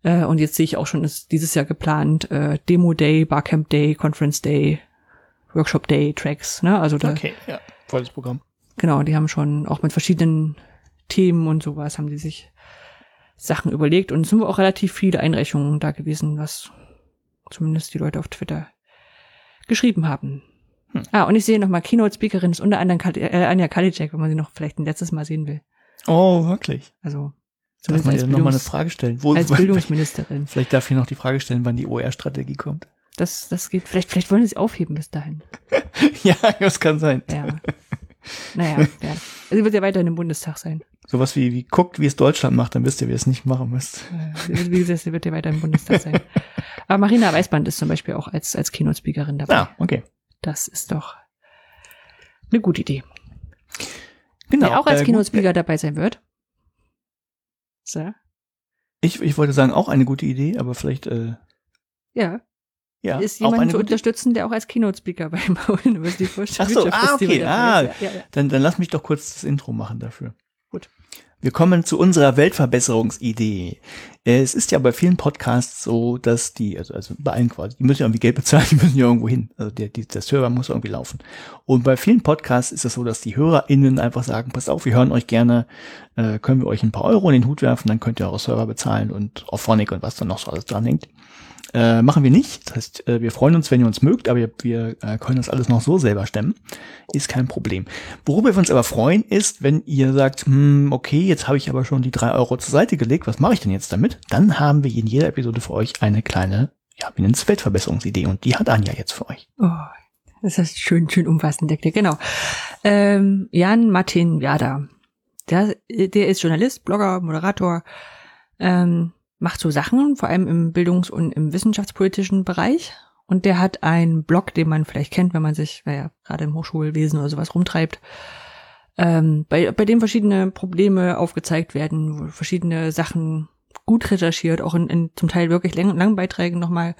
Äh, und jetzt sehe ich auch schon, ist dieses Jahr geplant äh, Demo Day, Barcamp Day, Conference Day, Workshop Day, Tracks. Ne? Also da, Okay, ja, volles Programm. genau, die haben schon auch mit verschiedenen Themen und sowas haben die sich Sachen überlegt und es sind auch relativ viele Einreichungen da gewesen, was zumindest die Leute auf Twitter geschrieben haben. Hm. Ah, und ich sehe nochmal, Keynote-Speakerin ist unter anderem Kali äh, Anja Kalicek, wenn man sie noch vielleicht ein letztes Mal sehen will. Oh, wirklich. Also Darf man ihr nochmal eine Frage stellen? Wo, als Bildungsministerin. Vielleicht darf ich noch die Frage stellen, wann die OR-Strategie kommt. Das, das geht, vielleicht, vielleicht wollen sie es aufheben bis dahin. ja, das kann sein. Ja. naja, ja. Also sie wird ja weiterhin im Bundestag sein. Sowas wie, wie guckt, wie es Deutschland macht, dann wisst ihr, wie ihr es nicht machen müsst. Äh, Wie gesagt, sie wird ja weiter im Bundestag sein. Aber Marina Weißband ist zum Beispiel auch als, als Keynote-Speakerin dabei. Ja, okay. Das ist doch eine gute Idee. Genau. Wer auch als äh. Keynote-Speaker dabei sein wird. So. Ich, ich wollte sagen, auch eine gute Idee, aber vielleicht, äh, Ja, ja, ist jemand zu unterstützen, der auch als Keynote-Speaker beim University Ach so, ah, okay, ah. Ja, ja, ja. Dann, dann lass mich doch kurz das Intro machen dafür. Wir kommen zu unserer Weltverbesserungsidee. Es ist ja bei vielen Podcasts so, dass die, also, also bei allen quasi, die müssen ja irgendwie Geld bezahlen, die müssen ja irgendwo hin. Also der, die, der Server muss irgendwie laufen. Und bei vielen Podcasts ist es so, dass die HörerInnen einfach sagen, passt auf, wir hören euch gerne, äh, können wir euch ein paar Euro in den Hut werfen, dann könnt ihr eure Server bezahlen und Auphonic und was dann noch so alles dran hängt. Äh, machen wir nicht. Das heißt, äh, wir freuen uns, wenn ihr uns mögt, aber wir, wir äh, können das alles noch so selber stemmen. Ist kein Problem. Worüber wir uns aber freuen, ist, wenn ihr sagt, hm, okay, jetzt habe ich aber schon die drei Euro zur Seite gelegt, was mache ich denn jetzt damit? Dann haben wir in jeder Episode für euch eine kleine, ja, es Weltverbesserungsidee und die hat Anja jetzt für euch. Oh, das ist schön, schön umfassend erklärt. Genau. Ähm, Jan Martin Jada. Der, der ist Journalist, Blogger, Moderator, ähm, macht so Sachen, vor allem im Bildungs- und im wissenschaftspolitischen Bereich. Und der hat einen Blog, den man vielleicht kennt, wenn man sich, weil ja gerade im Hochschulwesen oder sowas rumtreibt, ähm, bei, bei dem verschiedene Probleme aufgezeigt werden, wo verschiedene Sachen gut recherchiert, auch in, in zum Teil wirklich lang, langen Beiträgen nochmal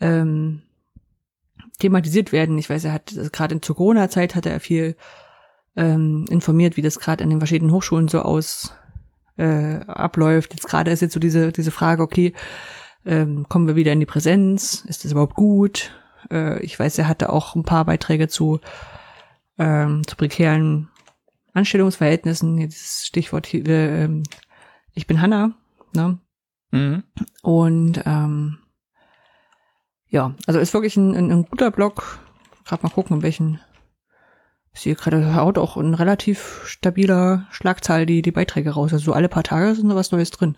ähm, thematisiert werden. Ich weiß, er hat also gerade zur Corona-Zeit hat er viel ähm, informiert, wie das gerade an den verschiedenen Hochschulen so aus äh, abläuft. Jetzt gerade ist jetzt so diese diese Frage, okay, ähm, kommen wir wieder in die Präsenz? Ist das überhaupt gut? Äh, ich weiß, er hatte auch ein paar Beiträge zu ähm, zu prekären Anstellungsverhältnissen. Jetzt Stichwort hier, äh, ähm, ich bin Hanna. Ne? Mhm. Und ähm, ja, also ist wirklich ein, ein, ein guter Blog. Gerade mal gucken, in welchen. Ich sehe gerade, haut auch in relativ stabiler Schlagzahl die, die Beiträge raus. Also so alle paar Tage sind da was Neues drin.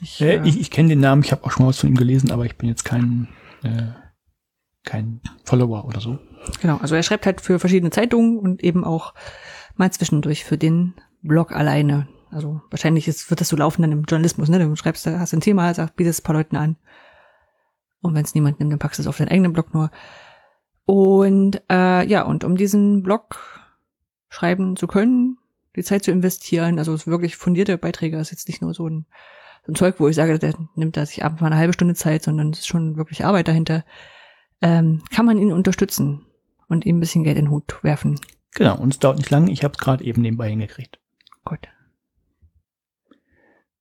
Ich, Äh, äh, ich ich kenne den Namen, ich habe auch schon mal was von ihm gelesen, aber ich bin jetzt kein, äh, kein Follower oder so. genau, also er schreibt halt für verschiedene Zeitungen und eben auch mal zwischendurch für den Blog alleine. Also wahrscheinlich ist, wird das so laufen dann im Journalismus, ne? Du schreibst, da hast ein Thema, sagst, bietest es ein paar Leuten an. Und wenn es niemand nimmt, dann packst du es auf deinen eigenen Blog nur. Und äh, ja, und um diesen Blog schreiben zu können, die Zeit zu investieren, also wirklich fundierte Beiträge, ist jetzt nicht nur so ein, so ein Zeug, wo ich sage, der nimmt da sich abends mal eine halbe Stunde Zeit, sondern es ist schon wirklich Arbeit dahinter, ähm, kann man ihn unterstützen und ihm ein bisschen Geld in den Hut werfen. Genau, und es dauert nicht lange, ich habe es gerade eben nebenbei hingekriegt. Gut.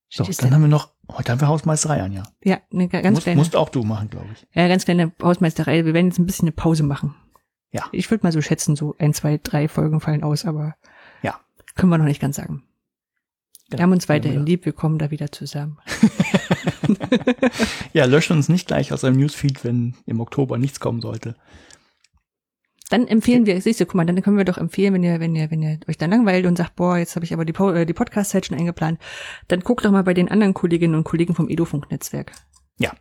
So, ist dann haben wir noch, heute haben wir Hausmeisterei an, ja. Ja, eine ga- ganz Musst, kleine, musst auch du machen, glaube ich. ja, ganz kleine Hausmeisterei. Wir werden jetzt ein bisschen eine Pause machen. Ja. Ich würde mal so schätzen, so ein, zwei, drei Folgen fallen aus, aber Ja. können wir noch nicht ganz sagen. Genau. Wir haben uns weiterhin lieb, wir kommen da wieder zusammen. Ja, löscht uns nicht gleich aus einem Newsfeed, wenn im Oktober nichts kommen sollte. Dann empfehlen wir, siehst du, guck mal, dann können wir doch empfehlen, wenn ihr, wenn ihr, wenn ihr euch dann langweilt und sagt, boah, jetzt habe ich aber die, Po- äh, die Podcast-Zeit schon eingeplant, dann guckt doch mal bei den anderen Kolleginnen und Kollegen vom Edufunk-Netzwerk. Ja.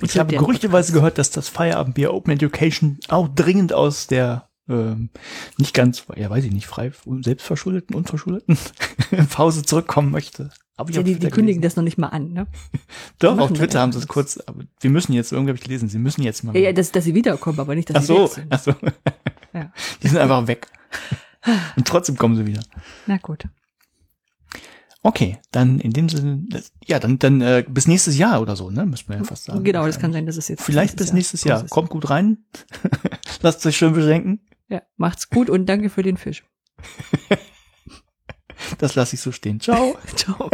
Und Ich habe gerüchteweise gehört, dass das Feierabendbier Open Education auch dringend aus der ähm, nicht ganz, ja weiß ich nicht, frei, selbstverschuldeten, unverschuldeten Pause zurückkommen möchte. Ich Ja, die, die kündigen gelesen. das noch nicht mal an, ne? Doch, auf Twitter haben sie es kurz, aber wir müssen jetzt, irgendwie habe ich gelesen, sie müssen jetzt mal. Ja, ja dass, dass sie wiederkommen, aber nicht, dass ach sie so, weg sind. ach so. Ja. Die sind einfach weg. Und trotzdem kommen sie wieder. Na gut. Okay, dann in dem Sinne, ja, dann, dann äh, bis nächstes Jahr oder so, ne? Müssen wir ja fast sagen. Genau, das kann sein, dass es jetzt Vielleicht bis nächstes Jahr. ist. Kommt gut rein. Lasst euch schön beschenken. Ja, macht's gut und danke für den Fisch. Das lasse ich so stehen. Ciao. Ciao.